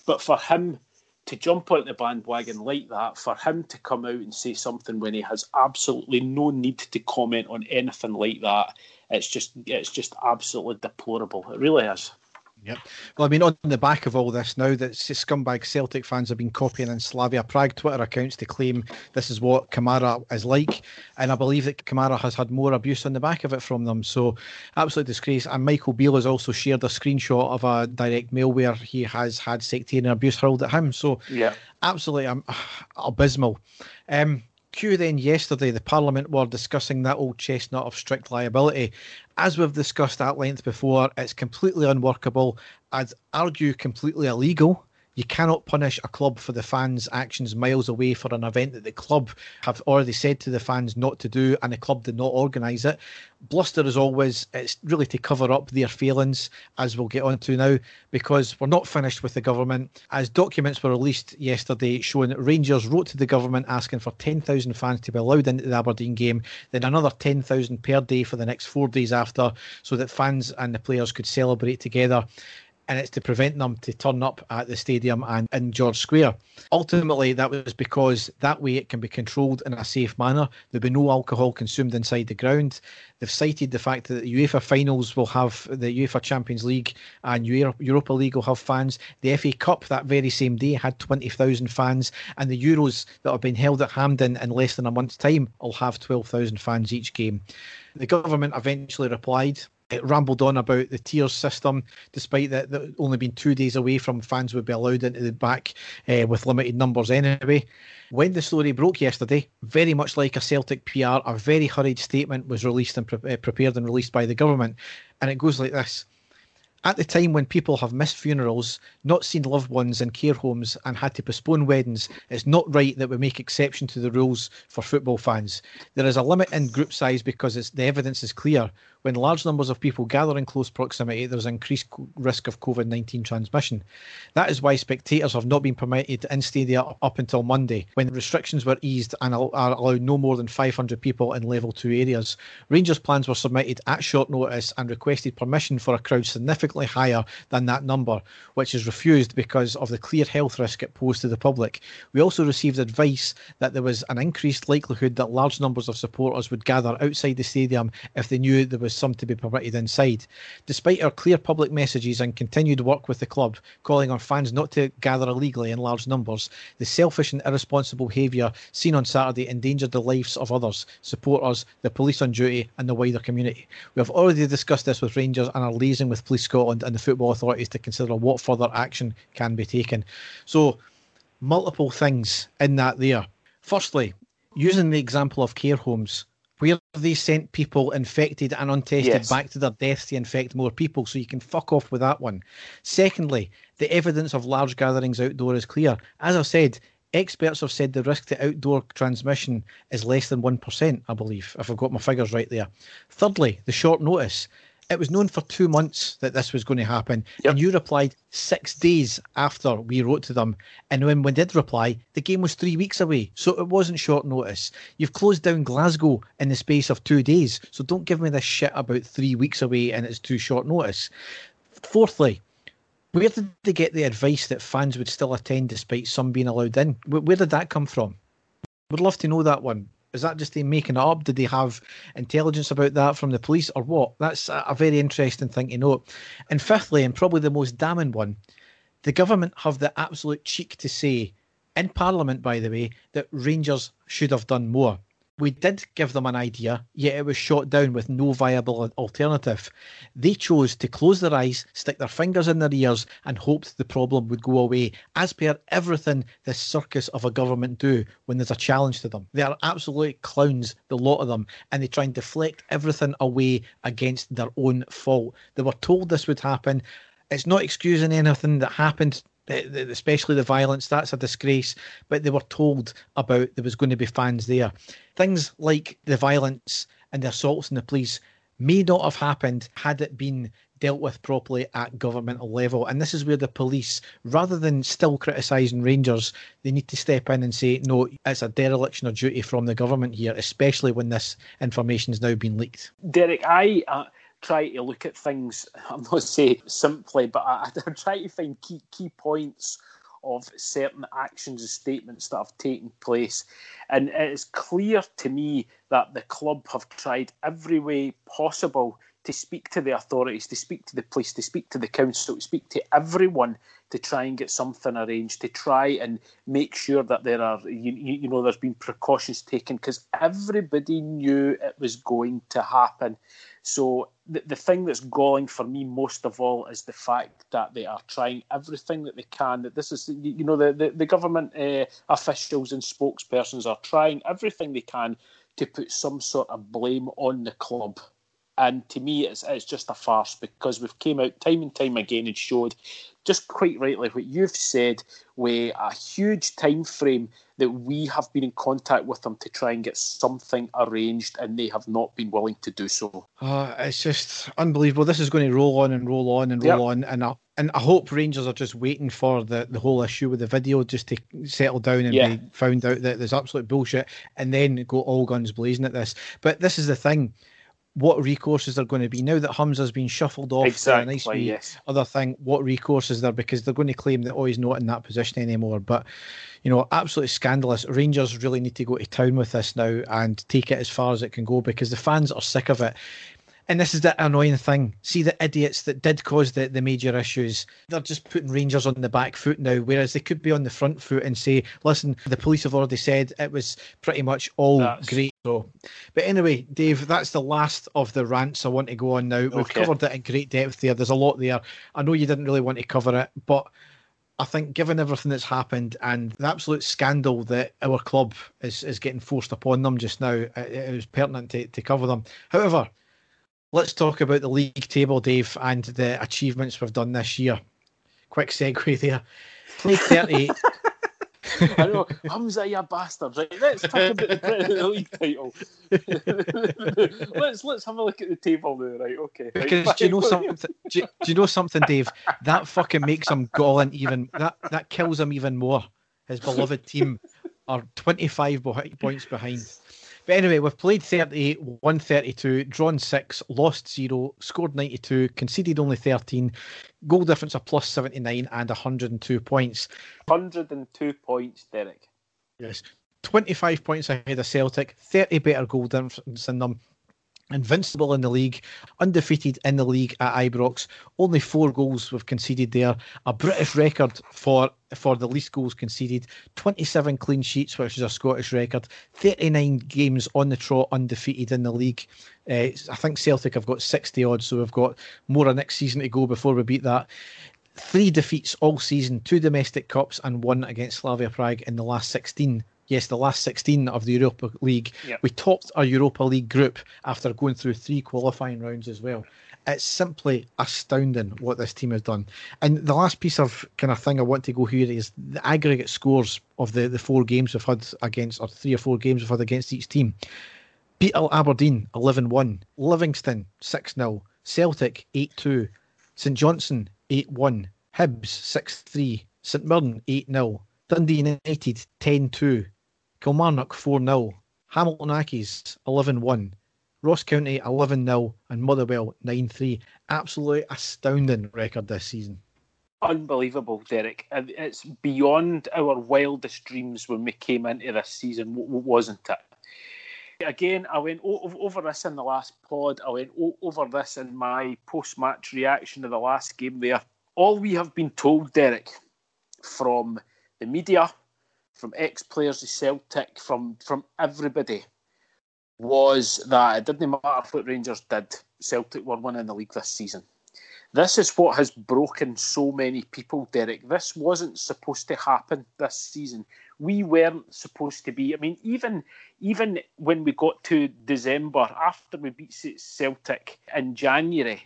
But for him to jump on the bandwagon like that, for him to come out and say something when he has absolutely no need to comment on anything like that, it's just it's just absolutely deplorable. It really is. Yep. Well, I mean, on the back of all this now, that scumbag Celtic fans have been copying in Slavia Prague Twitter accounts to claim this is what Kamara is like, and I believe that Kamara has had more abuse on the back of it from them. So, absolute disgrace. And Michael Beale has also shared a screenshot of a direct mail where he has had sectarian abuse hurled at him. So, yeah, absolutely um, abysmal. Um, Q then yesterday, the Parliament were discussing that old chestnut of strict liability. As we've discussed at length before, it's completely unworkable. I'd argue completely illegal you cannot punish a club for the fans' actions miles away for an event that the club have already said to the fans not to do, and the club did not organise it. Bluster, as always, it's really to cover up their failings, as we'll get on to now, because we're not finished with the government. As documents were released yesterday showing that Rangers wrote to the government asking for 10,000 fans to be allowed into the Aberdeen game, then another 10,000 per day for the next four days after, so that fans and the players could celebrate together and it's to prevent them to turn up at the stadium and in George Square. Ultimately, that was because that way it can be controlled in a safe manner. There'll be no alcohol consumed inside the ground. They've cited the fact that the UEFA finals will have the UEFA Champions League and Europa League will have fans. The FA Cup that very same day had 20,000 fans, and the Euros that have been held at Hampden in less than a month's time will have 12,000 fans each game. The government eventually replied it rambled on about the tiers system, despite that, that only been two days away from fans would be allowed into the back uh, with limited numbers anyway. When the story broke yesterday, very much like a Celtic PR, a very hurried statement was released and pre- uh, prepared and released by the government, and it goes like this. At the time when people have missed funerals, not seen loved ones in care homes, and had to postpone weddings, it's not right that we make exception to the rules for football fans. There is a limit in group size because the evidence is clear. When large numbers of people gather in close proximity, there's increased risk of COVID 19 transmission. That is why spectators have not been permitted in stadia up until Monday, when restrictions were eased and are allowed no more than 500 people in level 2 areas. Rangers plans were submitted at short notice and requested permission for a crowd significantly higher than that number, which is refused because of the clear health risk it posed to the public. We also received advice that there was an increased likelihood that large numbers of supporters would gather outside the stadium if they knew there was some to be permitted inside. Despite our clear public messages and continued work with the club, calling on fans not to gather illegally in large numbers, the selfish and irresponsible behaviour seen on Saturday endangered the lives of others, supporters, the police on duty, and the wider community. We have already discussed this with Rangers and are liaising with Police Scotland and the football authorities to consider what further action can be taken. So, multiple things in that there. Firstly, using the example of care homes, where they sent people infected and untested Yes. back to their deaths to infect more people, so you can fuck off with that one. Secondly, the evidence of large gatherings outdoor is clear. As I've said, experts have said the risk to outdoor transmission is less than 1%, I believe, if I've got my figures right there. Thirdly, the short notice. It was known for two months that this was going to happen, Yep. and you replied six days after we wrote to them. And when we did reply, the game was three weeks away, so it wasn't short notice. You've closed down Glasgow in the space of two days, so don't give me this shit about three weeks away and it's too short notice. Fourthly, where did they get the advice that fans would still attend despite some being allowed in? Where, where did that come from? Would love to know that one. Is that just them making it up? Did they have intelligence about that from the police or what? That's a, very interesting thing to note. And fifthly, and probably the most damning one, the government have the absolute cheek to say, in Parliament, by the way, that Rangers should have done more. We did give them an idea, yet it was shot down with no viable alternative. They chose to close their eyes, stick their fingers in their ears, and hoped the problem would go away, as per everything this circus of a government do when there's a challenge to them. They are absolute clowns, the lot of them, and they try and deflect everything away against their own fault. They were told this would happen. It's not excusing anything that happened especially the violence, that's a disgrace. But they were told about there was going to be fans there. Things like the violence and the assaults on the police may not have happened had it been dealt with properly at governmental level. And this is where the police, rather than still criticising Rangers, they need to step in and say, no, it's a dereliction of duty from the government here, especially when this information has now been leaked. Derek, I uh, try to look at things. I'm not say simply, but I, I try to find key key points of certain actions and statements that have taken place, and it is clear to me that the club have tried every way possible to speak to the authorities, to speak to the police, to speak to the council, to speak to everyone to try and get something arranged, to try and make sure that there are, you, you know, there's been precautions taken because everybody knew it was going to happen. So the, the thing that's galling for me most of all is the fact that they are trying everything that they can. That this is, you you know, the the, the government uh, officials and spokespersons are trying everything they can to put some sort of blame on the club. And to me, it's it's just a farce because we've came out time and time again and showed just quite rightly what you've said, with a huge time frame that we have been in contact with them to try and get something arranged, and they have not been willing to do so. Uh, it's just unbelievable. This is going to roll on and roll on and roll Yep. on, and I, and I hope Rangers are just waiting for the, the whole issue with the video just to settle down and Yeah. be found out that there's absolute bullshit, and then go all guns blazing at this. But this is the thing: what recourse is there going to be now that Humza's been shuffled off? nice Exactly, wee yes. Other thing, what recourse is there? Because they're going to claim that oh he's not in that position anymore. But you know, absolutely scandalous. Rangers really need to go to town with this now and take it as far as it can go because the fans are sick of it. And this is the annoying thing. See the idiots that did cause the, the major issues. They're just putting Rangers on the back foot now, whereas they could be on the front foot and say, listen, the police have already said it was pretty much all That's- great. So, but anyway, Dave, that's the last of the rants I want to go on now. We've covered it in great depth there. There's a lot there. I know you didn't really want to cover it, but I think given everything that's happened and the absolute scandal that our club is, is getting forced upon them just now, it, it was pertinent to, to cover them. However, let's talk about the league table, Dave, and the achievements we've done this year. Quick segue there. Played 38. I know, Humza, you bastard. Right, let's talk about the Premier League title. let's let's have a look at the table now. Right, okay. Right, Because do you know something? Do you, do you know something, Dave? That fucking makes him galling even. That that kills him even more. His beloved team are 25 points behind. But anyway, we've played 38, won 32, drawn six, lost zero, scored 92, conceded only 13, goal difference of plus 79 and 102 points. 102 points, Derek. Yes. 25 points ahead of Celtic, 30 better goal difference than them, invincible in the league, undefeated in the league at Ibrox. Only four goals we've conceded there. A British record for for the least goals conceded. 27 clean sheets, which is a Scottish record. 39 games on the trot undefeated in the league. Uh, I think Celtic have got 60 odds, so we've got more next season to go before we beat that. Three defeats all season, two domestic cups and one against Slavia Prague in the last 16 yes, the last 16 of the Europa League. Yep. We topped our Europa League group after going through three qualifying rounds as well. It's simply astounding what this team has done. And the last piece of kind of thing I want to go here is the aggregate scores of the, the four games we've had against, or three or four games we've had against each team. Beat Aberdeen 11 1, Livingston 6 0, Celtic 8 2, St Johnstone 8 1, Hibs 6 3, St Mirren 8 0, Dundee United 10 2, Kilmarnock 4 0, Hamilton Accies 11 1, Ross County 11 0, and Motherwell 9 3. Absolutely astounding record this season. Unbelievable, Derek. It's beyond our wildest dreams when we came into this season, wasn't it? Again, I went over this in the last pod. I went over this in my post match reaction to the last game there. All we have been told, Derek, from the media, from ex players of Celtic, from, from everybody, was that it didn't matter what Rangers did, Celtic were winning the league this season. This is what has broken so many people, Derek. This wasn't supposed to happen this season. We weren't supposed to be. I mean, even even when we got to December after we beat Celtic in January,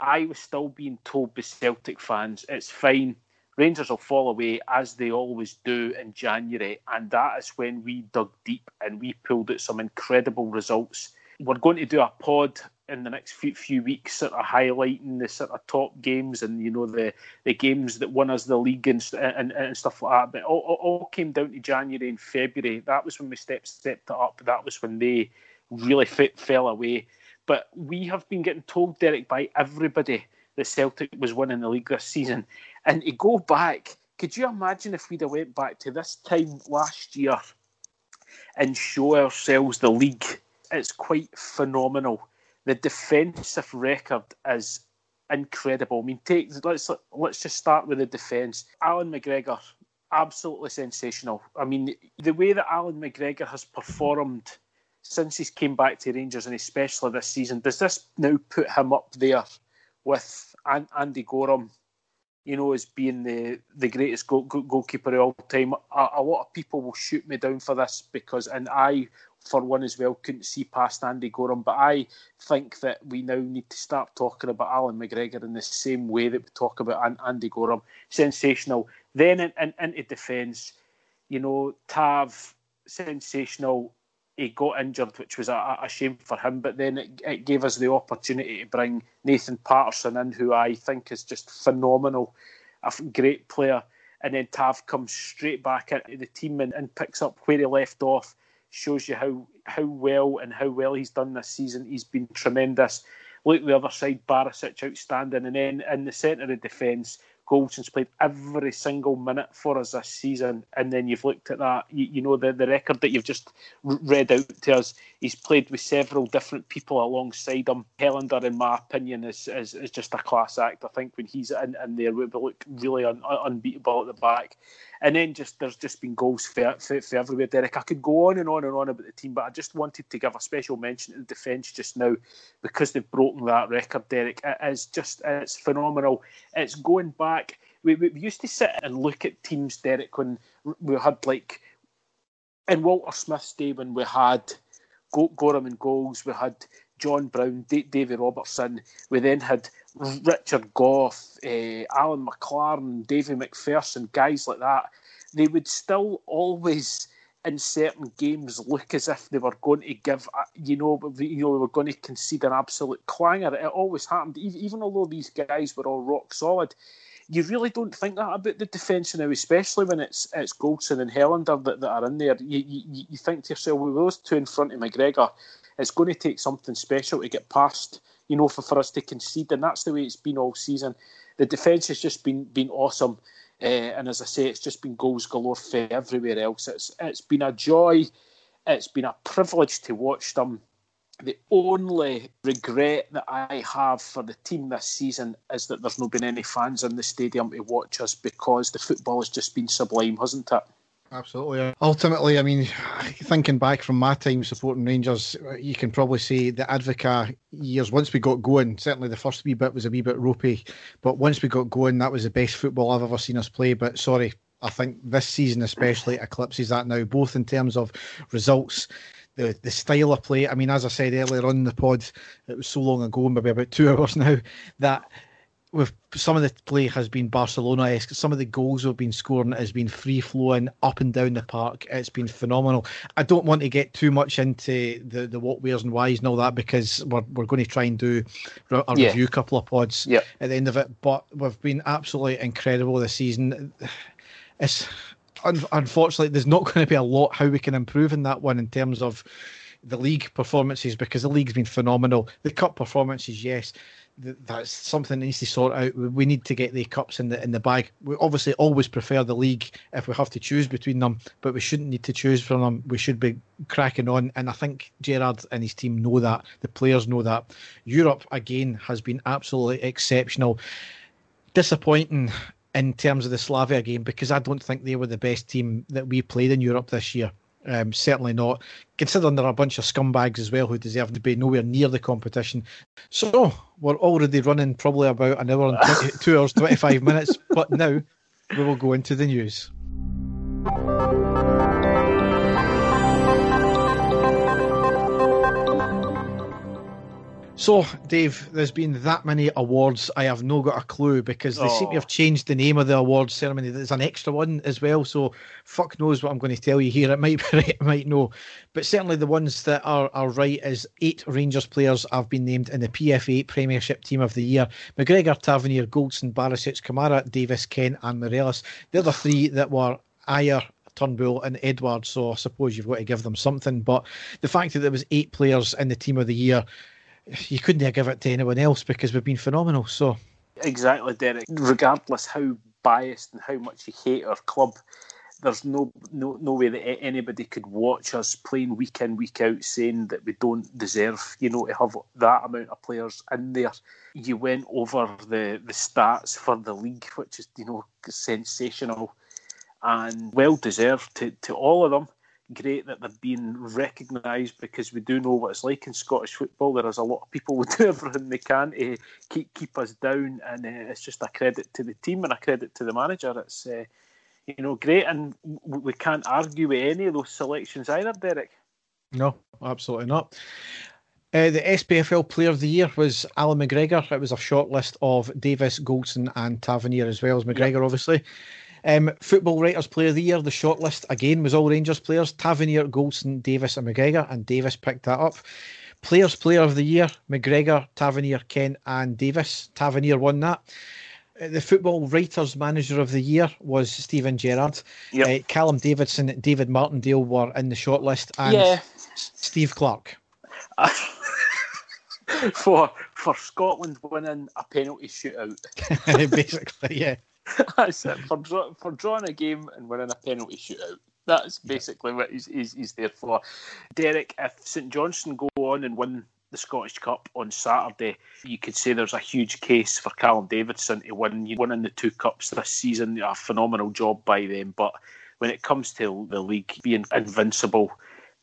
I was still being told by Celtic fans, "It's fine. Rangers will fall away as they always do in January." And that is when we dug deep and we pulled out some incredible results. We're going to do a pod in the next few, few weeks, sort of highlighting the sort of top games and you know the, the games that won us the league and and, and stuff like that. But all, all, came down to January and February. That was when we stepped stepped it up. That was when they really fit, fell away. But we have been getting told, Derek, by everybody that Celtic was winning the league this season. And to go back, could you imagine if we'd have went back to this time last year and show ourselves the league? It's quite phenomenal the defensive record is incredible. I mean, take let's let's just start with the defence. Alan McGregor, absolutely sensational. I mean, the way that Alan McGregor has performed since he's came back to Rangers and especially this season, does this now put him up there with Andy Goram? You know, as being the the greatest goal, goalkeeper of all time. A, a lot of people will shoot me down for this because, and I for one as well, couldn't see past Andy Goram. But I think that we now need to start talking about Alan McGregor in the same way that we talk about Andy Goram. Sensational. Then in, in, into defence, you know, Tav, sensational. He got injured, which was a, a shame for him. But then it, it, gave us the opportunity to bring Nathan Patterson in, who I think is just phenomenal, a great player. And then Tav comes straight back into the team and, and picks up where he left off shows you how how well and how well he's done this season. He's been tremendous. Look the other side, Barisic outstanding, and then in the centre of defence, Goldson's played every single minute for us this season. And then you've looked at that, you, you, know, the, the record that you've just read out to us. He's played with several different people alongside him. Helander, in my opinion, is, is, is just a class act. I think when he's in, in there, we look really un, unbeatable at the back. And then just there's just been goals for, for, for, everywhere, Derek. I could go on and on and on about the team, but I just wanted to give a special mention to the defence just now because they've broken that record, Derek. It is just it's phenomenal. It's going back. We, we used to sit and look at teams, Derek, when we had like in Walter Smith's day when we had Goram and goals, we had John Brown, D- Robertson. We then had Richard Gough, uh, Alan McLaren, Davy McPherson, guys like that. They would still always, in certain games, look as if they were going to give, you know, you know, they were going to concede an absolute clanger. It always happened, even, although these guys were all rock solid. You really don't think that about the defence now, especially when it's it's Goldson and Helander that, that are in there. You, you, you think to yourself, with those two in front of McGregor, it's going to take something special to get past, you know, for, for us to concede. And that's the way it's been all season. The defence has just been been awesome. Uh, and as I say, it's just been goals galore for everywhere else. It's it's been a joy. It's been a privilege to watch them The only regret that I have for the team this season is that there's not been any fans in the stadium to watch us because the football has just been sublime, hasn't it? Absolutely. Ultimately, I mean, thinking back from my time supporting Rangers, you can probably say the Advocaat years, once we got going, certainly the first wee bit was a wee bit ropey, but once we got going, that was the best football I've ever seen us play. But sorry, I think this season especially eclipses that now, both in terms of results, the the style of play. I mean, as I said earlier on the pod, it was so long ago, maybe about two hours now, that with some of the play has been Barcelona esque. Some of the goals we've been scoring has been free flowing up and down the park. It's been phenomenal. I don't want to get too much into the, the what, where's, and whys and all that because we're, we're going to try and do a yeah. review couple of pods yep. at the end of it. But we've been absolutely incredible this season. It's unfortunately there's not going to be a lot how we can improve in that one in terms of the league performances because the league's been phenomenal. The cup performances, yes that's something that needs to sort out. We need to get the cups in the in the bag. We obviously always prefer the league if we have to choose between them, but we shouldn't need to choose from them. We should be cracking on, and I think Gerrard and his team know that. The players know that. Europe again has been absolutely exceptional. Disappointing in terms of the Slavia game because I don't think they were the best team that we played in Europe this year. Um, certainly not. Considering there are a bunch of scumbags as well who deserve to be nowhere near the competition. So we're already running probably about an hour and 20, two hours, 25 minutes. But now we will go into the news. So, Dave, there's been that many awards. I have no got a clue because they oh. seem to oh. have changed the name of the awards ceremony. There's an extra one as well. So, fuck knows what I'm going to tell you here. It might be right, it might know. But certainly the ones that are, are right is eight Rangers players have been named in the PFA Premiership Team of the Year McGregor, Tavernier, Goldson, Barisic, Kamara, Davis, Kent, and Morelos. The other three that were Ajer, Turnbull and Edwards. So I suppose you've got to give them something. But the fact that there was eight players in the team of the year you couldn't give it to anyone else because we've been phenomenal. So exactly, Derek. Regardless how biased and how much you hate our club, there's no no no way that anybody could watch us playing week in week out saying that we don't deserve you know to have that amount of players in there. You went over the the stats for the league, which is you know sensational and well deserved to to all of them great that they're being recognised because we do know what it's like in Scottish football. There is a lot of people who do everything they can to keep keep us down, and uh, it's just a credit to the team and a credit to the manager. It's uh, you know great, and we can't argue with any of those selections either, Derek. No, absolutely not. Uh, the SPFL Player of the Year was Alan McGregor. It was a short list of Davis, Goldson, and Tavernier as well as McGregor, yep. obviously. Um, Football Writers Player of the Year, the shortlist again was all Rangers players Tavernier, Goldson, Davis, and McGregor, and Davis picked that up. Players Player of the Year McGregor, Tavernier, Kent, and Davis. Tavernier won that. Uh, the Football Writers Manager of the Year was Steven Gerrard. Yep. Uh, Callum Davidson, and David Martindale were in the shortlist, and yeah. Steve Clarke. for for Scotland winning a penalty shootout. Basically, yeah. That's it. For, draw, for drawing a game and winning a penalty shootout. That's basically what he's, he's, he's there for. Derek, if St Johnstone go on and win the Scottish Cup on Saturday, you could say there's a huge case for Callum Davidson to win. You winning the two cups this season, a phenomenal job by them. But when it comes to the league being invincible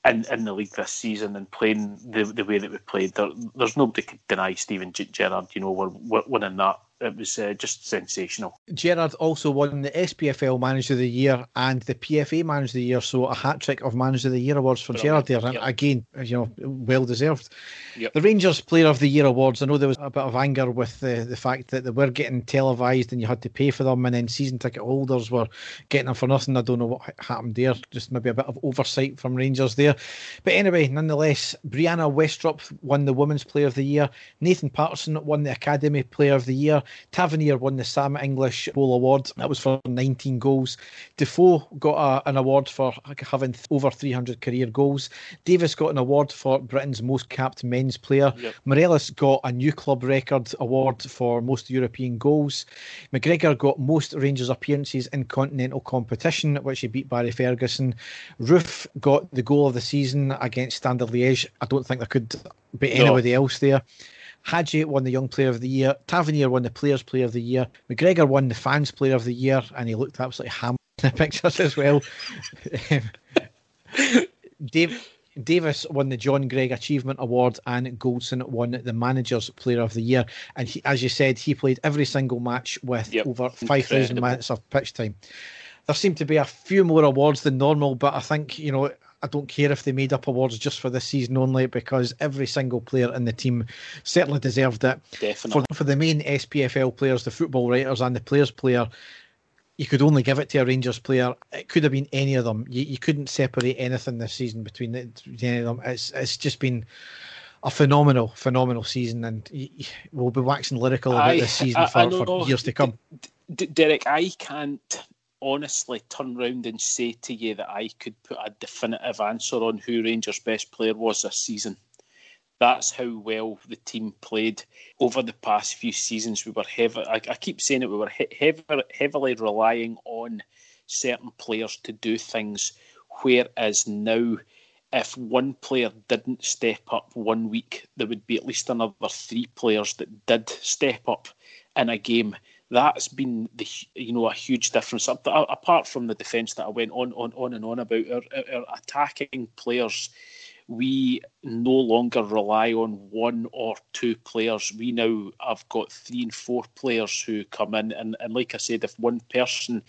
in, in the league this season and playing the the way that we played, there, there's nobody could deny Steven Gerrard. You know, we're, we're winning that it was uh, just sensational. Gerrard also won the SPFL Manager of the Year and the PFA Manager of the Year, so a hat trick of Manager of the Year awards for Brilliant. Gerrard there. Yep. Again, you know, well deserved. Yep. The Rangers Player of the Year awards. I know there was a bit of anger with the, the fact that they were getting televised and you had to pay for them, and then season ticket holders were getting them for nothing. I don't know what happened there. Just maybe a bit of oversight from Rangers there. But anyway, nonetheless, Brianna Westrup won the Women's Player of the Year. Nathan Patterson won the Academy Player of the Year. Tavernier won the Sam English Goal Award. That was for 19 goals. Defoe got a, an award for having over 300 career goals. Davis got an award for Britain's most capped men's player. Yep. Morelos got a new club record award for most European goals. McGregor got most Rangers appearances in continental competition, which he beat Barry Ferguson. Roofe got the goal of the season against Standard Liège. I don't think there could be anybody no. else there. Hagi won the Young Player of the Year. Tavernier won the Players Player of the Year. McGregor won the Fans Player of the Year, and he looked absolutely hammered in the pictures as well. Dave, Davis won the John Greig Achievement Award, and Goldson won the Manager's Player of the Year. And he, as you said, he played every single match with yep. over 5,000 minutes of pitch time. There seemed to be a few more awards than normal, but I think, you know, I don't care if they made up awards just for this season only because every single player in the team certainly deserved it. Definitely. For, for the main SPFL players, the football writers, and the players' player, you could only give it to a Rangers player. It could have been any of them. You, you couldn't separate anything this season between, the, any of them. It's it's just been a phenomenal, phenomenal season, and we'll be waxing lyrical about I, this season I, for, I for years to come. D- Derek, I can't honestly turn round and say to you that I could put a definitive answer on who Rangers' best player was this season. That's how well the team played over the past few seasons. We were heavy. I, I keep saying it. We were he- heavy, heavily relying on certain players to do things, whereas now if one player didn't step up one week, there would be at least another three players that did step up in a game that's been the you know a huge difference. Apart from the defence that I went on on on and on about, our, our attacking players, we no longer rely on one or two players. We now have got three and four players who come in, and, and like I said, if one person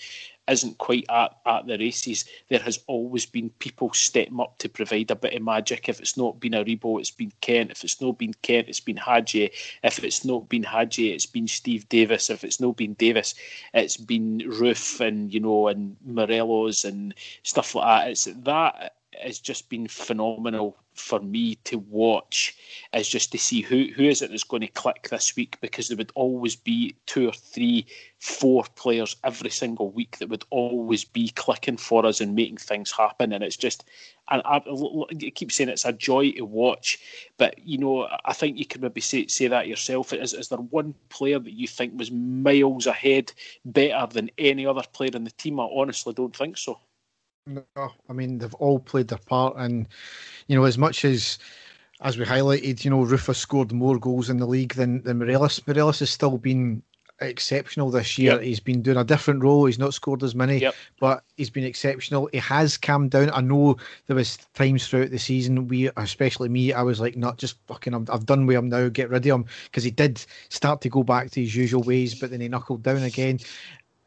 isn't quite at, at the races, there has always been people stepping up to provide a bit of magic. If it's not been Aribo, it's been Kent. If it's not been Kent, it's been Hagi. If it's not been Hagi, it's been Steve Davis. If it's not been Davis, it's been Roofe and you know and Morelos and stuff like that. It's that has just been phenomenal for me to watch is just to see who who is it that's going to click this week because there would always be two or three, four players every single week that would always be clicking for us and making things happen. And it's just, and I, I keep saying it's a joy to watch. But you know, I think you could maybe say say that yourself. Is is there one player that you think was miles ahead, better than any other player in the team? I honestly don't think so. No, I mean they've all played their part, and you know as much as as we highlighted, you know Roofe's scored more goals in the league than than Morelos. Morelos has still been exceptional this year. Yep. He's been doing a different role. He's not scored as many, yep. but he's been exceptional. He has calmed down. I know there was times throughout the season we, especially me, I was like, not just fucking. i have done with him now. Get rid of him because he did start to go back to his usual ways, but then he knuckled down again.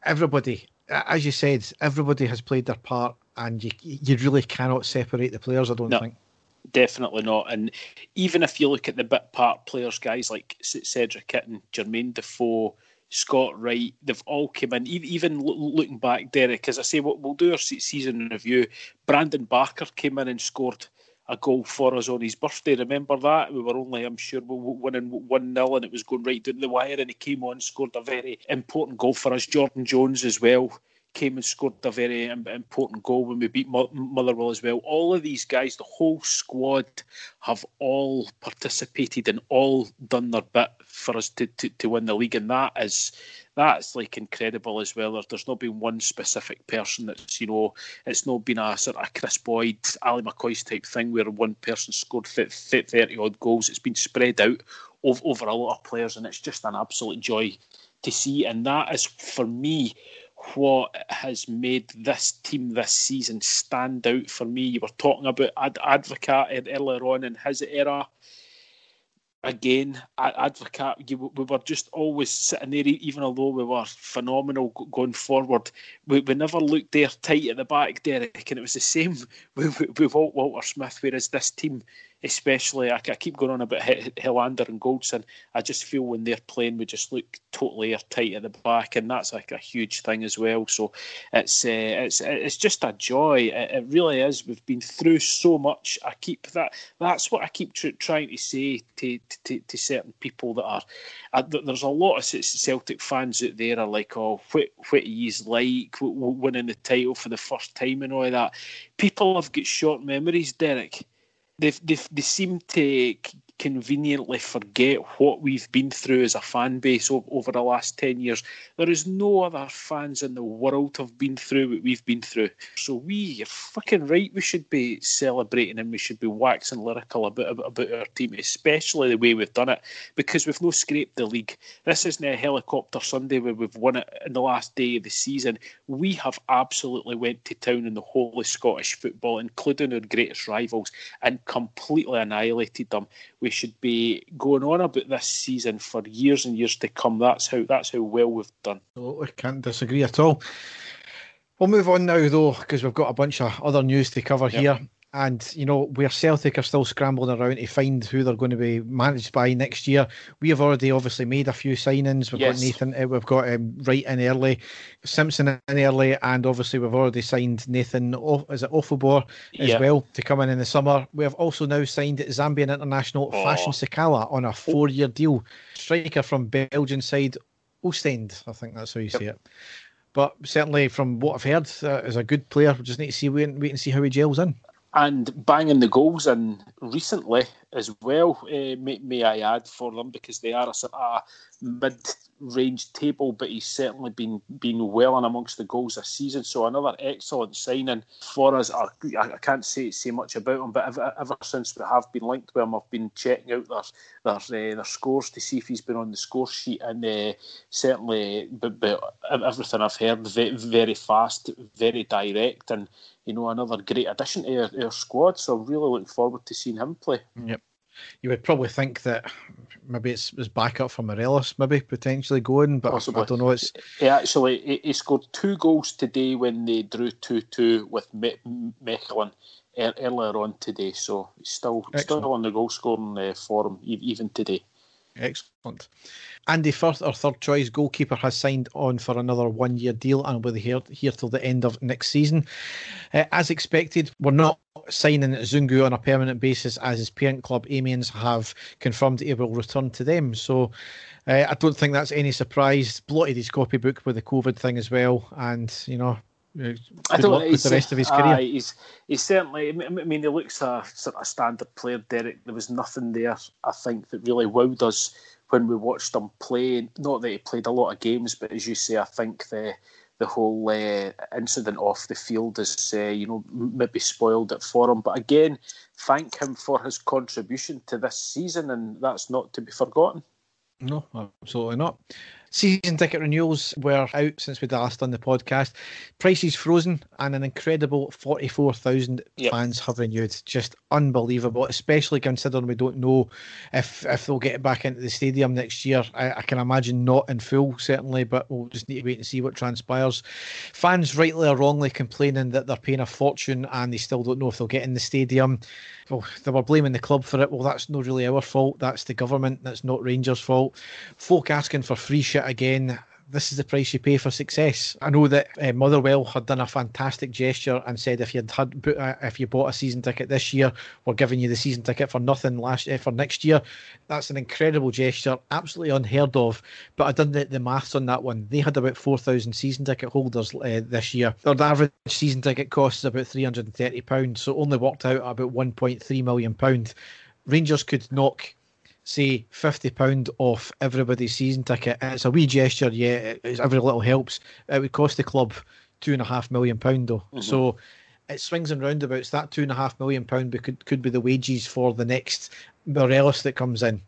Everybody, as you said, everybody has played their part and you you really cannot separate the players. I don't no, think. Definitely not. And even if you look at the bit part players, guys like Cedric Itten, Jermaine Defoe, Scott Wright, they've all come in. Even looking back, Derek, as I say, what we'll do our season review. Brandon Barker came in and scored a goal for us on his birthday. Remember that? We were only, I'm sure, winning 1 0 and it was going right down the wire. And he came on, scored a very important goal for us. Jordan Jones as well came and scored a very important goal when we beat Motherwell as well. All of these guys, the whole squad, have all participated and all done their bit for us to, to, to win the league, and that is that's like incredible as well. There's not been one specific person that's you know it's not been a sort of a Kris Boyd, Ally McCoist type thing where one person scored thirty odd goals. It's been spread out over a lot of players, and it's just an absolute joy to see. And that is for me what has made this team this season stand out for me. You were talking about Ad- Advocaat earlier on in his era. Again, Advocaat, you, we were just always sitting there, even although we were phenomenal going forward. We, we never looked there tight at the back, Derek, and it was the same with, with Walter Smith. Whereas this team, especially I, I keep going on about Helander and Goldson. I just feel when they're playing, we just look totally airtight at the back, and that's like a huge thing as well. So it's uh, it's it's just a joy. It, it, really is. We've been through so much. I keep that. That's what I keep tr- trying to say to, to to certain people that are. Uh, there's a lot of Celtic fans out there are like, oh, what what he's like winning the title for the first time and all that. People have got short memories, Derek they they seem to conveniently forget what we've been through as a fan base over the last 10 years. There is no other fans in the world have been through what we've been through. So we, you're fucking right, we should be celebrating and we should be waxing lyrical about, about our team, especially the way we've done it, because we've no scraped the league. This isn't a helicopter Sunday where we've won it in the last day of the season. We have absolutely went to town in the whole of Scottish football, including our greatest rivals, and completely annihilated them. We should be going on about this season for years and years to come. That's how that's how well we've done. Absolutely, can't disagree at all. We'll move on now though, because we've got a bunch of other news to cover yep. here. And you know where Celtic are still scrambling around to find who they're going to be managed by next year. We have already obviously made a few signings. We've yes. got Nathan, uh, we've got um, Wright in early, Simpson in early, and obviously we've already signed Nathan. Is it Ofoborh as yep. well to come in in the summer? We have also now signed Zambian international oh. Fashion Sakala on a four-year deal. Striker from Belgian side Ostend, I think that's how you yep. say it. But certainly, from what I've heard, uh, is a good player. We just need to see wait, wait and see how he gels in and banging the goals in recently as well, uh, may, may, I add, for them because they are a, a mid range table, but he's certainly been been well and amongst the goals this season. So another excellent signing for us. I, I can't say say much about him, but ever, ever, since we have been linked with him, I've been checking out their their, uh, their scores to see if he's been on the score sheet, and uh, certainly, but, but everything I've heard, very, very fast, very direct, and you know another great addition to our, our squad. So I'm really looking forward to seeing him play. Yep you would probably think that maybe it's was backup for Morelos, maybe potentially going, but Possibly. I don't know. It's he actually he, he scored two goals today when they drew two two with Me- Mechelen earlier on today, so he's still Excellent. still on the goal scoring uh, form even today. Excellent. Andy Firth, our third choice goalkeeper, has signed on for another one year deal and will be here, here till the end of next season. Uh, as expected, we're not signing Zungu on a permanent basis as his parent club Amiens have confirmed he will return to them. So uh, I don't think that's any surprise. Blotted his copybook with the COVID thing as well, and you know. Uh, I don't with the rest of his career. he's, he's certainly. I mean, he looks a sort of standard player, Derek. There was nothing there, I think, that really wowed us when we watched him play. Not that he played a lot of games, but as you say, I think the the whole uh, incident off the field has, uh, you know, maybe spoiled it for him. But again, thank him for his contribution to this season, and that's not to be forgotten. No, absolutely not. Season ticket renewals were out since we'd last done the podcast. Prices frozen and an incredible 44,000 yep. fans have renewed. Just unbelievable, especially considering we don't know if if they'll get back into the stadium next year. I, I, can imagine not in full, certainly, but we'll just need to wait and see what transpires. Fans, rightly or wrongly, complaining that they're paying a fortune and they still don't know if they'll get in the stadium. Well, they were blaming the club for it. Well, that's not really our fault. That's the government. That's not Rangers' fault. Folk asking for free shit again this is the price you pay for success. I know that uh, Motherwell had done a fantastic gesture and said if you had uh, if you bought a season ticket this year, we're giving you the season ticket for nothing last uh, for next year. That's an incredible gesture, absolutely unheard of. But I done the, the maths on that one. They had about four thousand season ticket holders uh, this year. Their average season ticket cost is about three hundred and thirty pounds, so only worked out about one point three million pound. Rangers could knock say fifty pound off everybody's season ticket. It's a wee gesture, yeah. It's, every little helps. It would cost the club two and a half million pound though. Mm-hmm. So it swings and roundabouts. That two and a half million pound could could be the wages for the next Morelos that comes in.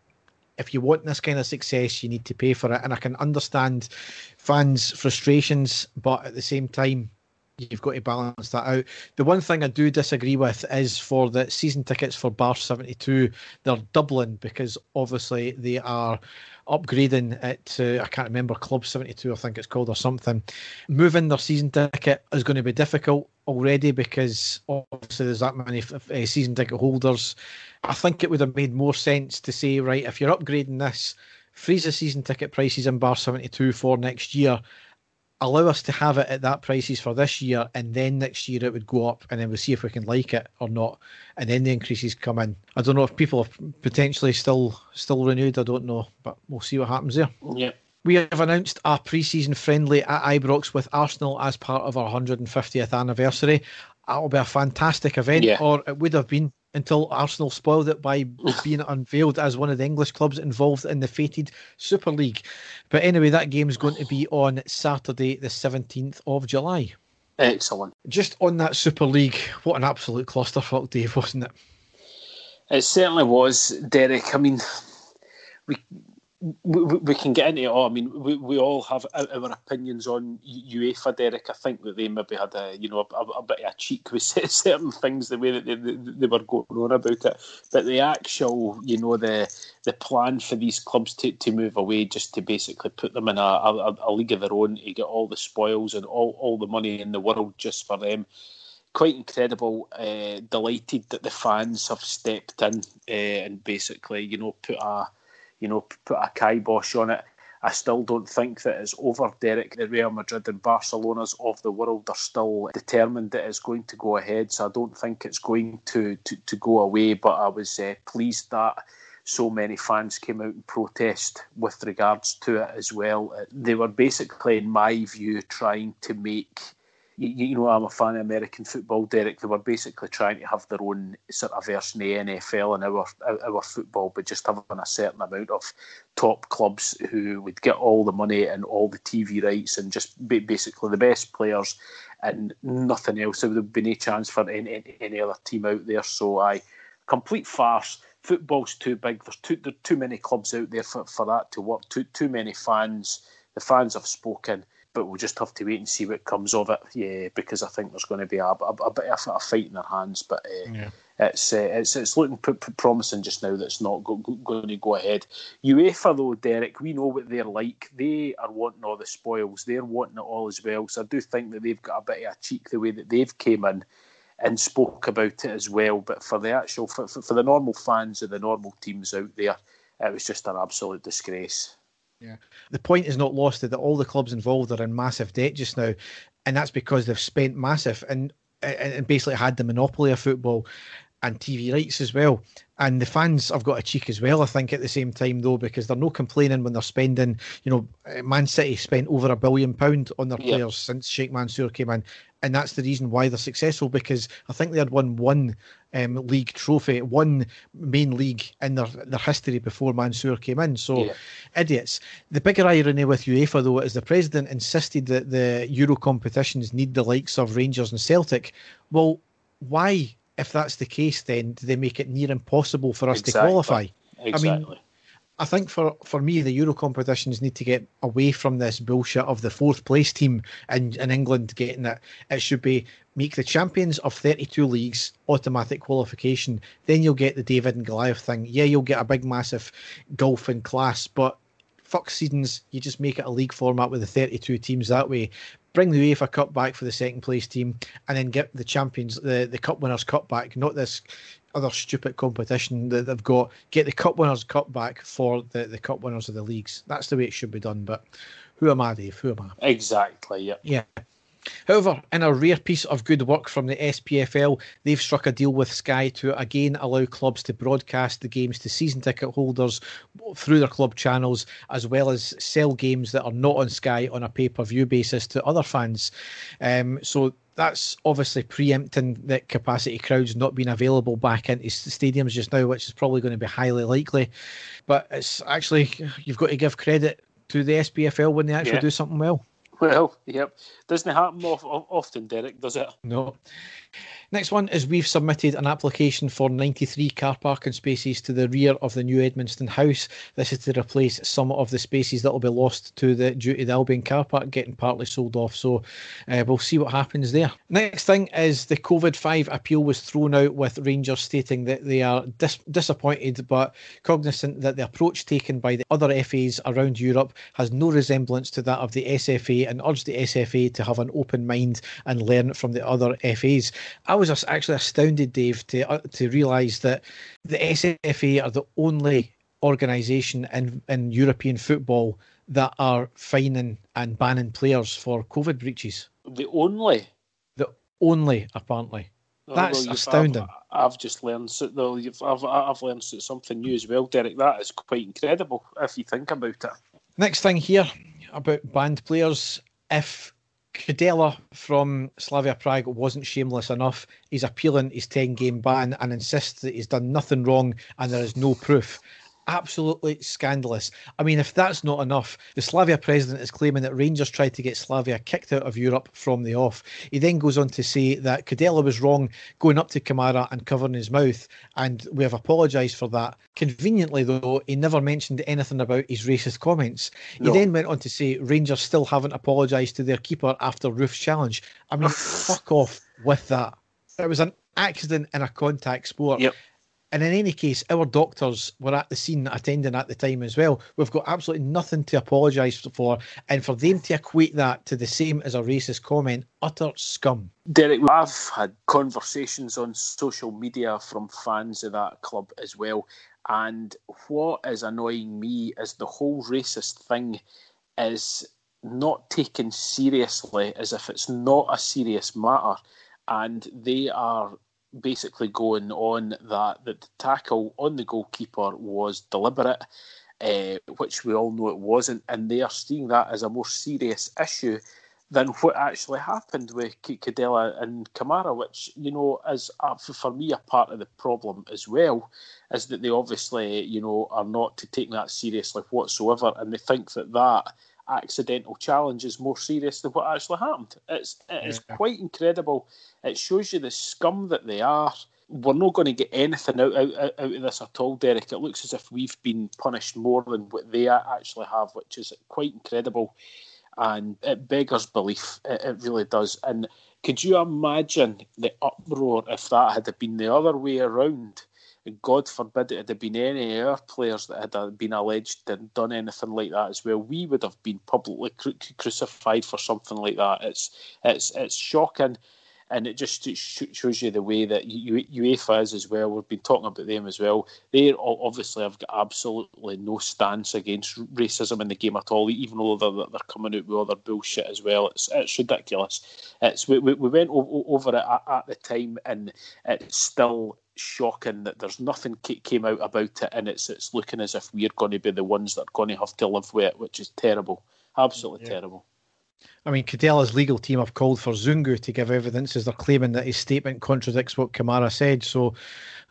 If you want this kind of success, you need to pay for it. And I can understand fans' frustrations, but at the same time, you've got to balance that out. The one thing I do disagree with is for the season tickets for Bar 72, they're doubling because obviously they are upgrading it to, I can't remember, Club 72, I think it's called, or something. Moving their season ticket is going to be difficult already because obviously there's that many uh, season ticket holders. I think it would have made more sense to say, right, if you're upgrading this, freeze the season ticket prices in Bar 72 for next year allow us to have it at that prices for this year, and then next year it would go up, and then we'll see if we can like it or not, and then the increases come in. I don't know if people have potentially still still renewed. I don't know, but we'll see what happens there. Yeah. We have announced a pre-season friendly at Ibrox with Arsenal as part of our 150th anniversary. That'll be a fantastic event, Yeah. or it would have been until Arsenal spoiled it by being unveiled as one of the English clubs involved in the fated Super League. But anyway, that game's going to be on Saturday, the 17th of July. Excellent. Just on that Super League, what an absolute clusterfuck, Dave, wasn't it? It certainly was, Derek. I mean, we we, we can get into it all. I mean, we, we all have our opinions on UEFA, Derek. I think that they maybe had a you know a, a, a bit of a cheek with certain things the way that they, they, they were going on about it. But the actual, you know, the the plan for these clubs to, to move away, just to basically put them in a, a, a league of their own, to get all the spoils and all, all the money in the world just for them quite incredible. Uh, delighted that the fans have stepped in uh, and basically, you know, put a, you know, put a kibosh on it. I still don't think that it's over, Derek. The Real Madrid and Barcelona's of the world are still determined that it's going to go ahead. So I don't think it's going to to, to go away. But I was uh, pleased that so many fans came out and protest with regards to it as well. They were basically, in my view, trying to make you, you know, I'm a fan of American football, Derek. They were basically trying to have their own sort of version of the NFL and our our football, but just having a certain amount of top clubs who would get all the money and all the TV rights and just be basically the best players and nothing else. There would been a chance for any, any other team out there. So I complete farce. Football's too big. There's too there's too many clubs out there for, for that to work. Too too many fans. The fans have spoken but we'll just have to wait and see what comes of it. Yeah, because I think there's going to be a, a, a bit of a fight in their hands, but uh, Yeah. it's, uh, it's it's looking p- p- promising just now that it's not go- go- going to go ahead. UEFA though, Derek, we know what they're like. They are wanting all the spoils. They're wanting it all as well. So I do think that they've got a bit of a cheek the way that they've came in and spoke about it as well. But for the actual for, for for the normal fans of the normal teams out there, it was just an absolute disgrace. The point is not lost that all the clubs involved are in massive debt just now, and that's because they've spent massive and and basically had the monopoly of football and TV rights as well. And the fans have got a cheek as well, I think, at the same time though, because they're no complaining when they're spending. You know, Man City spent over a billion pound on their Yeah. players since Sheikh Mansour came in, and that's the reason why they're successful because I think they had won one um, league trophy, one main league in their their history before Mansour came in. So Yeah. idiots. The bigger irony with UEFA, though, is the president insisted that the Euro competitions need the likes of Rangers and Celtic. Well, why, if that's the case, then do they make it near impossible for us to qualify? Exactly. I think for, for me, the Euro competitions need to get away from this bullshit of the fourth place team in, in England getting it. It should be make the champions of 32 leagues automatic qualification. Then you'll get the David and Goliath thing. Yeah, you'll get a big, massive golf in class, but fuck seasons. You just make it a league format with the 32 teams that way. Bring the UEFA Cup back for the second place team, and then get the champions, the, the Cup Winners' Cup back, not this other stupid competition that they've got. Get the Cup Winners' Cup back for the, the Cup winners of the leagues. That's the way it should be done. But who am I, Dave? Who am I? Exactly. Yeah. Yeah. However, in a rare piece of good work from the SPFL, they've struck a deal with Sky to again allow clubs to broadcast the games to season ticket holders through their club channels, as well as sell games that are not on Sky on a pay per view basis to other fans. Um, so that's obviously preempting that capacity crowds not being available back into stadiums just now, which is probably going to be highly likely. But it's actually, you've got to give credit to the SPFL when they actually Yeah. do something well. Well, yep. Doesn't happen of, of, often, Derek, does it? No. Next one is we've submitted an application for 93 car parking spaces to the rear of the new Edmiston house. This is to replace some of the spaces that will be lost to the due to the Albion car park getting partly sold off. So uh, we'll see what happens there. Next thing is the COVID 5 appeal was thrown out with Rangers stating that they are dis- disappointed but cognizant that the approach taken by the other FAs around Europe has no resemblance to that of the SFA and urge the SFA to have an open mind and learn from the other FAs. I was actually astounded, Dave, to uh, to realise that the SFA are the only organisation in in European football that are fining and banning players for COVID breaches. The only. The only, apparently. Oh, That's well, astounding. I've, I've, just learned though. I've I've learned something new as well, Derek. That is quite incredible if you think about it. Next thing here about banned players. If Kudela from Slavia Prague wasn't shameless enough. He's appealing his 10 game ban and insists that he's done nothing wrong and there is no proof absolutely scandalous. I mean, if that's not enough, the Slavia president is claiming that Rangers tried to get Slavia kicked out of Europe from the off. He then goes on to say that Kudela was wrong going up to Kamara and covering his mouth, and we have apologised for that. Conveniently, though, he never mentioned anything about his racist comments. No. He then went on to say Rangers still haven't apologised to their keeper after Roofe's challenge. I mean, fuck off with that. It was an accident in a contact sport. Yep. And in any case, our doctors were at the scene attending at the time as well. We've got absolutely nothing to apologise for. And for them to equate that to the same as a racist comment, utter scum. Derek, I've had conversations on social media from fans of that club as well. And what is annoying me is the whole racist thing is not taken seriously as if it's not a serious matter. And they are basically going on that, that the tackle on the goalkeeper was deliberate, uh, which we all know it wasn't, and they are seeing that as a more serious issue than what actually happened with Kudela and Kamara, which you know is for me a part of the problem as well, is that they obviously you know are not to take that seriously whatsoever, and they think that that accidental challenge is more serious than what actually happened. It's it is yeah. quite incredible. It shows you the scum that they are. We're not going to get anything out, out, out of this at all, Derek. It looks as if we've been punished more than what they actually have, which is quite incredible. And it beggars belief. It, it really does. And could you imagine the uproar if that had been the other way around? God forbid it had been any of our players that had been alleged and done anything like that as well, we would have been publicly cru- crucified for something like that. It's it's it's shocking, and it just shows you the way that UEFA is as well. We've been talking about them as well. They obviously have got absolutely no stance against racism in the game at all, even though they're, they're coming out with other bullshit as well. It's it's ridiculous. It's we, we went over it at the time, and it's still shocking that there's nothing came out about it, and it's it's looking as if we're going to be the ones that are going to have to live with it, which is terrible, absolutely yeah. terrible. I mean, Kudela's legal team have called for Zungu to give evidence as they're claiming that his statement contradicts what Kamara said. So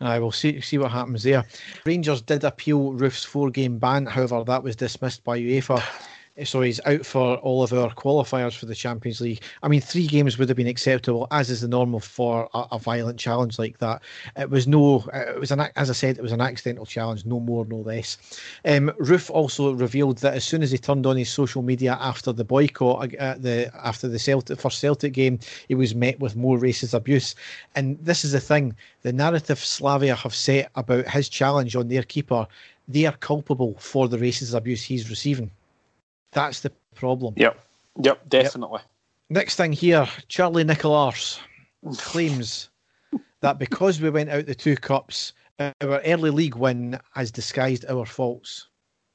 I uh, will see see what happens there. Rangers did appeal Roofe's four game ban, however, that was dismissed by UEFA so he's out for all of our qualifiers for the Champions League. I mean, three games would have been acceptable, as is the normal for a, a violent challenge like that. It was no, it was an as I said, it was an accidental challenge, no more, no less. Um, Roofe also revealed that as soon as he turned on his social media after the boycott, uh, the after the Celtic first Celtic game, he was met with more racist abuse. And this is the thing: the narrative Slavia have set about his challenge on their keeper, they are culpable for the racist abuse he's receiving. That's the problem. Yep. Yep, definitely. Yep. Next thing here, Charlie Nicholas claims that because we went out the two cups, our early league win has disguised our faults.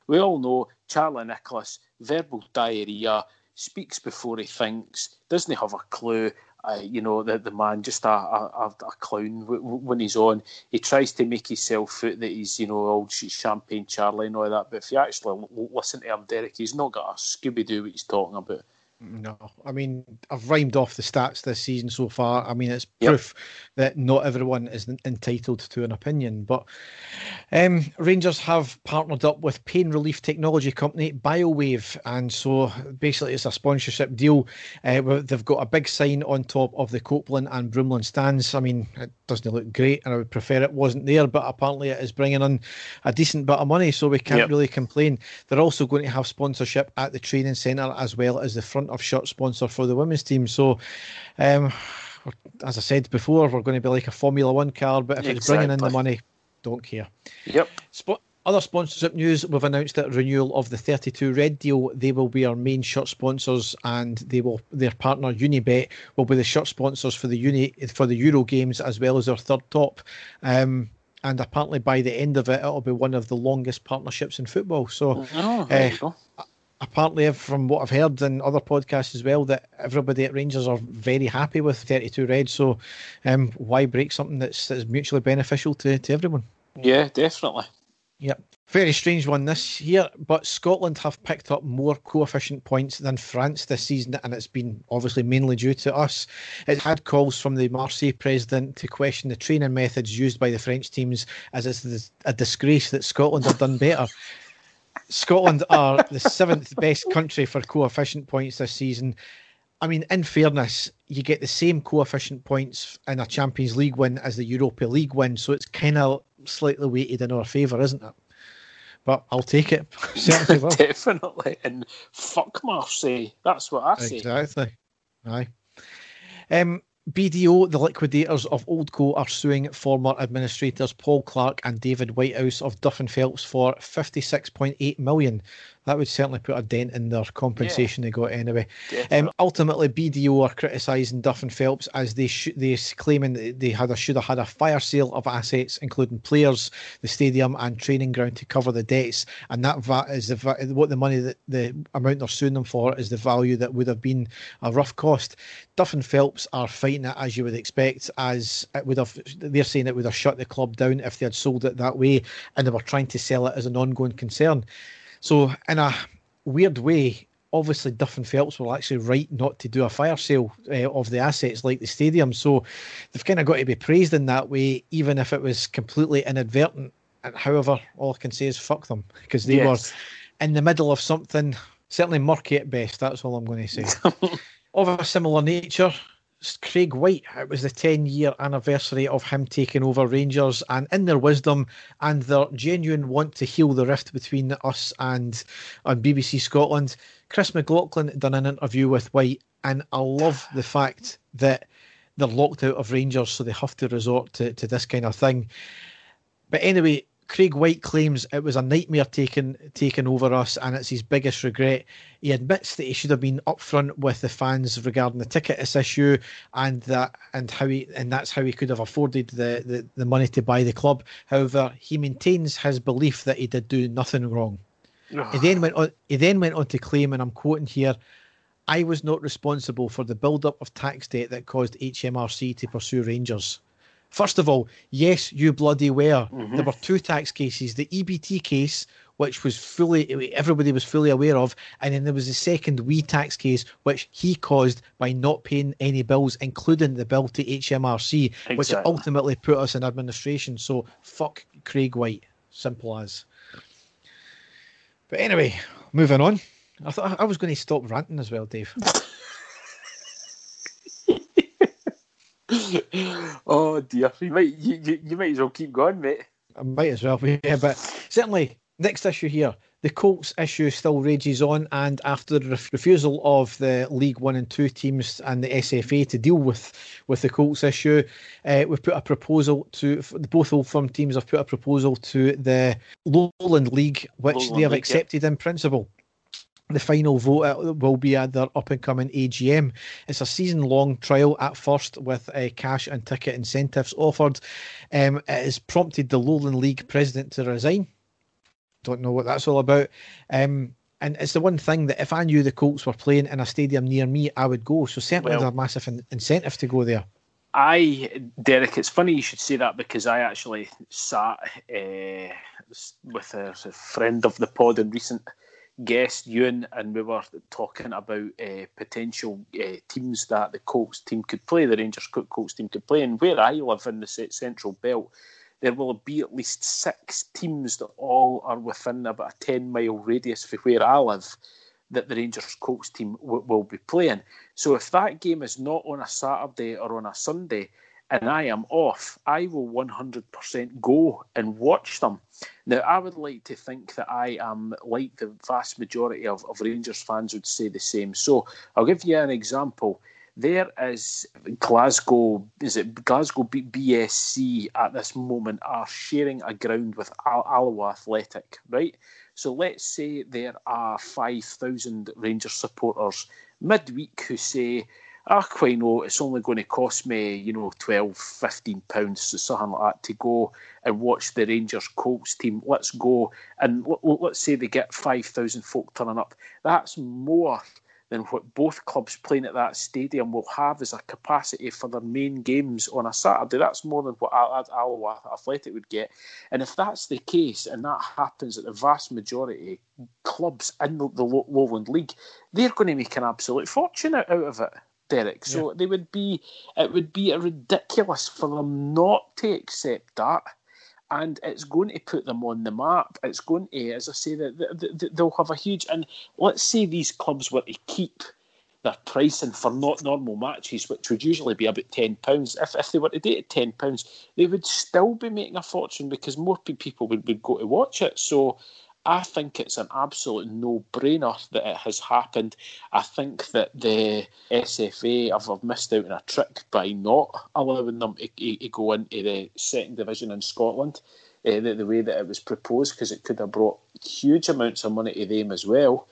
We all know Charlie Nicholas, verbal diarrhea, speaks before he thinks, doesn't he have a clue, you know, the, the man just a, a, a clown when he's on. He tries to make himself out that he's, you know, old champagne Charlie and all that. But if you actually listen to him, Derek, he's not got a Scooby Doo what he's talking about. No, I mean I've rhymed off the stats this season so far. I mean it's proof yep. that not everyone is entitled to an opinion. But um, Rangers have partnered up with pain relief technology company BioWave, and so basically it's a sponsorship deal. Uh, they've got a big sign on top of the Copeland and Broomloan stands. I mean it doesn't look great, and I would prefer it wasn't there, but apparently it is bringing in a decent bit of money, so we can't yep. really complain. They're also going to have sponsorship at the training centre as well as the front of shirt sponsor for the women's team. So, um, as I said before, we're going to be like a Formula One car, but if exactly. it's bringing in the money, don't care. Yep. Sp- other sponsorship news: We've announced that renewal of the 32 Red deal. They will be our main shirt sponsors, and they will their partner Unibet will be the shirt sponsors for the uni for the Euro games as well as their third top. Um, and apparently, by the end of it, it'll be one of the longest partnerships in football. So, oh, uh, apparently, from what I've heard in other podcasts as well, that everybody at Rangers are very happy with 32 Red. So, um, why break something that's, that's mutually beneficial to, to everyone? Yeah, definitely. Yep. Very strange one this year, but Scotland have picked up more coefficient points than France this season, and it's been obviously mainly due to us. It had calls from the Marseille president to question the training methods used by the French teams, as it's a disgrace that Scotland have done better. Scotland are the seventh best country for coefficient points this season. I mean, in fairness, you get the same coefficient points in a Champions League win as the Europa League win, so it's kind of slightly weighted in our favour, isn't it? But I'll take it. Definitely. And fuck Marseille. That's what I say. Exactly. Aye. Um, BDO, the liquidators of Oldco, are suing former administrators Paul Clark and David Whitehouse of Duff and Phelps for 56.8 million that would certainly put a dent in their compensation yeah. they got anyway. Um, ultimately, BDO are criticising Duff and Phelps as they sh- they claiming that they had a, should have had a fire sale of assets, including players, the stadium, and training ground to cover the debts. And that va- is the va- what the money that the amount they're suing them for is the value that would have been a rough cost. Duff and Phelps are fighting it as you would expect, as it would have. They're saying it would have shut the club down if they had sold it that way, and they were trying to sell it as an ongoing concern. So, in a weird way, obviously Duff and Phelps were actually right not to do a fire sale uh, of the assets like the stadium. So they've kind of got to be praised in that way, even if it was completely inadvertent. And however, all I can say is fuck them because they yes. were in the middle of something certainly murky at best. That's all I'm going to say. of a similar nature, Craig Whyte. It was the 10 year anniversary of him taking over Rangers, and in their wisdom and their genuine want to heal the rift between us and on BBC Scotland, Chris McLaughlin done an interview with Whyte, and I love the fact that they're locked out of Rangers, so they have to resort to, to this kind of thing. But anyway, Craig Whyte claims it was a nightmare taking taking over us, and it's his biggest regret. He admits that he should have been upfront with the fans regarding the ticket issue, and that and how he and that's how he could have afforded the, the, the money to buy the club. However, he maintains his belief that he did do nothing wrong. he ah. then went on. He then went on to claim, and I'm quoting here. I was not responsible for the build-up of tax debt that caused HMRC to pursue Rangers. First of all, yes, you bloody were. Mm-hmm. There were two tax cases: the EBT case, which was fully everybody was fully aware of, and then there was the second wee tax case, which he caused by not paying any bills, including the bill to HMRC, exactly. which ultimately put us in administration. So fuck Craig Whyte, simple as. But anyway, moving on. I thought I was going to stop ranting as well, Dave. oh dear, you might you, you might as well keep going, mate. I might as well, yeah. But certainly, next issue here, the Colts issue still rages on, and after the refusal of the League One and Two teams and the SFA to deal with with the Colts issue, uh, we've put a proposal to both old firm teams have put a proposal to the Lowland League, which Lowland they have League, accepted yeah. in principle the final vote uh, will be at their up and coming AGM. It's a season long trial at first with uh, cash and ticket incentives offered. Um, it has prompted the Lowland League president to resign. Don't know what that's all about. Um, and it's the one thing that if I knew the Colts were playing in a stadium near me, I would go. So certainly well, there's a massive in- incentive to go there. I, Derek, it's funny you should say that because I actually sat uh, with a, a friend of the pod in recent guest, Ewan, and we were talking about uh, potential uh, teams that the Colts team could play, the Rangers Colts team could play. And where I live in the Central Belt, there will be at least six teams that all are within about a 10 mile radius for where I live that the Rangers Colts team w- will be playing. So if that game is not on a Saturday or on a Sunday, and I am off, I will 100% go and watch them. Now, I would like to think that I am like the vast majority of, of Rangers fans would say the same. So I'll give you an example. There is Glasgow, is it Glasgow BSC at this moment are sharing a ground with Al- Alloa Athletic, right? So let's say there are 5,000 Rangers supporters midweek who say, ah, quite know it's only going to cost me, you know, 12, 15 pounds, something like that, to go and watch the Rangers Colts team. Let's go and let's say they get 5,000 folk turning up. That's more than what both clubs playing at that stadium will have as a capacity for their main games on a Saturday. That's more than what Alloa Athletic would get. And if that's the case, and that happens at the vast majority clubs in the, the Lowland League, they're going to make an absolute fortune out, out of it. Derek. So yeah. they would be it would be ridiculous for them not to accept that. And it's going to put them on the map. It's going to, as I say, that they'll have a huge. And let's say these clubs were to keep their pricing for not normal matches, which would usually be about ten pounds. If, if they were to do it at ten pounds, they would still be making a fortune because more people would, would go to watch it. So I think it's an absolute no brainer that it has happened. I think that the SFA have, missed out on a trick by not allowing them to, to go into the second division in Scotland. Uh, the, the way that it was proposed, because it could have brought huge amounts of money to them as well.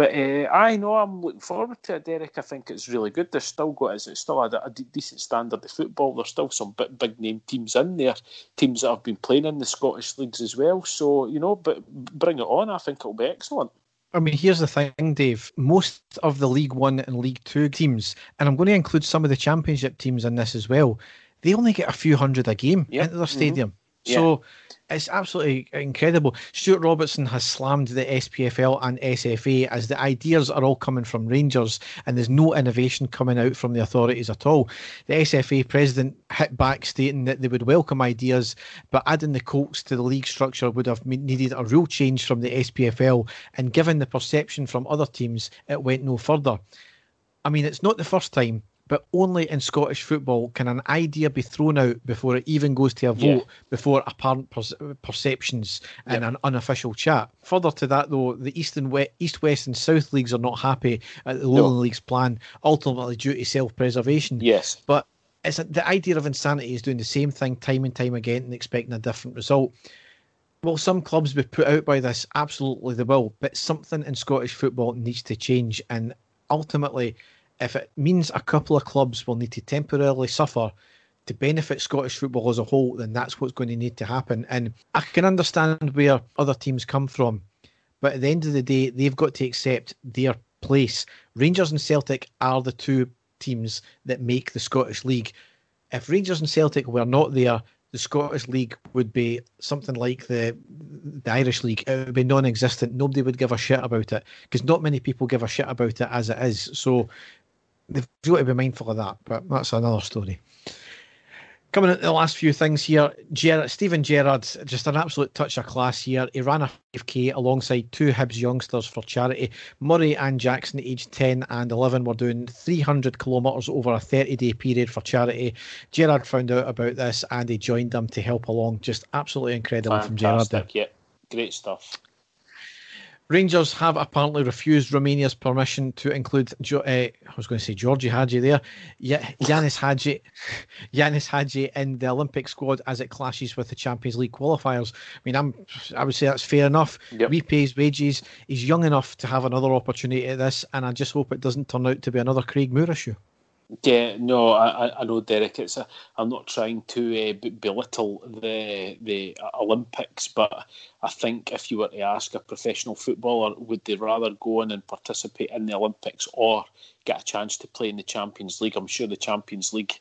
But uh, I know I'm looking forward to it, Derek. I think it's really good. There's still got it's still a, a decent standard of football. There's still some big, big name teams in there, teams that have been playing in the Scottish leagues as well. So you know, but bring it on. I think it'll be excellent. I mean, here's the thing, Dave. Most of the League One and League Two teams, and I'm going to include some of the Championship teams in this as well, they only get a few hundred a game yep. into their mm-hmm. stadium. Mm-hmm. So it's absolutely incredible. Stewart Robertson has slammed the SPFL and SFA as the ideas are all coming from Rangers and there's no innovation coming out from the authorities at all. The SFA president hit back stating that they would welcome ideas, but adding the Colts to the league structure would have needed a real change from the SPFL. And given the perception from other teams, it went no further. I mean, it's not the first time but only in Scottish football can an idea be thrown out before it even goes to a vote, yeah. before apparent per- perceptions and an unofficial chat. Further to that, though, the East, and we- East, West, and South leagues are not happy at the Lowland no. League's plan, ultimately due to self-preservation. Yes, but it's a, the idea of insanity is doing the same thing time and time again and expecting a different result. Will some clubs be put out by this? Absolutely, they will. But something in Scottish football needs to change, and ultimately if it means a couple of clubs will need to temporarily suffer to benefit Scottish football as a whole, then that's what's going to need to happen. And I can understand where other teams come from, but at the end of the day, they've got to accept their place. Rangers and Celtic are the two teams that make the Scottish League. If Rangers and Celtic were not there, the Scottish League would be something like the the Irish League. It would be non-existent. Nobody would give a shit about it because not many people give a shit about it as it is. So they've got to be mindful of that, but that's another story. Coming at the last few things here, Steven Gerrard, just an absolute touch of class here. He ran a 5k alongside two Hibs youngsters for charity. Murray and Jackson, aged 10 and 11, were doing 300 kilometres over a 30 day period for charity. Gerrard found out about this and he joined them to help along. Just absolutely incredible Fantastic, from Gerrard. Yeah, great stuff. Rangers have apparently refused Romania's permission to include, uh, I was going to say Georgie Hagi there, yeah, Ianis Hagi, Ianis Hagi in the Olympic squad as it clashes with the Champions League qualifiers. I mean, I'm, I would say that's fair enough. Yep. Repay his wages. He's young enough to have another opportunity at this, and I just hope it doesn't turn out to be another Craig Moore issue. Yeah, no, I, I know, Derek. It's a, I'm not trying to uh, belittle the the Olympics, but I think if you were to ask a professional footballer, would they rather go in and participate in the Olympics or get a chance to play in the Champions League? I'm sure the Champions League,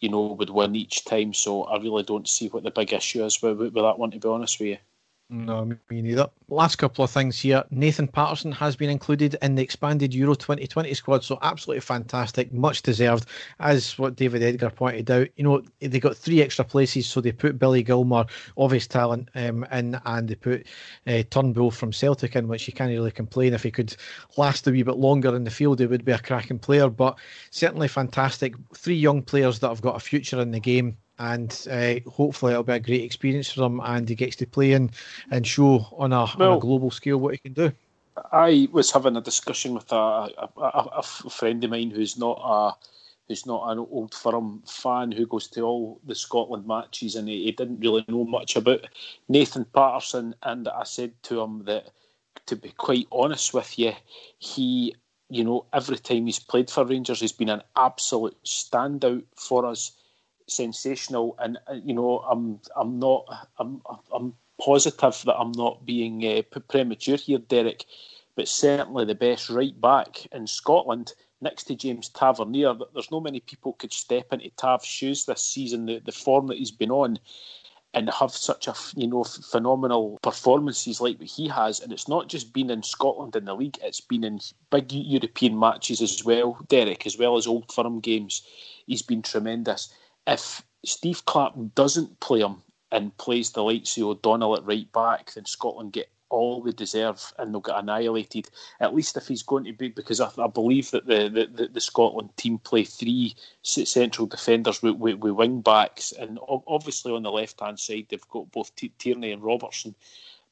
you know, would win each time. So I really don't see what the big issue is with, with that one. To be honest with you. No, me neither. Last couple of things here. Nathan Patterson has been included in the expanded Euro 2020 squad, so absolutely fantastic, much deserved. As what David Edgar pointed out, you know, they got three extra places, so they put Billy Gilmour, obvious talent, um, in, and they put uh, Turnbull from Celtic in, which you can't really complain. If he could last a wee bit longer in the field, he would be a cracking player, but certainly fantastic. Three young players that have got a future in the game and uh, hopefully it'll be a great experience for him and he gets to play and, and show on a, well, on a global scale what he can do. I was having a discussion with a, a, a, friend of mine who's not a who's not an old firm fan who goes to all the Scotland matches and he, he didn't really know much about Nathan Patterson and I said to him that to be quite honest with you, he you know every time he's played for Rangers he's been an absolute standout for us sensational, and uh, you know, I'm I'm not I'm I'm positive that I'm not being uh, premature here, Derek, but certainly the best right back in Scotland next to James Tavernier. There's no many people could step into Tav's shoes this season. The the form that he's been on. And have such a you know phenomenal performances like what he has, and it's not just been in Scotland in the league; it's been in big European matches as well, Derek, as well as old firm games. He's been tremendous if Steve Clarke doesn't play him and plays the likes of O'Donnell at right back, then Scotland get all they deserve and they'll get annihilated. At least if he's going to be, because I, I believe that the, the, the, Scotland team play three central defenders with, with, with wing backs, and obviously on the left hand side they've got both Tierney and Robertson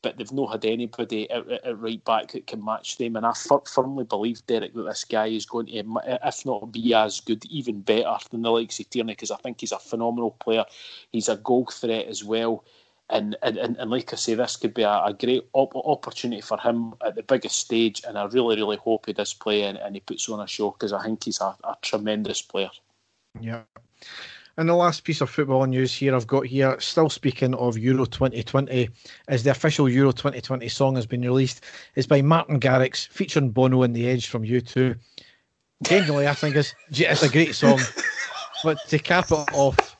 but they've not had anybody at, at, right back that can match them. And I firmly believe, Derek, that this guy is going to, if not be as good, even better than the likes of Tierney, because I think he's a phenomenal player. He's a goal threat as well. And, and, and like I say, this could be a, a great op- opportunity for him at the biggest stage. And I really, really hope he does play and, and he puts on a show because I think he's a, a tremendous player. Yeah. And the last piece of football news here I've got here, still speaking of Euro 2020, is the official Euro 2020 song has been released. It's by Martin Garrix, featuring Bono and The Edge from U2. Genuinely, I think it's, it's a great song. But to cap it off,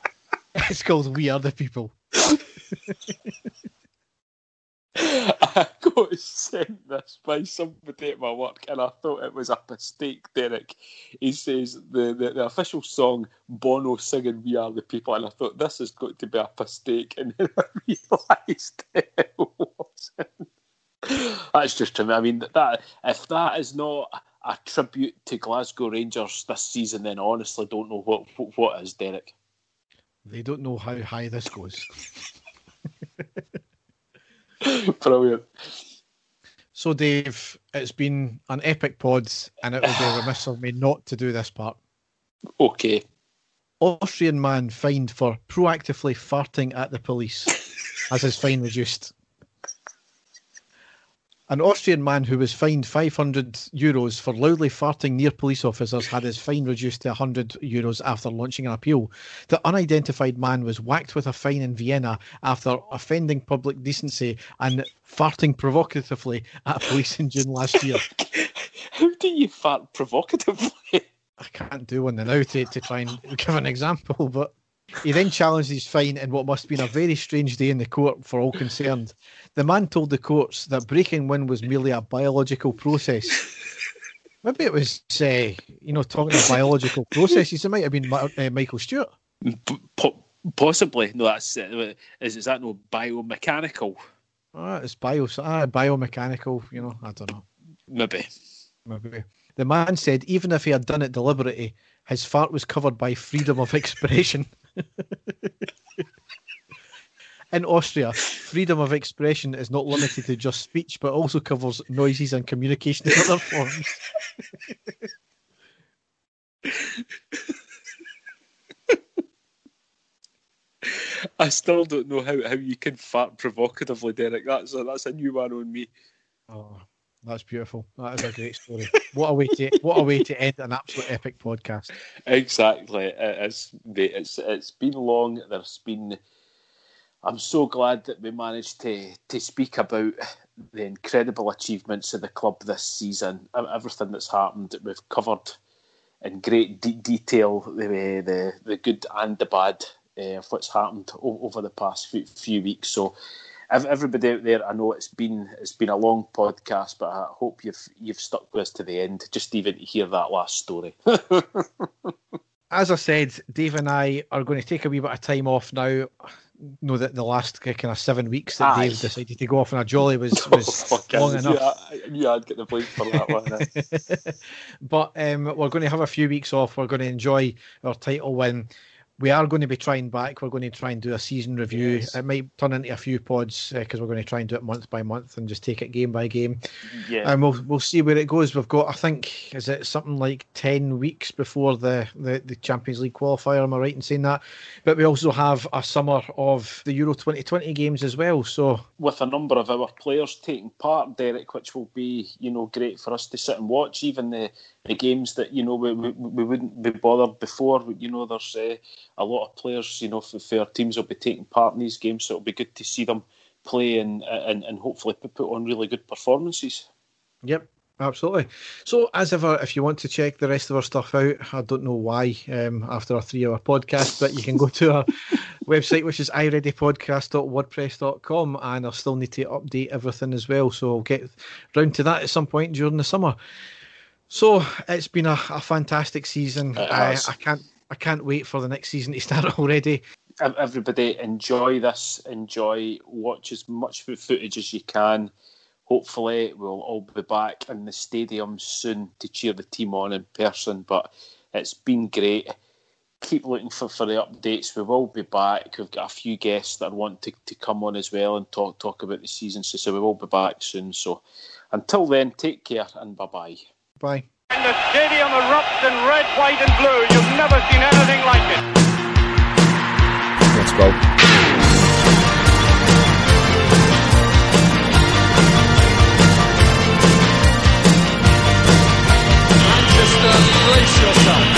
it's called We Are the People. I got sent this by somebody at my work, and I thought it was a mistake, Derek. He says the, the, the, official song Bono singing "We Are the People," and I thought this has got to be a mistake, and then I realised it wasn't. That's just true. I mean, that if that is not a tribute to Glasgow Rangers this season, then I honestly don't know what what, what is, Derek. They don't know how high this goes. Brilliant. So, Dave, it's been an epic pod, and it would be remiss of me not to do this part. Okay. Austrian man fined for proactively farting at the police has his fine reduced. An Austrian man who was fined 500 euros for loudly farting near police officers had his fine reduced to 100 euros after launching an appeal. The unidentified man was whacked with a fine in Vienna after offending public decency and farting provocatively at a police in June last year. How do you fart provocatively? I can't do one now to, to try and give an example, but he then challenged his fine in what must have been a very strange day in the court for all concerned. The man told the courts that breaking wind was merely a biological process. Maybe it was, uh, you know, talking about biological processes. It might have been uh, Michael Stewart. Possibly. No, that's uh, is, is that no biomechanical? Ah, it's bio, ah, biomechanical. You know, I don't know. Maybe. Maybe. The man said even if he had done it deliberately, his fart was covered by freedom of expression. In Austria, freedom of expression is not limited to just speech, but also covers noises and communication in other forms. I still don't know how, how you can fart provocatively, Derek. That's a, that's a new one on me. Oh, that's beautiful. That is a great story. what a way to what a way to end an absolute epic podcast. Exactly. It's it's it's been long. There's been. I'm so glad that we managed to to speak about the incredible achievements of the club this season. Everything that's happened, we've covered in great de- detail the the the good and the bad uh, of what's happened over the past few, few weeks. So everybody out there, I know it's been it's been a long podcast, but I hope you've you've stuck with us to the end, just even to hear that last story. As I said, Dave and I are going to take a wee bit of time off now. Know that the last kind of seven weeks that Aye. Dave decided to go off on a jolly was was Fucking- long enough. Yeah, yeah, I'd get the blame for that one. eh? but um, we're going to have a few weeks off. We're going to enjoy our title win. We are going to be trying back. We're going to try and do a season review. Yes. It might turn into a few pods uh, because we're going to try and do it month by month and just take it game by game. yeah. And we'll we'll see where it goes. We've got, I think, is it something like ten weeks before the, the, the Champions League qualifier? Am I right in saying that? But we also have a summer of the Euro 2020 games as well. So with a number of our players taking part, Derek, which will be you know great for us to sit and watch. Even the, the games that you know we, we, we wouldn't be bothered before. You know, there's uh, a lot of players you know for, for teams will be taking part in these games, so it'll be good to see them play and and, and hopefully put put on really good performances. Yep, absolutely. So, as ever, if you want to check the rest of our stuff out, I don't know why um, after a three hour podcast, but you can go to our website, which is ireadypodcast.wordpress.com, and I'll still need to update everything as well. So, I'll get round to that at some point during the summer. So, it's been a, a fantastic season. I. I can't. I can't wait for the next season to start already. Everybody enjoy this. Enjoy. Watch as much fo- footage as you can. Hopefully, we'll all be back in the stadium soon to cheer the team on in person. But it's been great. Keep looking for, for the updates. We will be back. We've got a few guests that want to, to come on as well and talk talk about the season. So, so we will be back soon. So until then, take care and bye bye. Bye. And the stadium erupts in red, white, and blue. You've never seen anything like it. Let's go. Manchester, brace yourself.